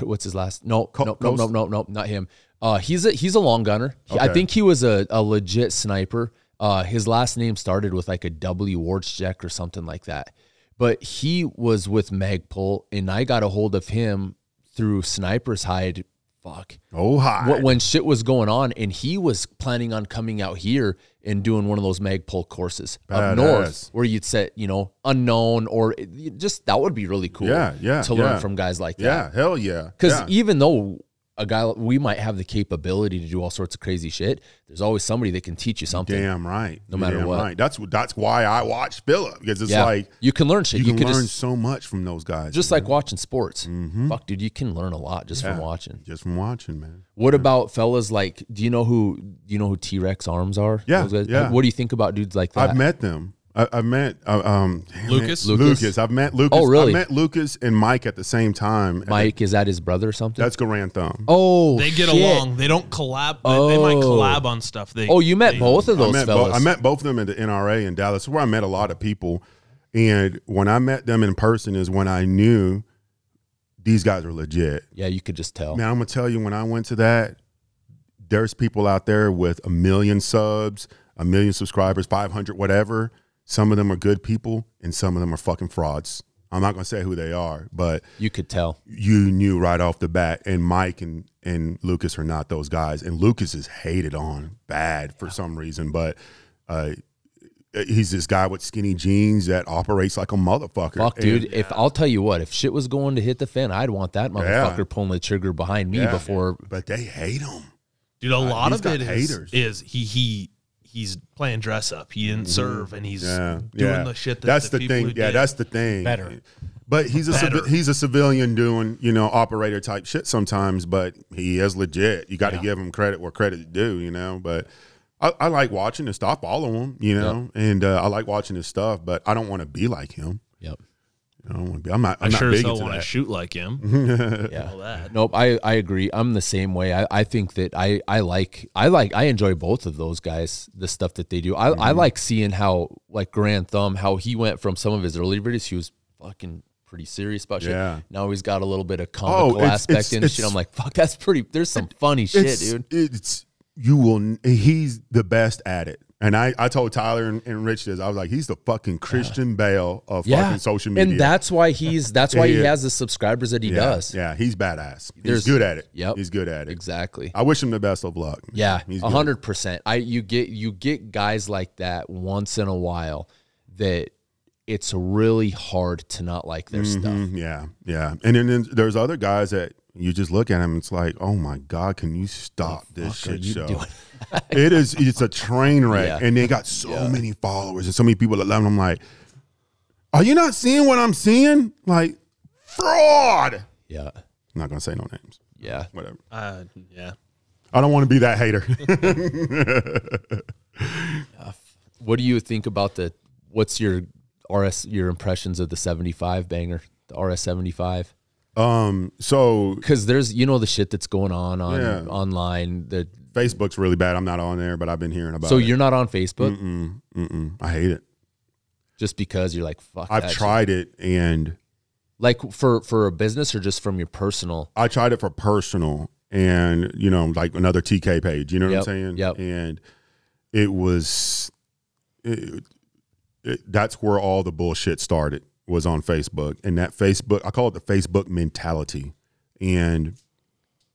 [SPEAKER 1] What's his last? No,
[SPEAKER 3] Co-
[SPEAKER 1] no, no, no, no, no, not him. Uh, he's a he's a long gunner. He- I
[SPEAKER 3] Okay.
[SPEAKER 1] think he was a, a legit sniper. Uh, his last name started with like a W Wardcheck or something like that. But he was with Magpul, and I got a hold of him through Sniper's Hide. Fuck.
[SPEAKER 3] Oh, hi.
[SPEAKER 1] Wh- when shit was going on, and he was planning on coming out here and doing one of those Magpul courses up north, where you'd set, you know, unknown or just that would be really cool.
[SPEAKER 3] Yeah, yeah,
[SPEAKER 1] to learn
[SPEAKER 3] yeah.
[SPEAKER 1] from guys like that.
[SPEAKER 3] yeah, hell yeah.
[SPEAKER 1] Because
[SPEAKER 3] yeah.
[SPEAKER 1] even though a guy we might have the capability to do all sorts of crazy shit, there's always somebody that can teach you something.
[SPEAKER 3] Damn right.
[SPEAKER 1] No matter
[SPEAKER 3] damn
[SPEAKER 1] what.
[SPEAKER 3] Right. That's that's why I watch Philip because it's
[SPEAKER 1] yeah,
[SPEAKER 3] like
[SPEAKER 1] you can learn shit.
[SPEAKER 3] you
[SPEAKER 1] You,
[SPEAKER 3] can
[SPEAKER 1] could
[SPEAKER 3] learn
[SPEAKER 1] just
[SPEAKER 3] so much from those guys.
[SPEAKER 1] just like watching sports.
[SPEAKER 3] Mhm.
[SPEAKER 1] Fuck, dude, you can learn a lot just from watching.
[SPEAKER 3] just from watching, man.
[SPEAKER 1] What about fellas like? Do you know who? Do you know who T Rex arms are?
[SPEAKER 3] Yeah, yeah.
[SPEAKER 1] What do you think about dudes like that?
[SPEAKER 3] I've met them. I, I've met uh, um
[SPEAKER 2] Lucas?
[SPEAKER 3] it.
[SPEAKER 1] Lucas?
[SPEAKER 3] Lucas. I've met Lucas.
[SPEAKER 1] Oh, really?
[SPEAKER 3] I met Lucas and Mike at the same time.
[SPEAKER 1] Mike is that his brother or something?
[SPEAKER 3] That's Garand Thumb.
[SPEAKER 1] oh,
[SPEAKER 2] They get
[SPEAKER 1] shit.
[SPEAKER 2] along. They don't collab. They, they might
[SPEAKER 1] Oh.
[SPEAKER 2] collab on stuff. They
[SPEAKER 1] Oh, you met
[SPEAKER 2] they-
[SPEAKER 1] both of
[SPEAKER 3] I
[SPEAKER 1] those
[SPEAKER 3] met, bo- I met both of them at the NRA in Dallas, where I met a lot of people. And when I met them in person is when I knew these guys are legit.
[SPEAKER 1] yeah, you could just tell.
[SPEAKER 3] Man, I'm gonna tell you, when I went to that, there's people out there with a million subs, a million subscribers, 500, whatever. Some of them are good people, and some of them are fucking frauds. I'm not gonna say who they are, but
[SPEAKER 1] You could tell.
[SPEAKER 3] you knew right off the bat. And Mike and and Lucas are not those guys. And Lucas is hated on bad for some reason, but uh, he's this guy with skinny jeans that operates like a motherfucker.
[SPEAKER 1] Fuck, dude.
[SPEAKER 3] And-
[SPEAKER 1] If I'll tell you what, if shit was going to hit the fan, I'd want that motherfucker pulling the trigger behind me
[SPEAKER 3] Yeah.
[SPEAKER 1] before.
[SPEAKER 3] but they hate him.
[SPEAKER 2] Dude, a lot
[SPEAKER 3] he's
[SPEAKER 2] of
[SPEAKER 3] got
[SPEAKER 2] it is,
[SPEAKER 3] haters.
[SPEAKER 2] is he he he's playing dress up. He didn't serve, and he's
[SPEAKER 3] Yeah,
[SPEAKER 2] doing
[SPEAKER 3] yeah.
[SPEAKER 2] the shit. That
[SPEAKER 3] that's
[SPEAKER 2] the,
[SPEAKER 3] the,
[SPEAKER 2] people
[SPEAKER 3] thing.
[SPEAKER 2] who
[SPEAKER 3] Yeah,
[SPEAKER 2] did.
[SPEAKER 3] that's the thing.
[SPEAKER 4] Better.
[SPEAKER 3] But he's a
[SPEAKER 2] Better.
[SPEAKER 3] civi- he's a civilian doing you know operator type shit sometimes. But he is legit. You got to
[SPEAKER 4] Yeah.
[SPEAKER 3] give him credit where credit is due. You know. But I, I like watching his stuff. Follow him. You know. And uh, I like watching his stuff. But I don't want to be like him.
[SPEAKER 1] Yep.
[SPEAKER 3] I don't want to be. I'm not.
[SPEAKER 2] I
[SPEAKER 3] I'm not
[SPEAKER 2] sure as
[SPEAKER 3] big
[SPEAKER 2] hell
[SPEAKER 3] into
[SPEAKER 2] want to shoot like him. *laughs*
[SPEAKER 1] Yeah.
[SPEAKER 2] All that.
[SPEAKER 1] Nope, I, I agree. I'm the same way. I, I think that I, I like I like I enjoy both of those guys, the stuff that they do. I, I
[SPEAKER 3] Mm-hmm.
[SPEAKER 1] like seeing how like Garand Thumb, how he went from some of his early videos, he was fucking pretty serious about shit.
[SPEAKER 3] Yeah.
[SPEAKER 1] Now he's got a little bit of comical
[SPEAKER 3] it's-
[SPEAKER 1] aspect
[SPEAKER 3] it's-
[SPEAKER 1] in his shit. I'm like, fuck, that's pretty there's some funny shit,
[SPEAKER 3] it's,
[SPEAKER 1] dude.
[SPEAKER 3] It's you will. He's the best at it. And I, I told Tyler and, and Rich this. I was like, he's the fucking Christian Bale of
[SPEAKER 1] Yeah.
[SPEAKER 3] fucking social media.
[SPEAKER 1] And that's why he's that's why he
[SPEAKER 3] Yeah.
[SPEAKER 1] has the subscribers that he
[SPEAKER 3] yeah,
[SPEAKER 1] does.
[SPEAKER 3] Yeah, he's badass. He's
[SPEAKER 1] There's-
[SPEAKER 3] good at it.
[SPEAKER 1] Yep.
[SPEAKER 3] he's good at it.
[SPEAKER 1] Exactly.
[SPEAKER 3] I wish him the best of luck.
[SPEAKER 1] Yeah, a hundred percent. I you get you get guys like that once in a while that it's really hard to not like their stuff.
[SPEAKER 3] Mhm, Yeah, yeah. And then, then there's other guys that you just look at him. It's like, oh my god, can you stop this shit show? *laughs* it is. It's a train wreck,
[SPEAKER 1] Yeah.
[SPEAKER 3] and they got so
[SPEAKER 1] Yeah.
[SPEAKER 3] many followers and so many people that love them. I'm like, are you not seeing what I'm seeing? Like fraud.
[SPEAKER 1] Yeah,
[SPEAKER 3] I'm not gonna say no names.
[SPEAKER 1] yeah.
[SPEAKER 3] Whatever.
[SPEAKER 2] Uh, yeah.
[SPEAKER 3] I don't want to be that hater. *laughs*
[SPEAKER 1] What do you think about the? What's your RS your impressions of the seventy five banger, the RS seventy five?
[SPEAKER 3] Um. So
[SPEAKER 1] Because there's you know the shit that's going on on
[SPEAKER 3] Yeah.
[SPEAKER 1] online. The
[SPEAKER 3] Facebook's really bad. I'm not on there, but I've been hearing about.
[SPEAKER 1] so
[SPEAKER 3] it.
[SPEAKER 1] you're not on Facebook
[SPEAKER 3] Mm-mm, mm-mm. I hate it.
[SPEAKER 1] just because you're like fuck.
[SPEAKER 3] I've
[SPEAKER 1] that shit.
[SPEAKER 3] tried it and.
[SPEAKER 1] like for for a business or just from your personal.
[SPEAKER 3] I tried it for personal and you know like another TK page. You know what
[SPEAKER 1] Yep,
[SPEAKER 3] I'm saying?
[SPEAKER 1] yep.
[SPEAKER 3] And it was it, it, that's where all the bullshit started was on Facebook and that Facebook I call it the Facebook mentality and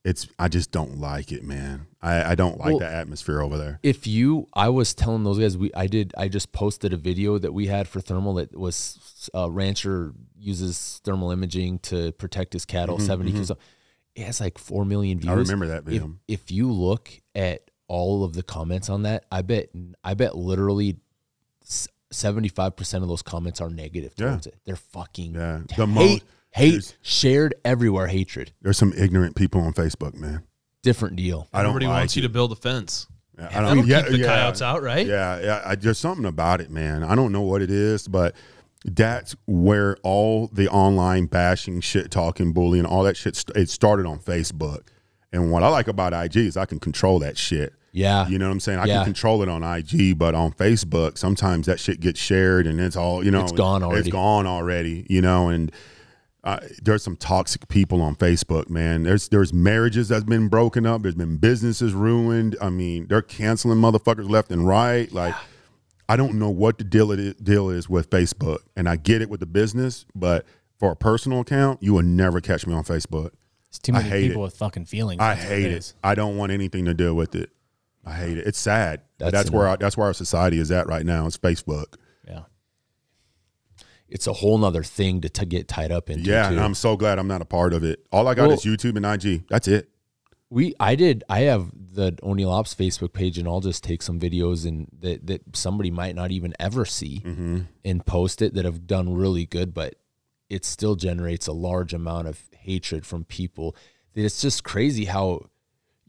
[SPEAKER 3] it's I just don't like it, man. I, I don't like
[SPEAKER 1] Well-
[SPEAKER 3] the atmosphere over there.
[SPEAKER 1] if you i was telling those guys we i did i just posted a video that we had for thermal that was a rancher uses thermal imaging to protect his cattle 70 kilos it has like 4 million views
[SPEAKER 3] Mm-hmm, I remember that
[SPEAKER 1] if,
[SPEAKER 3] video.
[SPEAKER 1] if you look at all of the comments on that i bet i bet literally s- 75% of those comments are negative
[SPEAKER 3] Yeah.
[SPEAKER 1] it they're fucking
[SPEAKER 3] Yeah.
[SPEAKER 1] hate,
[SPEAKER 3] The most
[SPEAKER 1] hate shared everywhere hatred
[SPEAKER 3] there's some ignorant people on Facebook, man.
[SPEAKER 1] different deal
[SPEAKER 3] I don't
[SPEAKER 2] Everybody
[SPEAKER 3] like
[SPEAKER 2] wants you to build a fence.
[SPEAKER 3] Yeah, I
[SPEAKER 2] That'll
[SPEAKER 3] don't
[SPEAKER 2] keep the coyotes out, right?
[SPEAKER 3] Yeah, yeah. I, there's something about it, man. I don't know what it is, but that's where all the online bashing, shit talking, bullying, all that shit. St- it started on Facebook, And what I like about IG is I can control that shit.
[SPEAKER 1] Yeah.
[SPEAKER 3] You know what I'm saying? I
[SPEAKER 1] Yeah.
[SPEAKER 3] can control it on IG, but on Facebook, sometimes that shit gets shared and it's all, you know,
[SPEAKER 1] It's gone already.
[SPEAKER 3] It's gone already, you know, and uh, there's some toxic people on Facebook, man. There's there's marriages that's been broken up. There's been businesses ruined. I mean, they're canceling motherfuckers left and right. Like, I don't know what the deal it is, deal is with Facebook, and I get it with the business, but for a personal account, you will never catch me on Facebook.
[SPEAKER 4] It's too
[SPEAKER 3] I
[SPEAKER 4] many
[SPEAKER 3] hate
[SPEAKER 4] people
[SPEAKER 3] it.
[SPEAKER 4] with fucking feelings.
[SPEAKER 3] I hate it.
[SPEAKER 4] is.
[SPEAKER 3] I don't want anything to do with it. I hate it. It's sad.
[SPEAKER 1] That's
[SPEAKER 3] That's, where our, that's where our society is at right now. It's Facebook.
[SPEAKER 4] Yeah.
[SPEAKER 1] It's a whole nother thing to, to get tied up into.
[SPEAKER 3] Yeah, I'm so glad I'm not a part of it. All I got
[SPEAKER 1] Well-
[SPEAKER 3] is YouTube and IG. That's it.
[SPEAKER 1] We I did I have the O'Neill Ops Facebook page and I'll just take some videos and that that somebody might not even ever see mm-hmm. and post it that have done really good, but it still generates a large amount of hatred from people. That It's just crazy how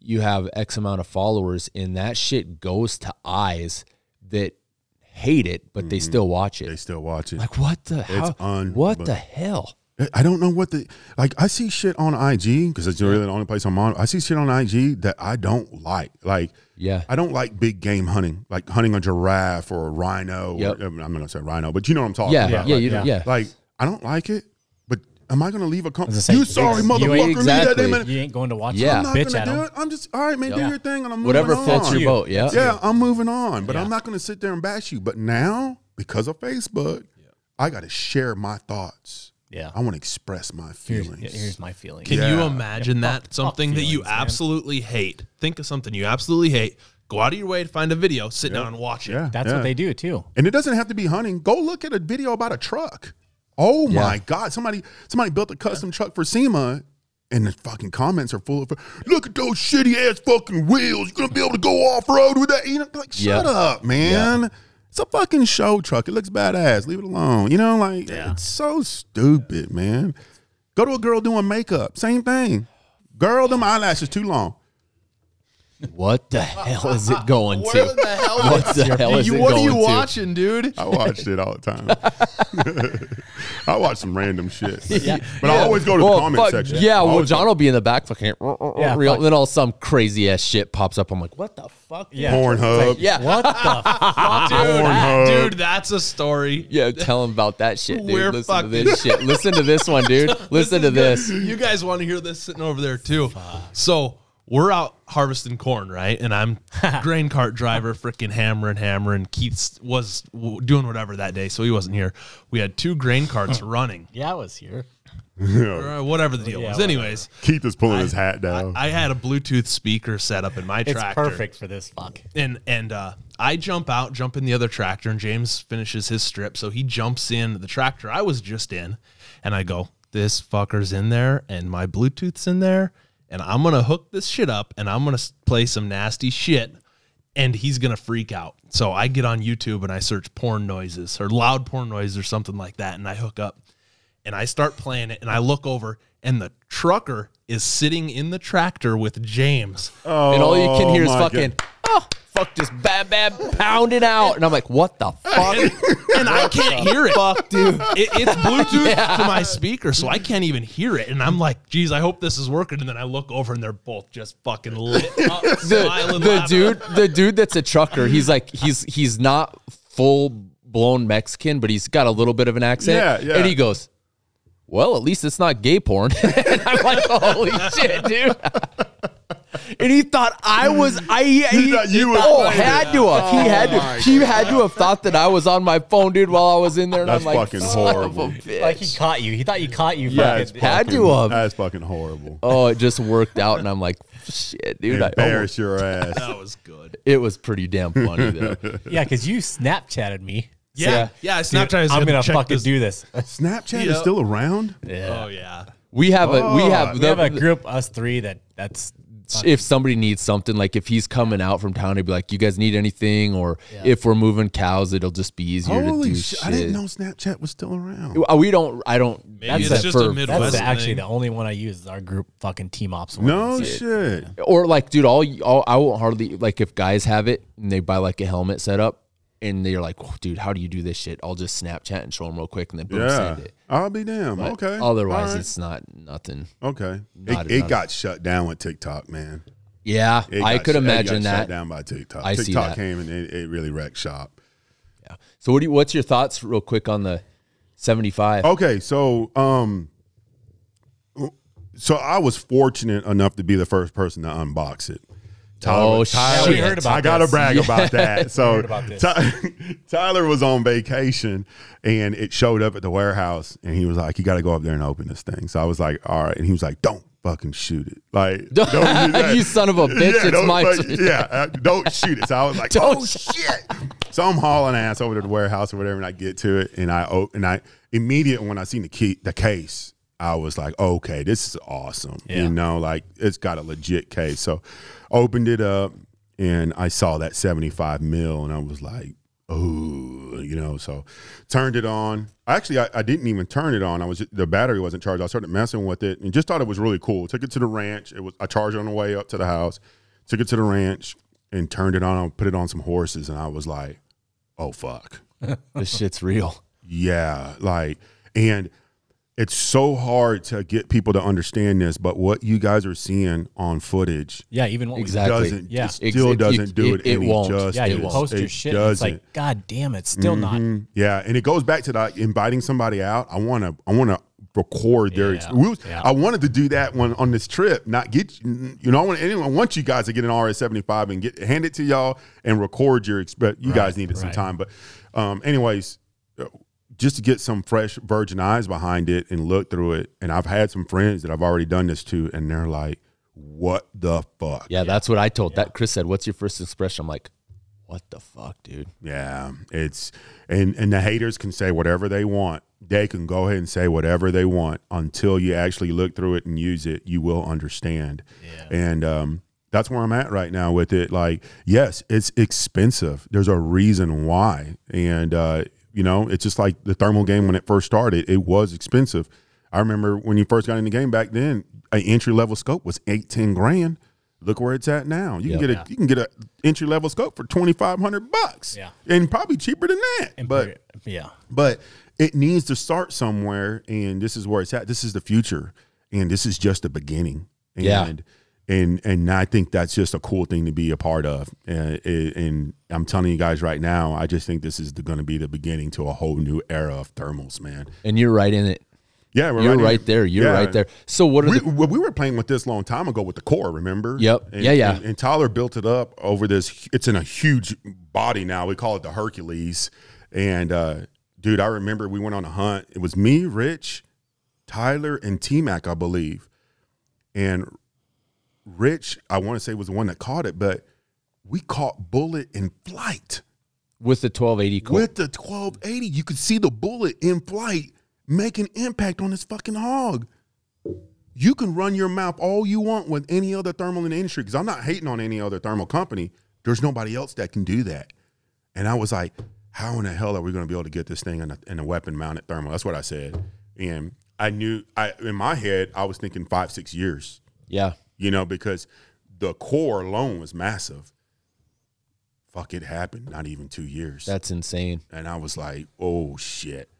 [SPEAKER 1] you have X amount of followers and that shit goes to eyes that hate it, but they mm-hmm. still watch it.
[SPEAKER 3] They still watch it.
[SPEAKER 1] Like what the how,
[SPEAKER 3] un-
[SPEAKER 1] what the hell?
[SPEAKER 3] I don't know what the like. I see shit on IG because it's really the only place I'm on. I see shit on IG that I don't like. Like,
[SPEAKER 1] Yeah.
[SPEAKER 3] I don't like big game hunting, like hunting a giraffe or a rhino.
[SPEAKER 1] Yep.
[SPEAKER 3] Or, I'm not gonna say rhino, but you know what I'm talking
[SPEAKER 1] Yeah,
[SPEAKER 3] about.
[SPEAKER 1] yeah,
[SPEAKER 3] like,
[SPEAKER 1] you
[SPEAKER 4] yeah.
[SPEAKER 1] yeah.
[SPEAKER 3] like I don't like it. But am I gonna leave a comment? You
[SPEAKER 4] say,
[SPEAKER 3] sorry,
[SPEAKER 4] you
[SPEAKER 3] motherfucker.
[SPEAKER 4] ain't-
[SPEAKER 3] Leave that
[SPEAKER 1] Exactly.
[SPEAKER 4] You ain't going to watch
[SPEAKER 1] Yeah.
[SPEAKER 3] I'm not
[SPEAKER 4] bitch
[SPEAKER 3] gonna
[SPEAKER 4] at
[SPEAKER 3] do
[SPEAKER 4] them.
[SPEAKER 3] it. I'm just all right, man. Do your thing, and I'm moving on.
[SPEAKER 1] Whatever
[SPEAKER 3] moving
[SPEAKER 1] floats
[SPEAKER 3] on.
[SPEAKER 1] your boat. Yeah.
[SPEAKER 3] Yeah, I'm moving on, but
[SPEAKER 4] Yeah.
[SPEAKER 3] I'm not going to sit there and bash you. But now, because of Facebook, I got to share my thoughts.
[SPEAKER 4] Yeah.
[SPEAKER 3] I want to express my feelings.
[SPEAKER 4] here's my feeling.
[SPEAKER 2] Can you imagine
[SPEAKER 4] Yeah,
[SPEAKER 2] that?
[SPEAKER 4] fuck-
[SPEAKER 2] Something
[SPEAKER 4] fuck
[SPEAKER 2] that you
[SPEAKER 4] feelings, man.
[SPEAKER 2] absolutely hate. Think of something you absolutely hate. Go out of your way to find a video, sit down and watch it.
[SPEAKER 3] yeah,
[SPEAKER 4] That's
[SPEAKER 3] yeah.
[SPEAKER 4] what they do too.
[SPEAKER 3] And it doesn't have to be hunting. Go look at a video about a truck. Oh my God! Somebody somebody built a custom truck for SEMA, and the fucking comments are full of look at those shitty ass fucking wheels. You're gonna be able to go off road with that. You know, like shut
[SPEAKER 1] Yeah.
[SPEAKER 3] up, man. It's a fucking show truck. It looks badass. Leave it alone. You know, like it's so stupid, man. Go to a girl doing makeup. Same thing. Girl, them eyelashes too long.
[SPEAKER 1] What the hell is it going to?
[SPEAKER 2] Where the hell
[SPEAKER 1] What the hell is
[SPEAKER 2] you,
[SPEAKER 1] it
[SPEAKER 2] what are
[SPEAKER 1] going
[SPEAKER 2] you
[SPEAKER 1] to?
[SPEAKER 2] watching, dude?
[SPEAKER 3] I watched it all the time. *laughs* I watch some random shit.
[SPEAKER 4] Yeah.
[SPEAKER 3] But I always go to
[SPEAKER 1] Well,
[SPEAKER 3] the comment
[SPEAKER 1] fuck,
[SPEAKER 3] section.
[SPEAKER 1] Yeah,
[SPEAKER 3] I
[SPEAKER 1] well,
[SPEAKER 3] always
[SPEAKER 1] John
[SPEAKER 3] go-
[SPEAKER 1] will be in the back fucking
[SPEAKER 4] Yeah,
[SPEAKER 1] real,
[SPEAKER 4] fuck.
[SPEAKER 1] then all some crazy ass shit pops up. I'm like, what the fuck?
[SPEAKER 4] Yeah.
[SPEAKER 3] Pornhub.
[SPEAKER 1] Yeah.
[SPEAKER 4] What the *laughs* fuck?
[SPEAKER 2] Dude,
[SPEAKER 3] Pornhub.
[SPEAKER 2] dude, that's a story.
[SPEAKER 1] Yeah, tell him about that shit, dude.
[SPEAKER 2] We're
[SPEAKER 1] Listen
[SPEAKER 2] fucking-
[SPEAKER 1] to this shit. Listen to this one, dude. *laughs* Listen to
[SPEAKER 2] is good.
[SPEAKER 1] this.
[SPEAKER 2] You guys want to hear this sitting over there too. So we're out harvesting corn, right? And I'm *laughs* grain cart driver, freaking hammering, hammering. Keith was w- doing whatever that day, so he wasn't here. We had two grain carts *laughs* running,
[SPEAKER 4] Yeah, I was here. *laughs*
[SPEAKER 2] or uh, whatever the deal
[SPEAKER 4] Yeah,
[SPEAKER 2] was.
[SPEAKER 4] whatever.
[SPEAKER 2] Anyways,
[SPEAKER 3] Keith is pulling his hat down.
[SPEAKER 2] I had a Bluetooth speaker set up in my
[SPEAKER 4] It's
[SPEAKER 2] tractor.
[SPEAKER 4] perfect for this fuck.
[SPEAKER 2] and and uh, I jump out, jump in the other tractor, and James finishes his strip. So he jumps in the tractor I was just in, and I go, "This fucker's in there, and my Bluetooth's in there, and I'm gonna hook this shit up, and I'm gonna play some nasty shit, and he's gonna freak out." So I get on YouTube and I search porn noises or loud porn noises or something like that, and I hook up, and I start playing it, and I look over, and the trucker is sitting in the tractor with James.
[SPEAKER 3] oh,
[SPEAKER 1] And all you can hear is
[SPEAKER 3] oh
[SPEAKER 1] fucking,
[SPEAKER 3] God.
[SPEAKER 1] oh, fuck, just bam, bam, pounding out. And I'm like, what the *laughs* fuck?
[SPEAKER 2] and, and I can't hear it.
[SPEAKER 1] fuck, dude.
[SPEAKER 2] It, it's Bluetooth
[SPEAKER 1] Yeah. *laughs*
[SPEAKER 2] to my speaker, so I can't even hear it. And I'm like, geez, I hope this is working. And then I look over and they're both just fucking lit up, *laughs*
[SPEAKER 1] the, the dude the dude that's a trucker he's like he's he's not full blown mexican but he's got a little bit of an accent
[SPEAKER 3] Yeah, yeah.
[SPEAKER 1] and he goes well at least it's not gay porn *laughs* and i'm like holy shit dude and he thought i was i he,
[SPEAKER 3] thought you was
[SPEAKER 1] oh had to have he
[SPEAKER 3] Oh
[SPEAKER 1] had to he had to have thought that i was on my phone dude while i was in there and
[SPEAKER 3] That's
[SPEAKER 1] i'm like
[SPEAKER 3] fucking
[SPEAKER 1] son of a
[SPEAKER 3] horrible.
[SPEAKER 4] Like he caught you. He thought you caught you.
[SPEAKER 3] That's
[SPEAKER 4] fucking-
[SPEAKER 1] Had to have.
[SPEAKER 3] That's fucking horrible.
[SPEAKER 1] oh it just worked out and i'm like shit dude I
[SPEAKER 3] Embarrass
[SPEAKER 1] almost,
[SPEAKER 3] your ass.
[SPEAKER 2] That was good.
[SPEAKER 1] it was pretty damn funny though *laughs*
[SPEAKER 4] yeah, because you Snapchatted me.
[SPEAKER 2] Yeah, yeah. I Snapchat. is
[SPEAKER 4] I'm gonna
[SPEAKER 2] check
[SPEAKER 4] fucking
[SPEAKER 2] this-
[SPEAKER 4] do this. *laughs*
[SPEAKER 3] Snapchat
[SPEAKER 2] Yeah.
[SPEAKER 3] is still around.
[SPEAKER 4] Yeah.
[SPEAKER 2] Oh yeah.
[SPEAKER 1] We have a we
[SPEAKER 3] Oh,
[SPEAKER 1] have
[SPEAKER 4] We
[SPEAKER 1] the,
[SPEAKER 4] have a group, us three, that that's
[SPEAKER 1] if somebody needs something like if he's coming out from town he'd be like you guys need anything or if we're moving cows it'll just be easier to
[SPEAKER 3] Holy
[SPEAKER 1] do
[SPEAKER 3] shit!
[SPEAKER 1] shit.
[SPEAKER 3] I didn't know Snapchat was still around.
[SPEAKER 1] Uh, We don't I don't
[SPEAKER 2] Maybe
[SPEAKER 1] that's
[SPEAKER 2] it's
[SPEAKER 1] a
[SPEAKER 2] just a
[SPEAKER 1] for-
[SPEAKER 2] Midwest
[SPEAKER 4] that's
[SPEAKER 2] thing.
[SPEAKER 4] actually the only one I use. Is our group fucking team ops. one.
[SPEAKER 3] No
[SPEAKER 4] That's it.
[SPEAKER 3] shit.
[SPEAKER 1] or like dude all, all I won't hardly like if guys have it and they buy like a helmet setup and they're like, "Oh, dude, how do you do this shit? I'll just Snapchat and show them real quick, and then boom,
[SPEAKER 3] Yeah,
[SPEAKER 1] send it.
[SPEAKER 3] I'll be damn.
[SPEAKER 1] But
[SPEAKER 3] okay.
[SPEAKER 1] Otherwise,
[SPEAKER 3] right.
[SPEAKER 1] it's not nothing.
[SPEAKER 3] okay.
[SPEAKER 1] not-
[SPEAKER 3] it it got shut down with TikTok, man.
[SPEAKER 1] Yeah,
[SPEAKER 3] It
[SPEAKER 1] I could
[SPEAKER 3] shut- it got
[SPEAKER 1] imagine
[SPEAKER 3] shut
[SPEAKER 1] that.
[SPEAKER 3] down by TikTok.
[SPEAKER 1] I
[SPEAKER 3] TikTok came and it, it really wrecked shop.
[SPEAKER 1] Yeah. So what do you, what's your thoughts, real quick, on the seventy five?
[SPEAKER 3] Okay, so um, so I was fortunate enough to be the first person to unbox it.
[SPEAKER 1] Oh,
[SPEAKER 3] Tyler,
[SPEAKER 1] shit.
[SPEAKER 4] we heard about
[SPEAKER 3] I gotta
[SPEAKER 4] this.
[SPEAKER 3] brag about that. *laughs* So
[SPEAKER 4] about.
[SPEAKER 3] Ty- *laughs* Tyler was on vacation and it showed up at the warehouse and he was like, "You got to go up there and open this thing." So I was like, "All right," and he was like, "Don't fucking shoot it, like *laughs* don't do that."
[SPEAKER 1] you son of a bitch! it's my
[SPEAKER 3] like, yeah, uh, don't shoot it. So I was like,
[SPEAKER 1] Don't
[SPEAKER 3] oh shit. So I'm hauling ass over to the warehouse or whatever, and I get to it, and I o- and I immediately when I seen the key, the case, I was like, okay, this is awesome.
[SPEAKER 4] Yeah.
[SPEAKER 3] You know, like it's got a legit case. So opened it up, and I saw that 75 mil, and I was like, oh, you know. So turned it on. Actually, I, I didn't even turn it on. I was the battery wasn't charged. I started messing with it, and just thought it was really cool. Took it to the ranch. It was I charged it on the way up to the house. Took it to the ranch and turned it on. I Put it on some horses, and I was like, oh fuck. *laughs*
[SPEAKER 1] this shit's real.
[SPEAKER 3] Yeah, like, and it's so hard to get people to understand this, but what you guys are seeing on footage
[SPEAKER 4] Yeah, even what
[SPEAKER 1] Exactly.
[SPEAKER 3] doesn't,
[SPEAKER 4] Yeah.
[SPEAKER 3] it still
[SPEAKER 1] it-
[SPEAKER 3] doesn't do
[SPEAKER 1] it-
[SPEAKER 3] it,
[SPEAKER 1] it won't.
[SPEAKER 3] justice.
[SPEAKER 4] yeah, you
[SPEAKER 1] It
[SPEAKER 4] post your shit. It's like, God damn, it's still not.
[SPEAKER 3] Mhm. Yeah, and it goes back to like inviting somebody out. I want to, I want to record their.
[SPEAKER 4] Yeah,
[SPEAKER 3] we was-
[SPEAKER 4] yeah.
[SPEAKER 3] I wanted to do that one on this trip. Not get, you know, I want anyone. I want you guys to get an RS seventy five and get hand it to y'all and record your. exp- You guys needed some time, but, um, anyways, uh, just to get some fresh virgin eyes behind it and look through it. And I've had some friends that I've already done this to, and they're like, "What the fuck?"
[SPEAKER 1] Yeah, that's what I told. That Chris said, "What's your first expression?" I'm like, "What the fuck, dude?"
[SPEAKER 3] Yeah, it's and and the haters can say whatever they want. They can go ahead and say whatever they want until you actually look through it and use it. You will understand.
[SPEAKER 4] Yeah.
[SPEAKER 3] And um, that's where I'm at right now with it. Like, yes, it's expensive. There's a reason why, and uh, you know, it's just like the thermal game when it first started. It was expensive. I remember when you first got in the game back then, an entry level scope was eight ten grand. Look where it's at now. You can get a you can get a entry level scope for twenty five hundred bucks.
[SPEAKER 4] Yeah.
[SPEAKER 3] and probably cheaper than that. but
[SPEAKER 4] yeah,
[SPEAKER 3] but it needs to start somewhere, and this is where it's at. This is the future, and this is just the beginning. And,
[SPEAKER 1] Yeah.
[SPEAKER 3] And and I think that's just a cool thing to be a part of. It- and I'm telling you guys right now, I just think this is going to be the beginning to a whole new era of thermals, man.
[SPEAKER 1] And you're right in it.
[SPEAKER 3] Yeah, we're
[SPEAKER 1] You're
[SPEAKER 3] in-
[SPEAKER 1] right there. You're
[SPEAKER 3] Yeah.
[SPEAKER 1] right there. So what are
[SPEAKER 3] We,
[SPEAKER 1] the?
[SPEAKER 3] we were playing with this long time ago with the core, remember?
[SPEAKER 1] Yep.
[SPEAKER 3] And,
[SPEAKER 1] Yeah, yeah.
[SPEAKER 3] And, and Tyler built it up over this. It's in a huge body now. We call it the Hercules. And uh, dude, I remember we went on a hunt. It was me, Rich, Tyler, and T Mac, I believe. And Rich, I want to say was the one that caught it, but we caught bullet in flight
[SPEAKER 1] with the 1280 core.
[SPEAKER 3] with the 1280. You could see the bullet in flight make an impact on this fucking hog. You can run your mouth all you want with any other thermal in the industry because I'm not hating on any other thermal company. There's nobody else that can do that. And I was like, how in the hell are we going to be able to get this thing in a, in a weapon mounted thermal? That's what I said. And I knew, I in my head, I was thinking five, six years
[SPEAKER 1] yeah.
[SPEAKER 3] You know, because the core alone was massive. Fuck, it happened. Not even two years.
[SPEAKER 1] That's insane.
[SPEAKER 3] and I was like, oh shit,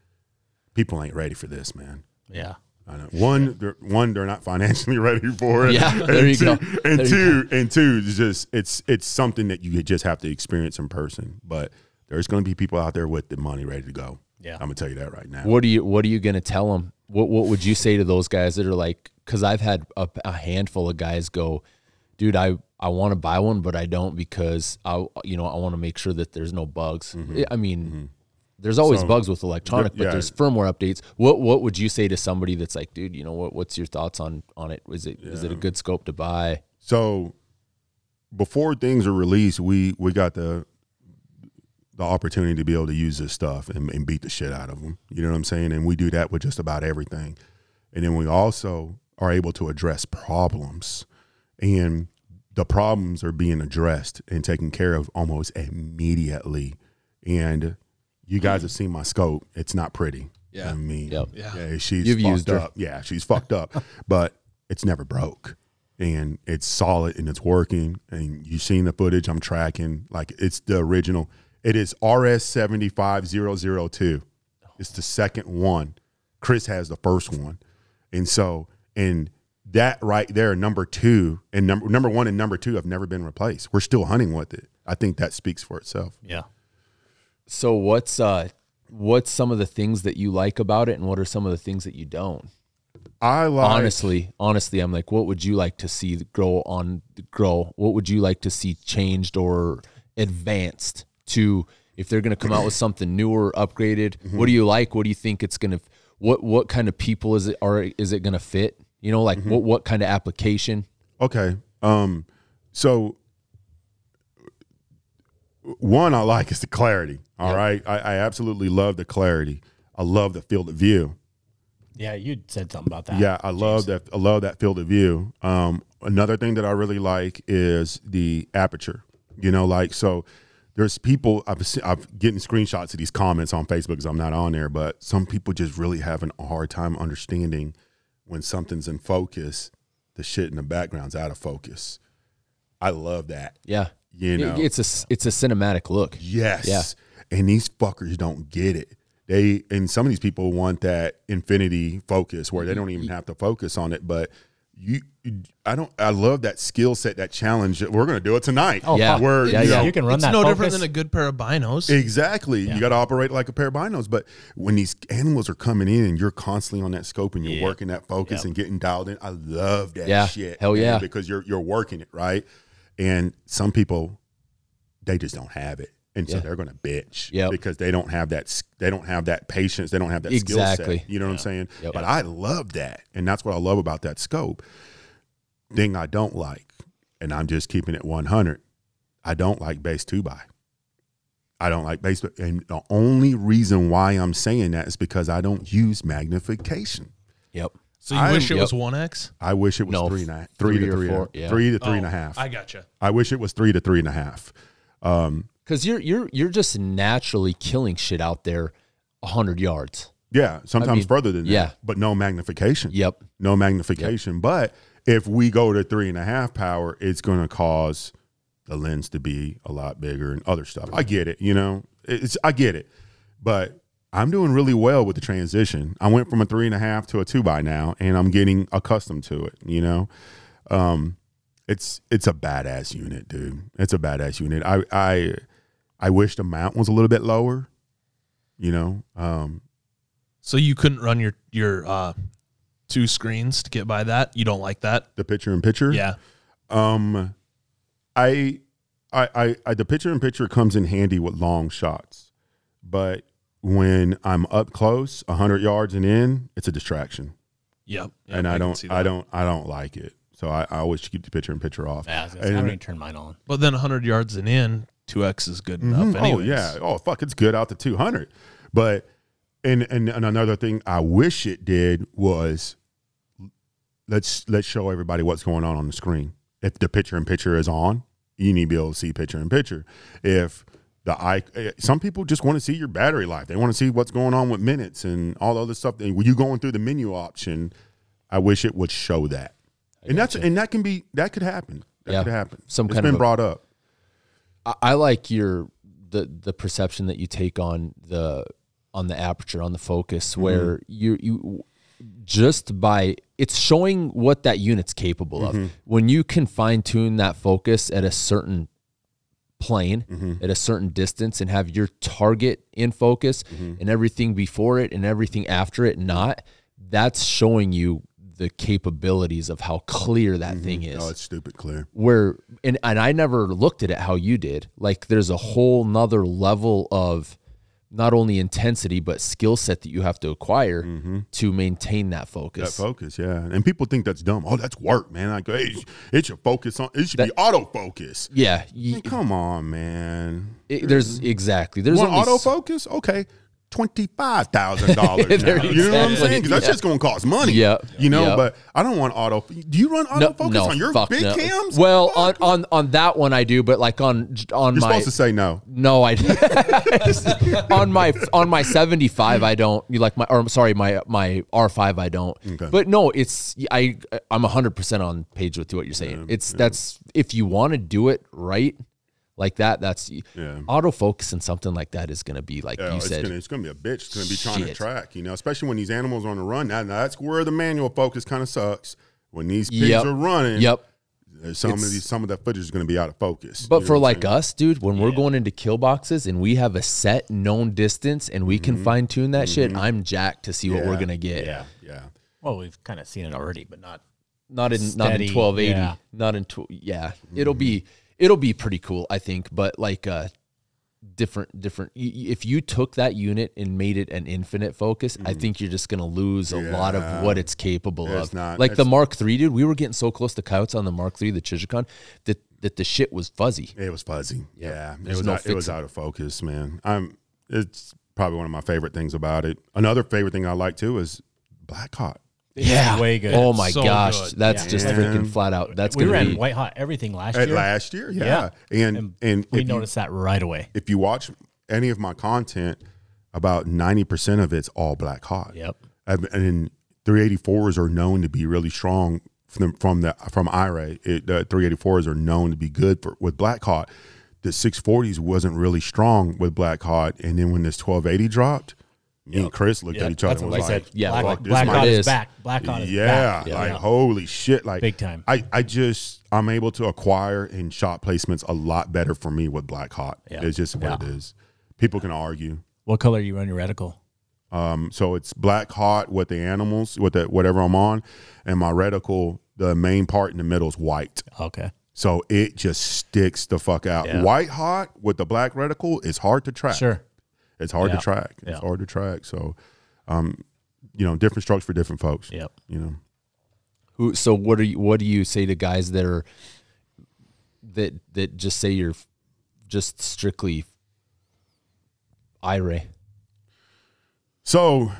[SPEAKER 3] people ain't ready for this, man.
[SPEAKER 4] yeah.
[SPEAKER 3] I know. One, they're, one, they're not financially *laughs* ready for it.
[SPEAKER 1] Yeah, there
[SPEAKER 3] and
[SPEAKER 1] you
[SPEAKER 3] two,
[SPEAKER 1] go.
[SPEAKER 3] And
[SPEAKER 1] There
[SPEAKER 3] two, and two, it's just it's it's something that you just have to experience in person. But there's going to be people out there with the money ready to go.
[SPEAKER 4] Yeah.
[SPEAKER 3] I'm gonna tell you that right now.
[SPEAKER 1] What are you What are you gonna tell them? What What would you say to those guys that are like? Because I've had a, a handful of guys go, dude, I I want to buy one, but I don't because I you know I want to make sure that there's no bugs. I mean. There's always
[SPEAKER 3] Mm-hmm. So,
[SPEAKER 1] bugs with electronic, but
[SPEAKER 3] yeah.
[SPEAKER 1] there's firmware updates. What what would you say to somebody that's like, dude, you know what? What's your thoughts on on it? Is it is it a good scope to buy?
[SPEAKER 3] So before things are released, we we got the the opportunity to be able to use this stuff and, and beat the shit out of them. You know what I'm saying? And we do that with just about everything. And then we also are able to address problems, and the problems are being addressed and taken care of almost immediately. And you guys mm. have seen my scope; it's not pretty.
[SPEAKER 2] Yeah.
[SPEAKER 3] I mean,
[SPEAKER 1] Yep.
[SPEAKER 2] Yeah.
[SPEAKER 3] she's
[SPEAKER 1] You've
[SPEAKER 3] fucked
[SPEAKER 1] used her.
[SPEAKER 3] up. Yeah, she's fucked up, *laughs* but it's never broke and it's solid and it's working. And you've seen the footage I'm tracking, like it's the original. It is RS seventy five zero zero two. It's the second one. Chris has the first one, and so and that right there, number two and number number one and number two have never been replaced. We're still hunting with it. I think that speaks for itself.
[SPEAKER 4] Yeah.
[SPEAKER 1] So what's uh what's some of the things that you like about it and what are some of the things that you don't?
[SPEAKER 3] I like
[SPEAKER 1] honestly, honestly, I'm like, what would you like to see grow on grow? What would you like to see changed or advanced to if they're going to come out with something newer, upgraded? What do you like? What do you think it's going to? What what kind of people is it? Are is it going to fit? You know, like what what kind of application?
[SPEAKER 3] Okay. Um, so one I like is the clarity. All
[SPEAKER 1] Yep.
[SPEAKER 3] right, I, I absolutely love the clarity. I love the field of view.
[SPEAKER 4] Yeah. You said something about that.
[SPEAKER 3] Yeah, I love that. I love that field of view. Um, another thing that I really like is the aperture. You know, like so. There's people I've seen, I've getting screenshots of these comments on Facebook because I'm not on there, but some people just really having a hard time understanding when something's in focus, the shit in the background's out of focus. I love that.
[SPEAKER 1] Yeah,
[SPEAKER 3] You know,
[SPEAKER 1] it's a it's a cinematic look.
[SPEAKER 3] Yes.
[SPEAKER 1] Yeah.
[SPEAKER 3] And these fuckers don't get it. They and some of these people want that infinity focus where they don't even have to focus on it. But you, I don't. I love that skill set, that challenge. We're gonna do it tonight.
[SPEAKER 4] Oh,
[SPEAKER 1] Yeah.
[SPEAKER 4] fuck.
[SPEAKER 3] Where
[SPEAKER 1] Yeah,
[SPEAKER 3] you
[SPEAKER 1] yeah.
[SPEAKER 3] know,
[SPEAKER 4] You can run
[SPEAKER 2] it's
[SPEAKER 4] that.
[SPEAKER 2] no
[SPEAKER 4] focus.
[SPEAKER 2] different than a good pair of binos.
[SPEAKER 3] Exactly. You got to operate like a pair of binos. But when these animals are coming in and you're constantly on that scope and you're
[SPEAKER 4] Yeah.
[SPEAKER 3] working that focus
[SPEAKER 4] Yep.
[SPEAKER 3] and getting dialed in, I love that
[SPEAKER 1] Yeah.
[SPEAKER 3] shit.
[SPEAKER 1] Hell
[SPEAKER 3] man,
[SPEAKER 1] yeah.
[SPEAKER 3] Because you're you're working it right, and some people they just don't have it, and so
[SPEAKER 1] Yeah.
[SPEAKER 3] they're gonna bitch
[SPEAKER 1] Yep.
[SPEAKER 3] because they don't have that they don't have that patience, they don't have that skill
[SPEAKER 1] Exactly.
[SPEAKER 3] set. You know what I'm saying?
[SPEAKER 1] Yep.
[SPEAKER 3] But I love that, and that's what I love about that scope. Thing I don't like, and I'm just keeping it 100. I don't like base two by. I don't like base, and the only reason why I'm saying that is because I don't use magnification.
[SPEAKER 1] Yep.
[SPEAKER 2] so you
[SPEAKER 3] I-
[SPEAKER 2] wish it
[SPEAKER 1] yep.
[SPEAKER 2] was one X?
[SPEAKER 3] I wish it was
[SPEAKER 1] No,
[SPEAKER 3] three and a, three,
[SPEAKER 1] three
[SPEAKER 3] to three,
[SPEAKER 1] four,
[SPEAKER 3] and-
[SPEAKER 1] yeah.
[SPEAKER 3] three to three and a half.
[SPEAKER 2] I gotcha.
[SPEAKER 3] I wish it was three to three and a half. Um,
[SPEAKER 1] Because you're you're you're just naturally killing shit out there, hundred yards.
[SPEAKER 3] yeah, sometimes
[SPEAKER 1] mean,
[SPEAKER 3] further than that.
[SPEAKER 1] yeah.
[SPEAKER 3] but no magnification.
[SPEAKER 1] Yep.
[SPEAKER 3] no magnification. But if we go to three and a half power, it's going to cause the lens to be a lot bigger and other stuff. I get it, you know, it's I get it, but I'm doing really well with the transition. I went from a three and a half to a two by now, and I'm getting accustomed to it. You know, um, it's it's a badass unit, dude. It's a badass unit. I I I wish the mount was a little bit lower. You know, um,
[SPEAKER 2] So you couldn't run your your uh, two screens to get by that. You don't like that?
[SPEAKER 3] the picture in picture.
[SPEAKER 2] Yeah.
[SPEAKER 3] Um, I, I, I, I, the picture in picture comes in handy with long shots, but when I'm up close, hundred yards and in, it's a distraction,
[SPEAKER 2] Yep. Yep,
[SPEAKER 3] and I,
[SPEAKER 2] can
[SPEAKER 3] don't, I don't, I don't like it. So I, I always keep the picture in picture off.
[SPEAKER 4] Yeah, I, was gonna say, I
[SPEAKER 3] And-
[SPEAKER 4] don't even turn mine on.
[SPEAKER 2] But then 100 yards and in, two X is good enough.
[SPEAKER 3] Mhm. Oh yeah. Oh fuck, it's good out to two hundred. But and, and and another thing I wish it did was let's let's show everybody what's going on on the screen. If the picture in picture is on, you need to be able to see picture in picture. If the eye, eh, some people just want to see your battery life. They want to see what's going on with minutes and all the other stuff. And when you going through the menu option, I wish it would show that. And that's and that can be that could happen. That
[SPEAKER 1] Yeah.
[SPEAKER 3] could happen.
[SPEAKER 1] Some
[SPEAKER 3] it's
[SPEAKER 1] kind
[SPEAKER 3] been
[SPEAKER 1] of a-
[SPEAKER 3] brought up.
[SPEAKER 1] I, I like your the the perception that you take on the on the aperture on the focus mm-hmm. where you you just by it's showing what that unit's capable of. Mm-hmm. When you can fine tune that focus at a certain plane mm-hmm. at a certain distance and have your target in focus and everything before it and everything after it not that's showing you the capabilities of how clear that mm-hmm. thing is
[SPEAKER 3] Oh, it's stupid clear.
[SPEAKER 1] where and, and I never looked at it how you did. Like there's a whole nother level of not only intensity but skill set that you have to acquire mm-hmm. to maintain that focus.
[SPEAKER 3] That
[SPEAKER 1] focus.
[SPEAKER 3] yeah. And people think that's dumb. Oh, that's work, man. Like, hey, it should focus on. It should be autofocus.
[SPEAKER 1] yeah,
[SPEAKER 3] come on, man.
[SPEAKER 1] it- there's exactly there's only
[SPEAKER 3] autofocus? Okay, twenty five thousand *laughs* dollars. You know what I'm saying? Because that's
[SPEAKER 1] yeah.
[SPEAKER 3] just going to cost money.
[SPEAKER 1] Yeah,
[SPEAKER 3] You know,
[SPEAKER 1] yeah.
[SPEAKER 3] but I don't want auto. Do you run
[SPEAKER 1] no,
[SPEAKER 3] autofocus
[SPEAKER 1] no,
[SPEAKER 3] on your big
[SPEAKER 1] no.
[SPEAKER 3] cams?
[SPEAKER 1] Well,
[SPEAKER 3] Fuck.
[SPEAKER 1] on, on on that one I do, but like on on
[SPEAKER 3] you're
[SPEAKER 1] my
[SPEAKER 3] supposed to say no.
[SPEAKER 1] No, I *laughs* on my on my seventy five I don't. You like my or I'm sorry my my R five I don't.
[SPEAKER 3] Okay.
[SPEAKER 1] But no, it's I I'm hundred percent on page with what you're saying. it's that's if you want to do it right, like that. That's
[SPEAKER 3] Yeah.
[SPEAKER 1] autofocus and something like that is going to be like
[SPEAKER 3] Yeah,
[SPEAKER 1] you
[SPEAKER 3] it's
[SPEAKER 1] said.
[SPEAKER 3] gonna it's gonna be a bitch. It's gonna be trying to track, you know, especially when these animals are on the run. Now, now that's where the manual focus kind of sucks. When these pigs
[SPEAKER 1] Yep.
[SPEAKER 3] are running,
[SPEAKER 1] Yep.
[SPEAKER 3] some of
[SPEAKER 1] It's-
[SPEAKER 3] these some of that footage is gonna be out of focus.
[SPEAKER 1] But
[SPEAKER 3] You know
[SPEAKER 1] for like
[SPEAKER 3] saying?
[SPEAKER 1] us, dude, when we're going into kill boxes and we have a set known distance and we can fine tune that shit, I'm jacked to see what we're
[SPEAKER 3] Mm-hmm.
[SPEAKER 1] Gonna get.
[SPEAKER 3] yeah, yeah.
[SPEAKER 4] Well, we've kind of seen it already, but not.
[SPEAKER 1] Not in not in twelve eighty.
[SPEAKER 4] yeah.
[SPEAKER 1] Not in tw- yeah. It'll be it'll be pretty cool, I think. But like uh different different if you took that unit and made it an infinite focus, I think you're just gonna lose a lot of what it's capable
[SPEAKER 3] It's
[SPEAKER 1] of.
[SPEAKER 3] not-
[SPEAKER 1] like the Mark III, dude, we were getting so close to coyotes on the Mark III, the Trijicon, that that the shit was fuzzy.
[SPEAKER 3] It was fuzzy. Yeah, it was
[SPEAKER 1] no
[SPEAKER 3] out, it was out of focus, man. I'm. It's probably one of my favorite things about it. Another favorite thing I like too is Black Hot.
[SPEAKER 1] Yeah.
[SPEAKER 4] way good.
[SPEAKER 1] Oh my
[SPEAKER 2] So
[SPEAKER 1] gosh.
[SPEAKER 2] good.
[SPEAKER 1] That's
[SPEAKER 4] Yeah.
[SPEAKER 1] just
[SPEAKER 3] Yeah.
[SPEAKER 1] freaking flat out. That's
[SPEAKER 4] we
[SPEAKER 1] gonna
[SPEAKER 4] ran
[SPEAKER 1] be
[SPEAKER 4] white hot everything last year.
[SPEAKER 3] last year, yeah, and and,
[SPEAKER 4] and we
[SPEAKER 3] if you-
[SPEAKER 4] noticed that right away.
[SPEAKER 3] if you watch any of my content, about ninety percent of it's all Black Hot.
[SPEAKER 4] Yep.
[SPEAKER 3] and and 384s are known to be really strong from from the from iRay. It, the 384s are known to be good for with Black Hot. The 640s wasn't really strong with Black Hot, and then when this 1280 dropped, me and Chris looked
[SPEAKER 4] Yeah,
[SPEAKER 3] at each other
[SPEAKER 4] that's
[SPEAKER 3] and was like,
[SPEAKER 4] said.
[SPEAKER 1] yeah,
[SPEAKER 4] Black,
[SPEAKER 3] fuck, this
[SPEAKER 4] Black is back. Black Hot is
[SPEAKER 3] yeah,
[SPEAKER 4] back.
[SPEAKER 3] like
[SPEAKER 4] Yeah.
[SPEAKER 3] holy shit, like
[SPEAKER 4] Big time.
[SPEAKER 3] I, I just I'm able to acquire in shot placements a lot better for me with Black Hot.
[SPEAKER 4] Yeah.
[SPEAKER 3] It's just what it is. People can argue.
[SPEAKER 4] What color are you run your reticle?
[SPEAKER 3] Um, so it's black hot with the animals, with the whatever I'm on, and my reticle, the main part in the middle is white.
[SPEAKER 4] Okay.
[SPEAKER 3] So it just sticks the fuck out.
[SPEAKER 4] Yeah.
[SPEAKER 3] White hot with the black reticle is hard to track.
[SPEAKER 4] Sure.
[SPEAKER 3] It's hard
[SPEAKER 4] Yeah.
[SPEAKER 3] to track. It's
[SPEAKER 4] Yeah.
[SPEAKER 3] hard to track. So, um, you know, different strokes for different folks.
[SPEAKER 4] Yep.
[SPEAKER 3] You know,
[SPEAKER 1] Who? So what are you? What do you say to guys that are that that just say you're just strictly iRay?
[SPEAKER 3] So,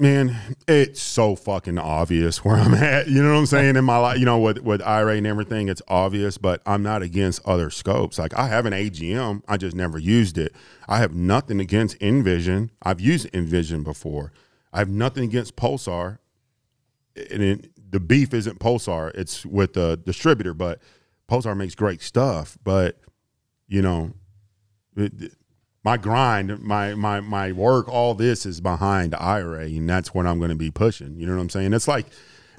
[SPEAKER 3] man, it's so fucking obvious where I'm at. You know what I'm saying? In my life, you know, with with iRay and everything, it's obvious. But I'm not against other scopes. Like I have an AGM, I just never used it. I have nothing against Envision. I've used Envision before. I have nothing against Pulsar. And it, the beef isn't Pulsar; it's with the distributor. But Pulsar makes great stuff. But you know, it- my grind, my my my work, all this is behind iRay, and that's what I'm going to be pushing. You know what I'm saying? It's like,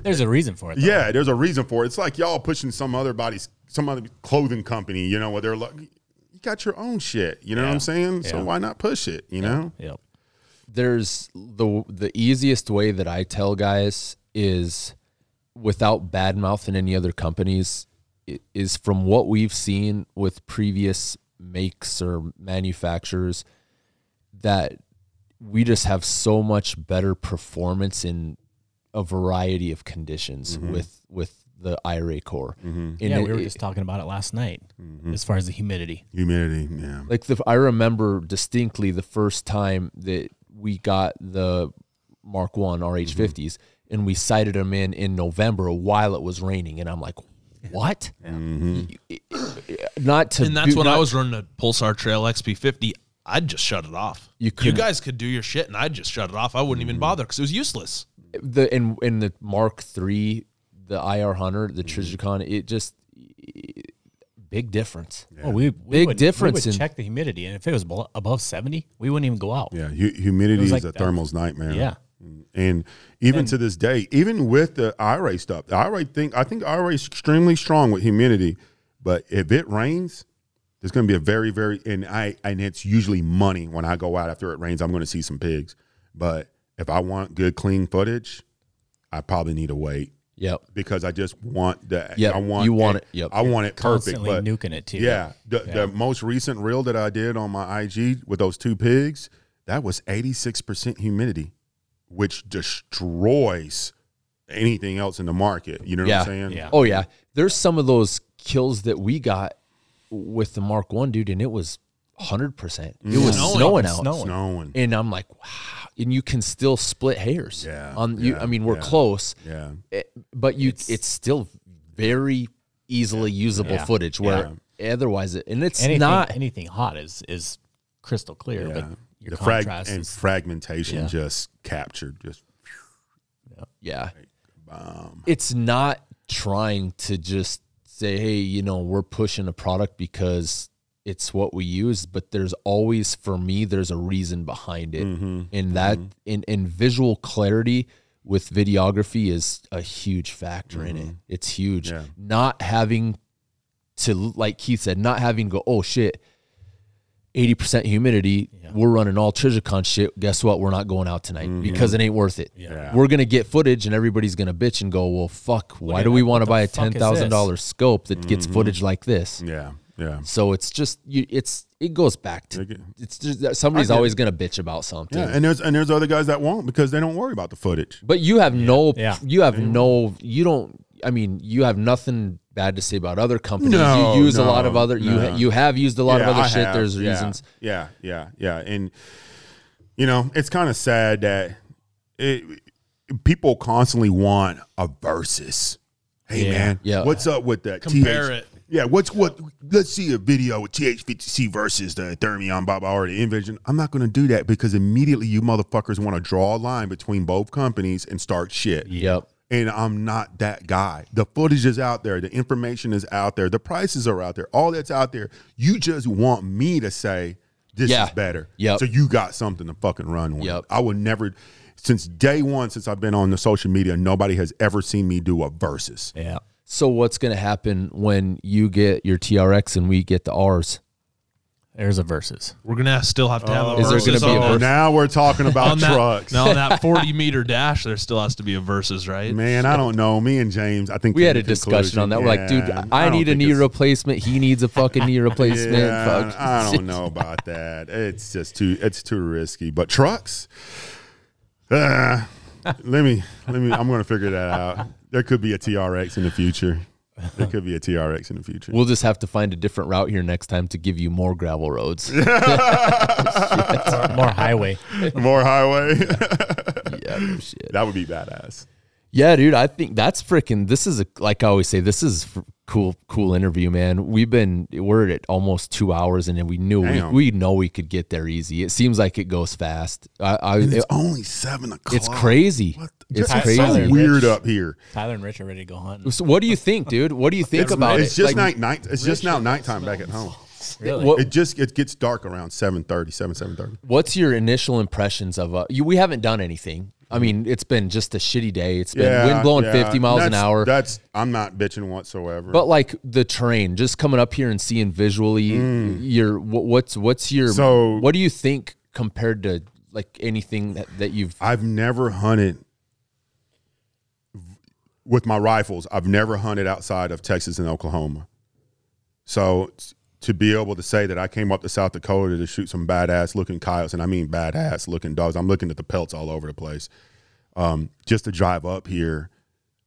[SPEAKER 4] There's a reason for it. Though.
[SPEAKER 3] yeah, there's a reason for it. It's like y'all pushing some other body's, some other clothing company. You know, where they're like, you got your own shit. You know what I'm saying? So why not push it? You know?
[SPEAKER 4] Yep.
[SPEAKER 1] there's the the easiest way that I tell guys is without bad mouthing any other companies is from what we've seen with previous makes or manufacturers that we just have so much better performance in a variety of conditions mm-hmm. with with the iRay core. Mm-hmm. And
[SPEAKER 4] Yeah,
[SPEAKER 1] it-
[SPEAKER 4] we were
[SPEAKER 1] it-
[SPEAKER 4] just talking about it last night mm-hmm. as far as the humidity.
[SPEAKER 3] Humidity, yeah.
[SPEAKER 1] like the I remember distinctly the first time that we got the Mark One RH50s and we sighted them in in November while it was raining, and I'm like, what? Mm-hmm. Not to
[SPEAKER 2] And that's
[SPEAKER 1] do-
[SPEAKER 2] when I was running a Pulsar Trail XP50. I'd just shut it off.
[SPEAKER 1] You
[SPEAKER 2] You, guys could do your shit, and I'd just shut it off. I wouldn't even mm-hmm. bother because it was useless.
[SPEAKER 1] the in in the Mark Three, the IR Hunter, the mm-hmm. Trijicon, it just big difference.
[SPEAKER 4] Oh, we, we
[SPEAKER 1] Big
[SPEAKER 4] would,
[SPEAKER 1] difference
[SPEAKER 4] We would
[SPEAKER 1] in-
[SPEAKER 4] check the humidity, and if it was below, above seventy, we wouldn't even go out.
[SPEAKER 3] Yeah, hu- humidity is
[SPEAKER 4] like
[SPEAKER 3] a
[SPEAKER 4] that.
[SPEAKER 3] thermal's nightmare.
[SPEAKER 4] Yeah.
[SPEAKER 3] And even to this day, even with the iRay stuff, the iRay thing, I think iRay is extremely strong with humidity. But if it rains, there's going to be a very, very and I and it's usually money when I go out after it rains. I'm going to see some pigs. But if I want good clean footage, I probably need to wait
[SPEAKER 1] Yep.
[SPEAKER 3] because I just want the.
[SPEAKER 1] Yep,
[SPEAKER 3] I want
[SPEAKER 1] you want it. Yep.
[SPEAKER 3] I want it perfect.
[SPEAKER 4] Constantly
[SPEAKER 3] But
[SPEAKER 4] nuking it too.
[SPEAKER 3] yeah, the, the most recent reel that I did on my IG with those two pigs, that was 86% humidity, which destroys anything else in the market. You know
[SPEAKER 1] Yeah.
[SPEAKER 3] what I'm saying?
[SPEAKER 4] Yeah.
[SPEAKER 1] Oh yeah. There's some of those kills that we got with the Mark One dude, and it was hundred percent. It was
[SPEAKER 2] Snowing.
[SPEAKER 1] snowing out.
[SPEAKER 4] Snowing.
[SPEAKER 3] Snowing.
[SPEAKER 1] and I'm like, wow. And you can still split hairs.
[SPEAKER 3] Yeah,
[SPEAKER 1] On you,
[SPEAKER 3] yeah,
[SPEAKER 1] I mean, we're
[SPEAKER 3] yeah.
[SPEAKER 1] close,
[SPEAKER 3] Yeah.
[SPEAKER 1] eh, but you, it's, still very easily usable
[SPEAKER 4] Yeah.
[SPEAKER 1] footage. Where otherwise, it, and it's
[SPEAKER 4] anything
[SPEAKER 1] not.
[SPEAKER 4] anything hot is is crystal clear,
[SPEAKER 3] Yeah.
[SPEAKER 4] but your
[SPEAKER 3] The frag and
[SPEAKER 4] is
[SPEAKER 3] fragmentation
[SPEAKER 4] Yeah.
[SPEAKER 3] just captured. Just
[SPEAKER 1] Yeah, it's not trying to just say, hey, you know, we're pushing a product because it's what we use, but there's always for me there's a reason behind it.
[SPEAKER 3] Mm-hmm.
[SPEAKER 1] And that in in visual clarity with videography is a huge factor in it. It's huge.
[SPEAKER 3] Mm-hmm. Yeah.
[SPEAKER 1] Not having to like Keith said, not having to go, oh shit, 80% humidity, we're running all Trijicon shit. Guess what? We're not going out tonight because it ain't worth it.
[SPEAKER 3] Mm-hmm. Yeah.
[SPEAKER 1] We're gonna get footage and everybody's gonna bitch and go, well, fuck, why
[SPEAKER 4] at
[SPEAKER 1] do we want to buy a
[SPEAKER 4] the fuck
[SPEAKER 1] ten
[SPEAKER 4] is
[SPEAKER 1] thousand dollar scope that gets
[SPEAKER 3] Mm-hmm.
[SPEAKER 1] footage like this?
[SPEAKER 3] Yeah, yeah.
[SPEAKER 1] So it's just you. It's it goes back to it's just somebody's
[SPEAKER 3] get
[SPEAKER 1] always gonna bitch about something.
[SPEAKER 3] Yeah, and there's and there's other guys that won't because they don't worry about the footage.
[SPEAKER 1] But you have no,
[SPEAKER 4] Yeah.
[SPEAKER 1] you have no, you don't. I mean, you have nothing bad to say about other companies.
[SPEAKER 3] No,
[SPEAKER 1] you use a lot of other. You
[SPEAKER 3] no.
[SPEAKER 1] ha- you have used a lot
[SPEAKER 3] Yeah,
[SPEAKER 1] of other
[SPEAKER 3] I
[SPEAKER 1] shit.
[SPEAKER 3] have.
[SPEAKER 1] There's
[SPEAKER 3] Yeah,
[SPEAKER 1] reasons.
[SPEAKER 3] Yeah, yeah, yeah. And you know, it's kind of sad that it, people constantly want a versus. Hey
[SPEAKER 4] Yeah.
[SPEAKER 3] man,
[SPEAKER 1] Yeah.
[SPEAKER 3] what's up with that?
[SPEAKER 2] Compare
[SPEAKER 3] TH
[SPEAKER 2] it.
[SPEAKER 3] Yeah, what's what? Let's see a video with TH50C versus the Thermion Bob already Envision. I'm not going to do that because immediately you motherfuckers want to draw a line between both companies and start shit.
[SPEAKER 1] Yep.
[SPEAKER 3] And I'm not that guy. The footage is out there. The information is out there. The prices are out there. All that's out there. You just want me to say this
[SPEAKER 1] Yeah.
[SPEAKER 3] is better.
[SPEAKER 1] Yep.
[SPEAKER 3] So you got something to fucking run with.
[SPEAKER 1] Yep.
[SPEAKER 3] I would never, since day one, since I've been on the social media, nobody has ever seen me do a versus.
[SPEAKER 4] Yeah.
[SPEAKER 1] So what's gonna happen when you get your TRX and we get the R's?
[SPEAKER 4] There's a versus.
[SPEAKER 2] We're gonna still have to have a
[SPEAKER 1] Is there
[SPEAKER 2] versus
[SPEAKER 1] gonna be a
[SPEAKER 2] on
[SPEAKER 1] versus?
[SPEAKER 2] that-
[SPEAKER 3] Now we're talking about *laughs*
[SPEAKER 2] on that,
[SPEAKER 3] trucks.
[SPEAKER 2] Now on that *laughs* 40 meter dash, there still has to be a versus, right?
[SPEAKER 3] Man, I don't know. Me and James, I think
[SPEAKER 1] We
[SPEAKER 3] came
[SPEAKER 1] had a
[SPEAKER 3] to
[SPEAKER 1] discussion on that. We're like, dude,
[SPEAKER 3] conclusion.
[SPEAKER 1] I,
[SPEAKER 3] don't
[SPEAKER 1] need a
[SPEAKER 3] think
[SPEAKER 1] knee
[SPEAKER 3] it's-
[SPEAKER 1] replacement. He needs a fucking knee *laughs* replacement.
[SPEAKER 3] Yeah,
[SPEAKER 1] Fuck.
[SPEAKER 3] I don't know about that. It's just too it's too risky. But trucks, uh, let me let me. I'm going to figure that out. There could be a TRX in the future. There could be a TRX in the future.
[SPEAKER 1] We'll just have to find a different route here next time to give you more gravel roads. *laughs*
[SPEAKER 4] More highway.
[SPEAKER 3] More highway. *laughs*
[SPEAKER 1] yeah, no shit.
[SPEAKER 3] that would be badass.
[SPEAKER 1] Yeah, dude, I think that's freaking. This is a like I always say. This is f- cool, cool interview, man. We've been we're at almost two hours, and then we knew we,
[SPEAKER 3] Damn.
[SPEAKER 1] we know we could get there easy. It seems like it goes fast. I, I
[SPEAKER 3] And it's
[SPEAKER 1] it-
[SPEAKER 3] only seven o'clock.
[SPEAKER 1] it's crazy.
[SPEAKER 3] What the-
[SPEAKER 1] It's
[SPEAKER 3] it's
[SPEAKER 1] crazy.
[SPEAKER 3] so weird up here.
[SPEAKER 4] Tyler and Rich are ready to go hunting.
[SPEAKER 1] So what do you think, dude? What do you think about
[SPEAKER 3] it's
[SPEAKER 1] it?
[SPEAKER 3] just
[SPEAKER 1] Like,
[SPEAKER 3] night night. It's just now nighttime back at home.
[SPEAKER 4] Really?
[SPEAKER 1] what-
[SPEAKER 3] It just it gets dark around 7.30, 7, 7.30.
[SPEAKER 1] what's your initial impressions of uh, you? We haven't done anything. I mean, it's been just a shitty day. It's been
[SPEAKER 3] Yeah,
[SPEAKER 1] wind blowing
[SPEAKER 3] yeah.
[SPEAKER 1] 50 miles an hour.
[SPEAKER 3] That's I'm not bitching whatsoever.
[SPEAKER 1] But like the terrain, just coming up here and seeing visually, your what's what's your
[SPEAKER 3] Mm. So-
[SPEAKER 1] what do you think compared to like anything that, that you've
[SPEAKER 3] I've never hunted with my rifles. I've never hunted outside of Texas and Oklahoma. So to be able to say that I came up to South Dakota to shoot some badass looking coyotes, and I mean badass looking dogs. I'm looking at the pelts all over the place. Um, just to drive up here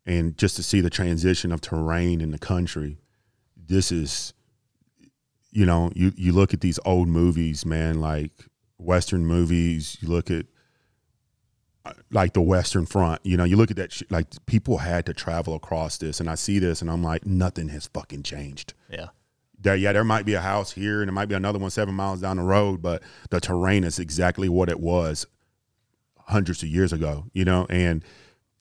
[SPEAKER 3] and just to see the transition of terrain in the country. This is, you know, you you look at these old movies, man, like Western movies. You look at like the Western Front. You know, you look at that. Sh- like people had to travel across this, and I see this, and I'm like, nothing has fucking changed.
[SPEAKER 4] Yeah.
[SPEAKER 3] There, yeah, there might be a house here, and there might be another one seven miles down the road, but the terrain is exactly what it was hundreds of years ago. You know, and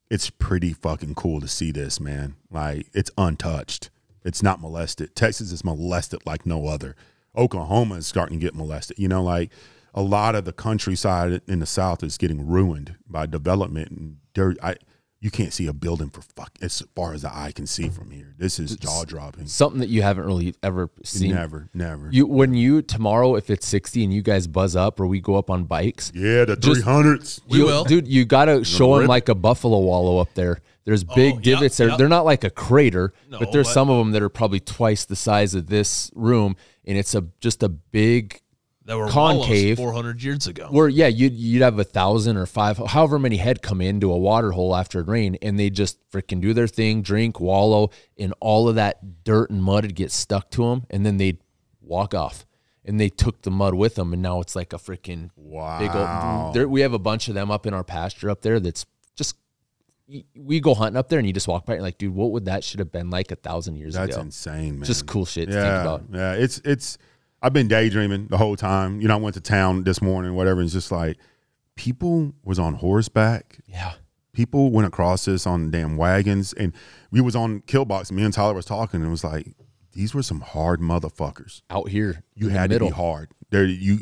[SPEAKER 3] it's pretty fucking cool to see this, man. Like it's untouched. It's not molested. Texas is molested like no other. Oklahoma is starting to get molested. You know, like a lot of the countryside in the South is getting ruined by development and there. I you can't see a building for fuck as far as the eye can see from here. This is jaw dropping.
[SPEAKER 1] something that you haven't really ever seen?
[SPEAKER 3] Never, never.
[SPEAKER 1] You when you tomorrow if it's 60 and you guys buzz up or we go up on bikes,
[SPEAKER 3] yeah, the
[SPEAKER 1] Just-
[SPEAKER 3] three hundreds.
[SPEAKER 2] We
[SPEAKER 1] you,
[SPEAKER 2] will.
[SPEAKER 1] dude. You gotta show them like a buffalo wallow up there. There's oh, big
[SPEAKER 2] Oh, yep,
[SPEAKER 1] divots there.
[SPEAKER 2] yep.
[SPEAKER 1] They're not like a crater,
[SPEAKER 2] No,
[SPEAKER 1] but there's
[SPEAKER 2] but-
[SPEAKER 1] some of them that are probably twice the size of this room, and it's a just a big
[SPEAKER 2] That were
[SPEAKER 1] Concave.
[SPEAKER 2] four hundred years ago.
[SPEAKER 1] where yeah you'd you'd have a thousand or five however many head come into a water hole after it rain and they just freaking do their thing drink wallow and all of that dirt and mud would get stuck to them and then they'd walk off and they took the mud with them and now it's like a freaking big
[SPEAKER 3] Wow.
[SPEAKER 1] old there, we have a bunch of them up in our pasture up there that's just we go hunting up there and you just walk by and you're like dude what would that should have been like a thousand years
[SPEAKER 3] That's
[SPEAKER 1] ago That's
[SPEAKER 3] insane, man.
[SPEAKER 1] just cool shit to
[SPEAKER 3] yeah,
[SPEAKER 1] think about
[SPEAKER 3] Yeah, it's it's. I've been daydreaming the whole time. You know, I went to town this morning, whatever. And it's just like people was on horseback.
[SPEAKER 1] yeah
[SPEAKER 3] People went across this on damn wagons, and we was on Killbox. Me and Tyler was talking, and it was like these were some hard motherfuckers.
[SPEAKER 1] out here.
[SPEAKER 3] You had to be hard. There, you,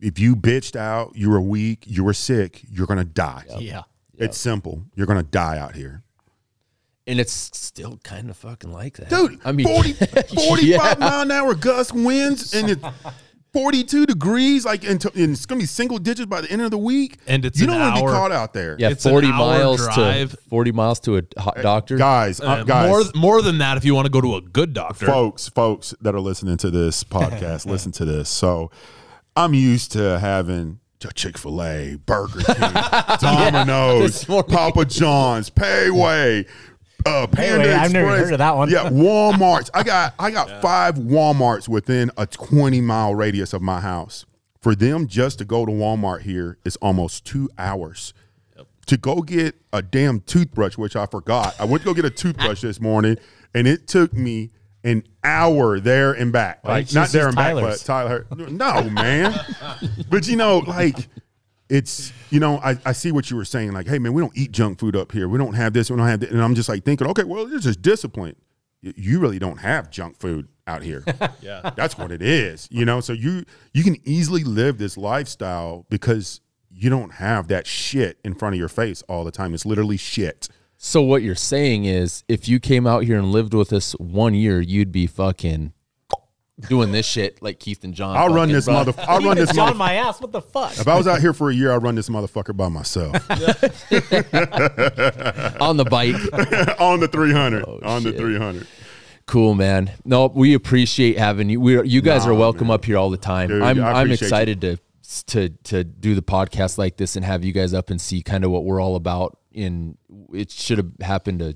[SPEAKER 3] if you bitched out, you were weak, you were sick, you're gonna die.
[SPEAKER 4] Yeah.
[SPEAKER 3] It's simple. You're gonna die out here,
[SPEAKER 1] and it's still kind of fucking like that,
[SPEAKER 3] dude.
[SPEAKER 1] I mean,
[SPEAKER 3] 40, *laughs* 45
[SPEAKER 1] yeah.
[SPEAKER 3] mile an hour gust winds, and it's 42 degrees. Like, and, to- and it's gonna be single digits by the end of the week.
[SPEAKER 2] And it's
[SPEAKER 3] you
[SPEAKER 2] an
[SPEAKER 3] don't want to be caught out there.
[SPEAKER 1] Yeah,
[SPEAKER 2] It's
[SPEAKER 1] forty miles
[SPEAKER 2] drive.
[SPEAKER 1] to forty miles to a hot doctor.
[SPEAKER 3] guys, uh,
[SPEAKER 2] Uh,
[SPEAKER 3] guys,
[SPEAKER 2] more more than that if you want to go to a good doctor.
[SPEAKER 3] folks, folks that are listening to this *laughs* podcast, listen to this. So I'm used to having Chick fil A, Burger King, *laughs* Domino's,
[SPEAKER 1] this morning.
[SPEAKER 3] Papa John's, Payway, uh, Panda
[SPEAKER 4] Payway, I've never
[SPEAKER 3] Express.
[SPEAKER 4] heard of that one.
[SPEAKER 3] Yeah, Walmart's. I got I got five Walmart's within a 20 mile radius of my house. For them just to go to Walmart here is almost two hours. To go get a damn toothbrush, which I forgot. I went to go get a toothbrush this morning, and it took me an hour there and back.
[SPEAKER 4] Why
[SPEAKER 3] Like
[SPEAKER 4] didn't you
[SPEAKER 3] not
[SPEAKER 4] just
[SPEAKER 3] there
[SPEAKER 4] use
[SPEAKER 3] and back, but Tyler. No, man. *laughs* but you know, like it's you know, I, I see what you were saying. Like, hey man, we don't eat junk food up here. We don't have this. We don't have that. And I'm just like thinking, okay, well, it's just discipline. You really don't have junk food out here. *laughs*
[SPEAKER 2] Yeah.
[SPEAKER 3] That's what it is. You know, so you you can easily live this lifestyle because you don't have that shit in front of your face all the time. It's literally shit.
[SPEAKER 1] So what you're saying is, if you came out here and lived with us one year, you'd be fucking doing this shit like Keith and John.
[SPEAKER 3] I'll run this
[SPEAKER 1] bro.
[SPEAKER 3] mother. I'll run this
[SPEAKER 4] John
[SPEAKER 3] mother.
[SPEAKER 4] my ass. What the fuck?
[SPEAKER 3] If I was out here for a year, I'd run this motherfucker by myself *laughs*
[SPEAKER 1] on the bike. *laughs*
[SPEAKER 3] on the 300.
[SPEAKER 1] Oh,
[SPEAKER 3] on the 300.
[SPEAKER 1] Cool, man. No, we appreciate having you. We you guys
[SPEAKER 3] Nah,
[SPEAKER 1] are welcome
[SPEAKER 3] man.
[SPEAKER 1] up here all the time.
[SPEAKER 3] Dude,
[SPEAKER 1] I'm
[SPEAKER 3] I
[SPEAKER 1] I'm
[SPEAKER 3] appreciate
[SPEAKER 1] excited to to to do the podcast like this and have you guys up and see kind of what we're all about. In it should have happened a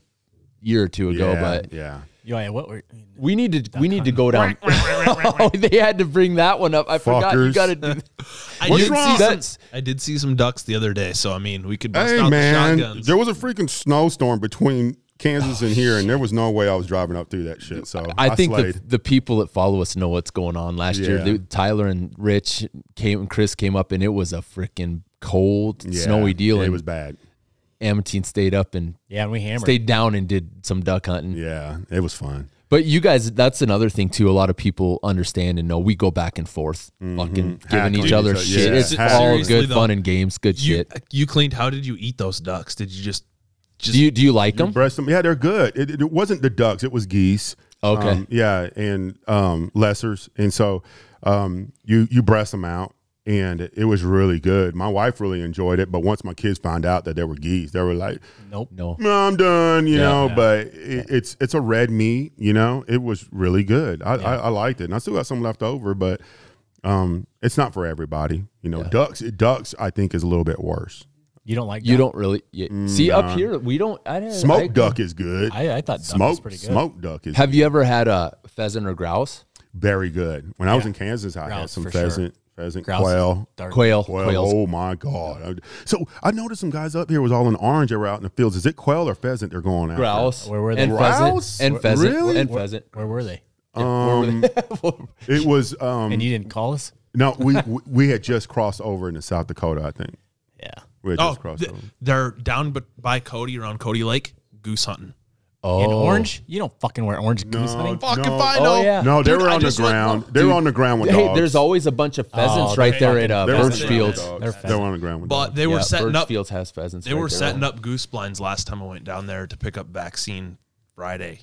[SPEAKER 1] year or two ago,
[SPEAKER 3] yeah,
[SPEAKER 1] but
[SPEAKER 3] yeah.
[SPEAKER 4] Yeah, what were
[SPEAKER 1] we need to we need to go down. *laughs* oh, they had to bring that one up. I forgot. You
[SPEAKER 3] Fuckers.
[SPEAKER 1] got to do. *laughs*
[SPEAKER 2] I
[SPEAKER 3] What's
[SPEAKER 2] did
[SPEAKER 3] wrong?
[SPEAKER 2] see some. I did see some ducks the other day, so I mean, we could bust
[SPEAKER 3] Hey
[SPEAKER 2] out
[SPEAKER 3] man,
[SPEAKER 2] the shotguns.
[SPEAKER 3] there was a freaking snowstorm between Kansas and here, and there was no way I was driving up through that shit. So
[SPEAKER 1] I think the,
[SPEAKER 3] slayed.
[SPEAKER 1] the people that follow us know what's going on. Last year,
[SPEAKER 3] Yeah.
[SPEAKER 1] the- Tyler and Rich came and Chris came up, and it was a freaking cold,
[SPEAKER 3] Yeah,
[SPEAKER 1] snowy deal.
[SPEAKER 3] It
[SPEAKER 1] and
[SPEAKER 3] was bad.
[SPEAKER 1] Amatine stayed up and
[SPEAKER 4] Yeah, and we hammered.
[SPEAKER 1] stayed down and did some duck hunting.
[SPEAKER 3] Yeah, it was fun.
[SPEAKER 1] But you guys, that's another thing too. A lot of people understand and know we go back and forth, fucking giving
[SPEAKER 3] Hack
[SPEAKER 1] each other
[SPEAKER 3] each
[SPEAKER 1] shit.
[SPEAKER 3] Yeah,
[SPEAKER 1] It's
[SPEAKER 3] hack.
[SPEAKER 1] all
[SPEAKER 2] Seriously,
[SPEAKER 1] good
[SPEAKER 2] though,
[SPEAKER 1] fun and games, good
[SPEAKER 2] you
[SPEAKER 1] shit.
[SPEAKER 2] you cleaned. How did you eat those ducks? Did you just just
[SPEAKER 1] Do you do you like them?
[SPEAKER 3] Breast them, yeah, they're good. It, it wasn't the ducks; it was geese.
[SPEAKER 1] Okay.
[SPEAKER 3] Um, yeah, and um, lessers, and so um, you you breast them out, and it was really good. My wife really enjoyed it, but once my kids found out that they were geese, they were like,
[SPEAKER 4] nope.
[SPEAKER 1] No.
[SPEAKER 3] "No, I'm done," you
[SPEAKER 1] Yeah.
[SPEAKER 3] know.
[SPEAKER 4] Yeah.
[SPEAKER 3] But it, it's it's a red meat, you know. It was really good. I, I, I liked it, and I still got some left over, but um, it's not for everybody. You know,
[SPEAKER 1] Yeah.
[SPEAKER 3] ducks ducks I think is a little bit worse.
[SPEAKER 4] You don't like
[SPEAKER 1] You don't really yeah. see up here. We don't. I didn't.
[SPEAKER 3] Smoked
[SPEAKER 1] I-
[SPEAKER 3] duck is good.
[SPEAKER 4] I, I thought duck was
[SPEAKER 3] Smoked
[SPEAKER 4] pretty good.
[SPEAKER 3] smoked duck is
[SPEAKER 1] Have you ever had a pheasant or grouse?
[SPEAKER 3] very good. When I was in Kansas, I had some
[SPEAKER 4] pheasant. sure.
[SPEAKER 3] Pheasant, pheasant,
[SPEAKER 4] Grouse
[SPEAKER 3] quail.
[SPEAKER 4] dark.
[SPEAKER 1] Quail.
[SPEAKER 3] Quail.
[SPEAKER 1] Quails.
[SPEAKER 3] Oh my god! So I noticed some guys up here was all in orange. They were out in the fields. Is it quail or pheasant they're going out.
[SPEAKER 1] Grouse.
[SPEAKER 4] Where were they?
[SPEAKER 1] And
[SPEAKER 3] Grouse?
[SPEAKER 1] pheasant. And pheasant.
[SPEAKER 3] Really?
[SPEAKER 1] And
[SPEAKER 3] Where-
[SPEAKER 1] pheasant.
[SPEAKER 4] Where were they?
[SPEAKER 3] Um, *laughs* it was um,
[SPEAKER 4] And you didn't call us?
[SPEAKER 3] no. We we- we had just crossed over into South Dakota. I think
[SPEAKER 4] Yeah.
[SPEAKER 3] we had
[SPEAKER 2] oh
[SPEAKER 3] just crossed
[SPEAKER 2] th-
[SPEAKER 3] over.
[SPEAKER 2] they're down but by Cody around Cody Lake goose hunting.
[SPEAKER 1] Oh,
[SPEAKER 4] In orange? You don't fucking wear orange goose hunting.
[SPEAKER 2] Fuck
[SPEAKER 3] no.
[SPEAKER 2] if I
[SPEAKER 1] Oh, yeah.
[SPEAKER 3] No, they
[SPEAKER 2] Dude,
[SPEAKER 3] were on the
[SPEAKER 2] just went-
[SPEAKER 3] ground. They were on the ground with
[SPEAKER 1] Hey,
[SPEAKER 3] dogs.
[SPEAKER 1] there's always a bunch of pheasants
[SPEAKER 4] Oh,
[SPEAKER 1] right there at uh,
[SPEAKER 3] They were on the
[SPEAKER 1] Birch
[SPEAKER 3] ground with
[SPEAKER 1] Fields.
[SPEAKER 4] They're
[SPEAKER 3] They
[SPEAKER 4] pheasant.
[SPEAKER 3] were on the ground with
[SPEAKER 2] But
[SPEAKER 3] dogs.
[SPEAKER 2] they were
[SPEAKER 1] Yeah,
[SPEAKER 2] setting
[SPEAKER 1] Birch
[SPEAKER 2] up.
[SPEAKER 1] Fields has pheasants.
[SPEAKER 2] They
[SPEAKER 1] right
[SPEAKER 2] were
[SPEAKER 1] there.
[SPEAKER 2] setting up goose blinds last time I went down there to pick up vaccine Friday.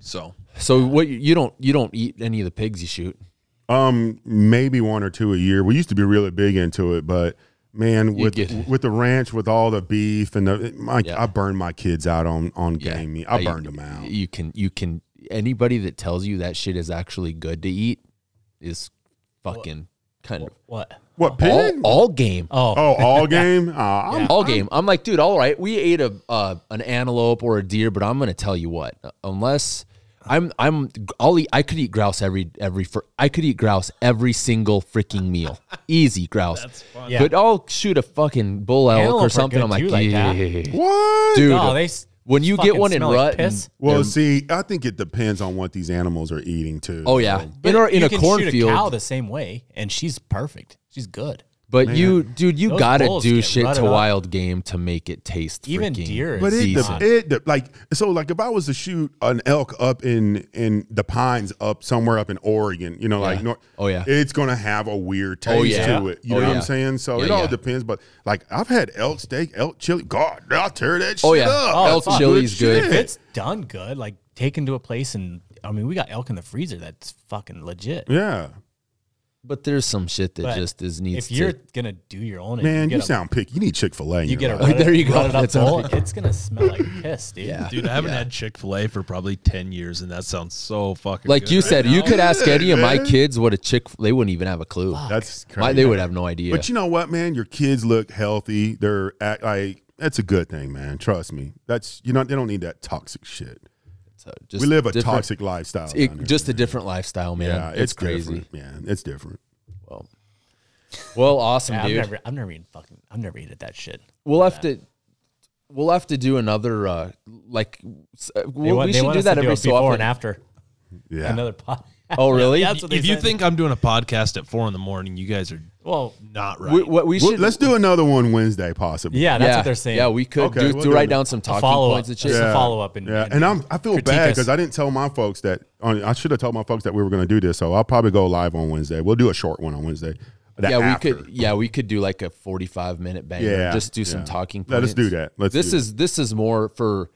[SPEAKER 2] So
[SPEAKER 1] So what? You you don't you don't eat any of the pigs you shoot?
[SPEAKER 3] Um, maybe one or two a year. We used to be really big into it, but man, with
[SPEAKER 1] get-
[SPEAKER 3] with the ranch, with all the beef and the, my,
[SPEAKER 1] Yeah.
[SPEAKER 3] I burned my kids out on on
[SPEAKER 1] Yeah.
[SPEAKER 3] game meat. I
[SPEAKER 1] I-
[SPEAKER 3] burned them out.
[SPEAKER 1] You can you can anybody that tells you that shit is actually good to eat is fucking kind of
[SPEAKER 4] What?
[SPEAKER 3] What
[SPEAKER 1] all,
[SPEAKER 3] pig?
[SPEAKER 1] all game.
[SPEAKER 4] Oh,
[SPEAKER 3] oh, all *laughs* game. Uh, I'm-
[SPEAKER 4] Yeah.
[SPEAKER 1] all game. I'm like, dude, all right, we ate a uh, an antelope or a deer, but I'm gonna tell you what, unless I'm I'm I'll eat. I could eat grouse every every for I could eat grouse every single freaking meal, easy grouse. That's
[SPEAKER 2] fun.
[SPEAKER 4] Yeah.
[SPEAKER 1] But I'll shoot a fucking bull elk
[SPEAKER 4] Antelope
[SPEAKER 1] or
[SPEAKER 4] are
[SPEAKER 1] something.
[SPEAKER 4] good
[SPEAKER 1] I'm like,
[SPEAKER 4] too, like that.
[SPEAKER 1] yeah,
[SPEAKER 3] What?
[SPEAKER 1] dude.
[SPEAKER 4] No, they s-
[SPEAKER 1] when you get
[SPEAKER 4] fucking
[SPEAKER 1] one in
[SPEAKER 4] smell like
[SPEAKER 1] rut, and
[SPEAKER 4] piss.
[SPEAKER 3] Well, see, I think it depends on what these animals are eating too.
[SPEAKER 1] oh yeah,
[SPEAKER 4] But
[SPEAKER 1] in, our, in
[SPEAKER 4] you
[SPEAKER 1] a
[SPEAKER 4] can shoot a cow
[SPEAKER 1] cornfield.
[SPEAKER 4] the same way, and she's perfect. She's good.
[SPEAKER 1] But
[SPEAKER 3] Man.
[SPEAKER 1] you, dude, you
[SPEAKER 4] Those
[SPEAKER 1] gotta
[SPEAKER 4] bulls
[SPEAKER 1] do
[SPEAKER 4] get
[SPEAKER 1] shit
[SPEAKER 4] rutted
[SPEAKER 1] to
[SPEAKER 4] up.
[SPEAKER 1] wild game to make it taste
[SPEAKER 4] Even
[SPEAKER 1] freaking
[SPEAKER 4] deer is
[SPEAKER 3] But it,
[SPEAKER 1] decent.
[SPEAKER 3] de- it de- like so like if I was to shoot an elk up in in the pines up somewhere up in Oregon, you know, like
[SPEAKER 1] Yeah.
[SPEAKER 3] nor-
[SPEAKER 1] Oh, yeah.
[SPEAKER 3] it's gonna have a weird oh, taste
[SPEAKER 1] Oh, yeah.
[SPEAKER 3] to it. You
[SPEAKER 1] Oh,
[SPEAKER 3] know what
[SPEAKER 1] yeah.
[SPEAKER 3] I'm saying? So
[SPEAKER 1] Yeah,
[SPEAKER 3] it all
[SPEAKER 1] yeah.
[SPEAKER 3] depends. But like I've had elk steak, elk chili. God, I'll tear that oh, shit
[SPEAKER 1] Oh, yeah.
[SPEAKER 3] up.
[SPEAKER 1] Oh,
[SPEAKER 3] That's
[SPEAKER 1] elk
[SPEAKER 3] some
[SPEAKER 1] chili's good.
[SPEAKER 4] If it's done good, like taken to a place and I mean, we got elk in the freezer that's fucking legit.
[SPEAKER 3] Yeah,
[SPEAKER 1] But there's some shit that
[SPEAKER 4] But
[SPEAKER 1] just is needs to be
[SPEAKER 4] If you're
[SPEAKER 1] to.
[SPEAKER 4] gonna do your own,
[SPEAKER 3] man,
[SPEAKER 4] get
[SPEAKER 3] you
[SPEAKER 4] a-
[SPEAKER 3] sound picky. You need Chick Fil A.
[SPEAKER 4] you get a
[SPEAKER 1] life.
[SPEAKER 4] rutted-
[SPEAKER 1] There you go.
[SPEAKER 4] rutted up
[SPEAKER 1] That's a-
[SPEAKER 4] bowl, it's gonna smell like piss, dude.
[SPEAKER 1] Yeah.
[SPEAKER 2] Dude, I haven't had Chick Fil A for probably ten years, and that sounds so fucking.
[SPEAKER 1] Like
[SPEAKER 2] good
[SPEAKER 1] you
[SPEAKER 2] right
[SPEAKER 1] said, you
[SPEAKER 2] now.
[SPEAKER 1] could ask any of my
[SPEAKER 3] man.
[SPEAKER 1] kids what a chick. They wouldn't even have a clue.
[SPEAKER 3] That's crazy.
[SPEAKER 1] My, they would have no idea.
[SPEAKER 3] But you know what, man? Your kids look healthy. They're act like that's a good thing, man. Trust me. That's you know they don't need that toxic shit.
[SPEAKER 1] So just
[SPEAKER 3] we live a toxic lifestyle.
[SPEAKER 1] it-
[SPEAKER 3] down here,
[SPEAKER 1] just a different lifestyle, man.
[SPEAKER 3] yeah,
[SPEAKER 1] it's, crazy.
[SPEAKER 3] different. Yeah, it's different.
[SPEAKER 1] Well, well, awesome,
[SPEAKER 4] Yeah, I've
[SPEAKER 1] dude.
[SPEAKER 4] never, I've never eaten fucking, I've never eaten that shit.
[SPEAKER 1] we'll have to. We'll have to do another uh like s- uh,
[SPEAKER 4] want-
[SPEAKER 1] we should do that
[SPEAKER 4] to do
[SPEAKER 1] every so
[SPEAKER 4] before
[SPEAKER 1] often.
[SPEAKER 4] and after
[SPEAKER 3] Yeah.
[SPEAKER 4] another pot.
[SPEAKER 1] Oh, *laughs* really?
[SPEAKER 4] Yeah, that's what they
[SPEAKER 2] If you think I'm doing a podcast at four in the morning, you guys are
[SPEAKER 4] well,
[SPEAKER 2] not right.
[SPEAKER 1] We, what we should
[SPEAKER 3] let's do another one Wednesday, possibly.
[SPEAKER 4] yeah, that's
[SPEAKER 1] yeah,
[SPEAKER 4] what they're saying.
[SPEAKER 1] Yeah, we could
[SPEAKER 3] Okay,
[SPEAKER 1] do,
[SPEAKER 3] we'll
[SPEAKER 1] do
[SPEAKER 3] do
[SPEAKER 1] write down some
[SPEAKER 4] a
[SPEAKER 1] talking
[SPEAKER 4] follow
[SPEAKER 1] points
[SPEAKER 4] up,
[SPEAKER 1] and
[SPEAKER 4] just
[SPEAKER 1] shit.
[SPEAKER 4] a follow up, and
[SPEAKER 3] Yeah,
[SPEAKER 4] and
[SPEAKER 3] and I'm I feel bad because I didn't tell my folks that I should have told my folks that we were going to do this. So I'll probably go live on Wednesday. We'll do a short one on Wednesday. That
[SPEAKER 1] Yeah, we could. Yeah, we could do like a forty-five minute banger.
[SPEAKER 3] Yeah,
[SPEAKER 1] just do some
[SPEAKER 3] yeah.
[SPEAKER 1] talking.
[SPEAKER 3] Let us do that. Let's
[SPEAKER 1] this
[SPEAKER 3] do
[SPEAKER 1] is this is more for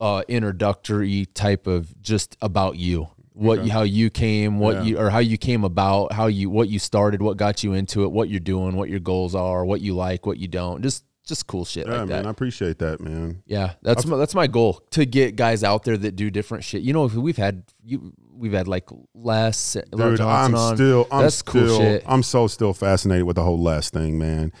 [SPEAKER 1] uh introductory type of just about you. What you, how you came, what
[SPEAKER 3] Yeah.
[SPEAKER 1] you or how you came about, how you what you started, what got you into it, what you're doing, what your goals are, what you like, what you don't. Just just cool shit
[SPEAKER 3] Yeah,
[SPEAKER 1] like
[SPEAKER 3] man,
[SPEAKER 1] that.
[SPEAKER 3] I appreciate that, man.
[SPEAKER 1] Yeah, that's my, that's my goal to get guys out there that do different shit. You know, we've had you we've had like Les Les
[SPEAKER 3] Dude, I'm
[SPEAKER 1] on.
[SPEAKER 3] still, I'm
[SPEAKER 1] that's
[SPEAKER 3] still,
[SPEAKER 1] cool shit.
[SPEAKER 3] I'm so still fascinated with the whole Les thing, man.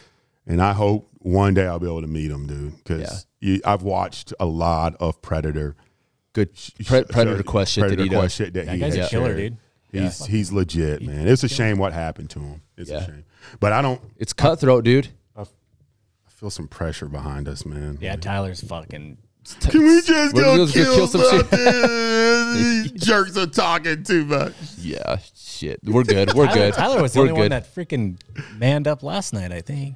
[SPEAKER 3] And I hope one day I'll be able to meet him, dude. Because I've watched a lot of Predator.
[SPEAKER 1] Good pre- predator
[SPEAKER 3] sh-
[SPEAKER 1] quest shit that
[SPEAKER 3] Predator
[SPEAKER 1] he does.
[SPEAKER 3] Quest shit that,
[SPEAKER 4] that
[SPEAKER 3] he
[SPEAKER 4] guy's a killer,
[SPEAKER 3] shared.
[SPEAKER 4] dude.
[SPEAKER 3] He's he's legit, man. It's a shame what happened to him. It's
[SPEAKER 1] Yeah.
[SPEAKER 3] a shame. But I don't.
[SPEAKER 1] It's cutthroat, dude.
[SPEAKER 3] I feel some pressure behind us, man.
[SPEAKER 4] yeah, Tyler's fucking.
[SPEAKER 3] Can we just go kill,
[SPEAKER 1] kill some shit. *laughs* *laughs*
[SPEAKER 3] These jerks are talking too much.
[SPEAKER 1] Yeah, shit. We're good. We're
[SPEAKER 4] Tyler,
[SPEAKER 1] good.
[SPEAKER 4] Tyler was the
[SPEAKER 1] We're
[SPEAKER 4] only one that freaking manned up last night. I think.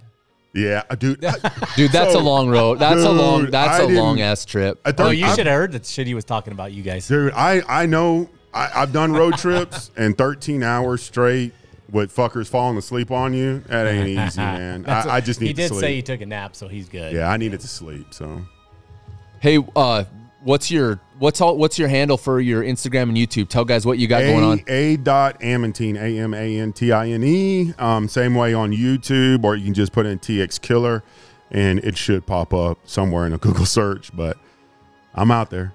[SPEAKER 3] Yeah, dude. I, *laughs*
[SPEAKER 1] Dude, that's
[SPEAKER 3] So-
[SPEAKER 1] a long road. That's a long. That's
[SPEAKER 3] I
[SPEAKER 1] a long ass trip.
[SPEAKER 3] I
[SPEAKER 4] Oh,
[SPEAKER 3] thought
[SPEAKER 4] you
[SPEAKER 3] I-
[SPEAKER 4] should have heard the shit he was talking about. You guys.
[SPEAKER 3] Dude, I I know I, I've done road trips *laughs* and 13 hours straight with fuckers falling asleep on you. That ain't easy, *laughs* man.
[SPEAKER 4] That's
[SPEAKER 3] I,
[SPEAKER 4] what-
[SPEAKER 3] I just need to sleep.
[SPEAKER 4] He did say he took a nap, so he's good.
[SPEAKER 3] yeah, I needed to sleep. So
[SPEAKER 1] Hey, uh, what's your what's all what's your handle for your Instagram and YouTube? Tell guys what you got going on.
[SPEAKER 3] A, a dot Amantine A M A N T I N E. Um, same way on YouTube, or you can just put in TX Killer, and it should pop up somewhere in a *laughs* Google search. But I'm out there.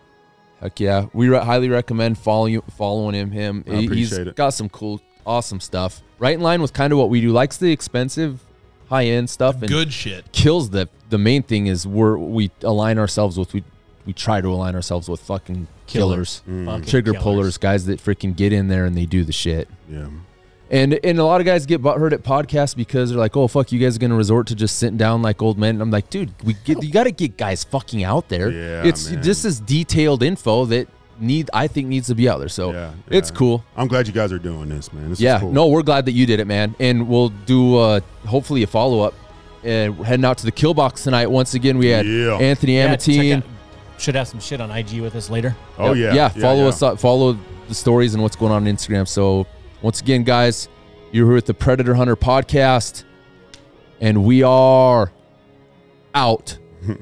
[SPEAKER 1] Heck yeah, we re- highly recommend following following him. Him,
[SPEAKER 3] I
[SPEAKER 1] He-
[SPEAKER 3] appreciate
[SPEAKER 1] he's
[SPEAKER 3] it.
[SPEAKER 1] got some cool, awesome stuff. Right in line with kind of what we do. Likes the expensive, high end stuff, and
[SPEAKER 2] Good shit.
[SPEAKER 1] kills the the main thing is we're we align ourselves with we we try to align ourselves with fucking killers,
[SPEAKER 4] Fucking
[SPEAKER 1] trigger
[SPEAKER 4] killers.
[SPEAKER 1] pullers, guys that freaking get in there and they do the shit.
[SPEAKER 3] Yeah.
[SPEAKER 1] And and a lot of guys get butthurt at podcasts because they're like, oh fuck, you guys are gonna resort to just sitting down like old men. And I'm like, dude, we get you got to get guys fucking out there.
[SPEAKER 3] Yeah,
[SPEAKER 1] it's
[SPEAKER 3] man.
[SPEAKER 1] this is detailed info that need I think needs to be out there. So
[SPEAKER 3] Yeah,
[SPEAKER 1] it's cool.
[SPEAKER 3] I'm glad you guys are doing this, man. This
[SPEAKER 1] Yeah,
[SPEAKER 3] is cool.
[SPEAKER 1] no, we're glad that you did it, man. And we'll do uh hopefully a follow up. And we're heading out to the kill box tonight. Once again, we had
[SPEAKER 3] Yeah.
[SPEAKER 1] Anthony
[SPEAKER 4] Yeah,
[SPEAKER 1] Amantine.
[SPEAKER 4] Out- should have some shit on IG with us later.
[SPEAKER 3] Oh
[SPEAKER 1] Yep.
[SPEAKER 3] yeah.
[SPEAKER 1] yeah. Follow
[SPEAKER 3] yeah.
[SPEAKER 1] us up. Follow the stories and what's going on on Instagram. So once again, guys, you're here with the Predator Hunter podcast, and we are out. *laughs*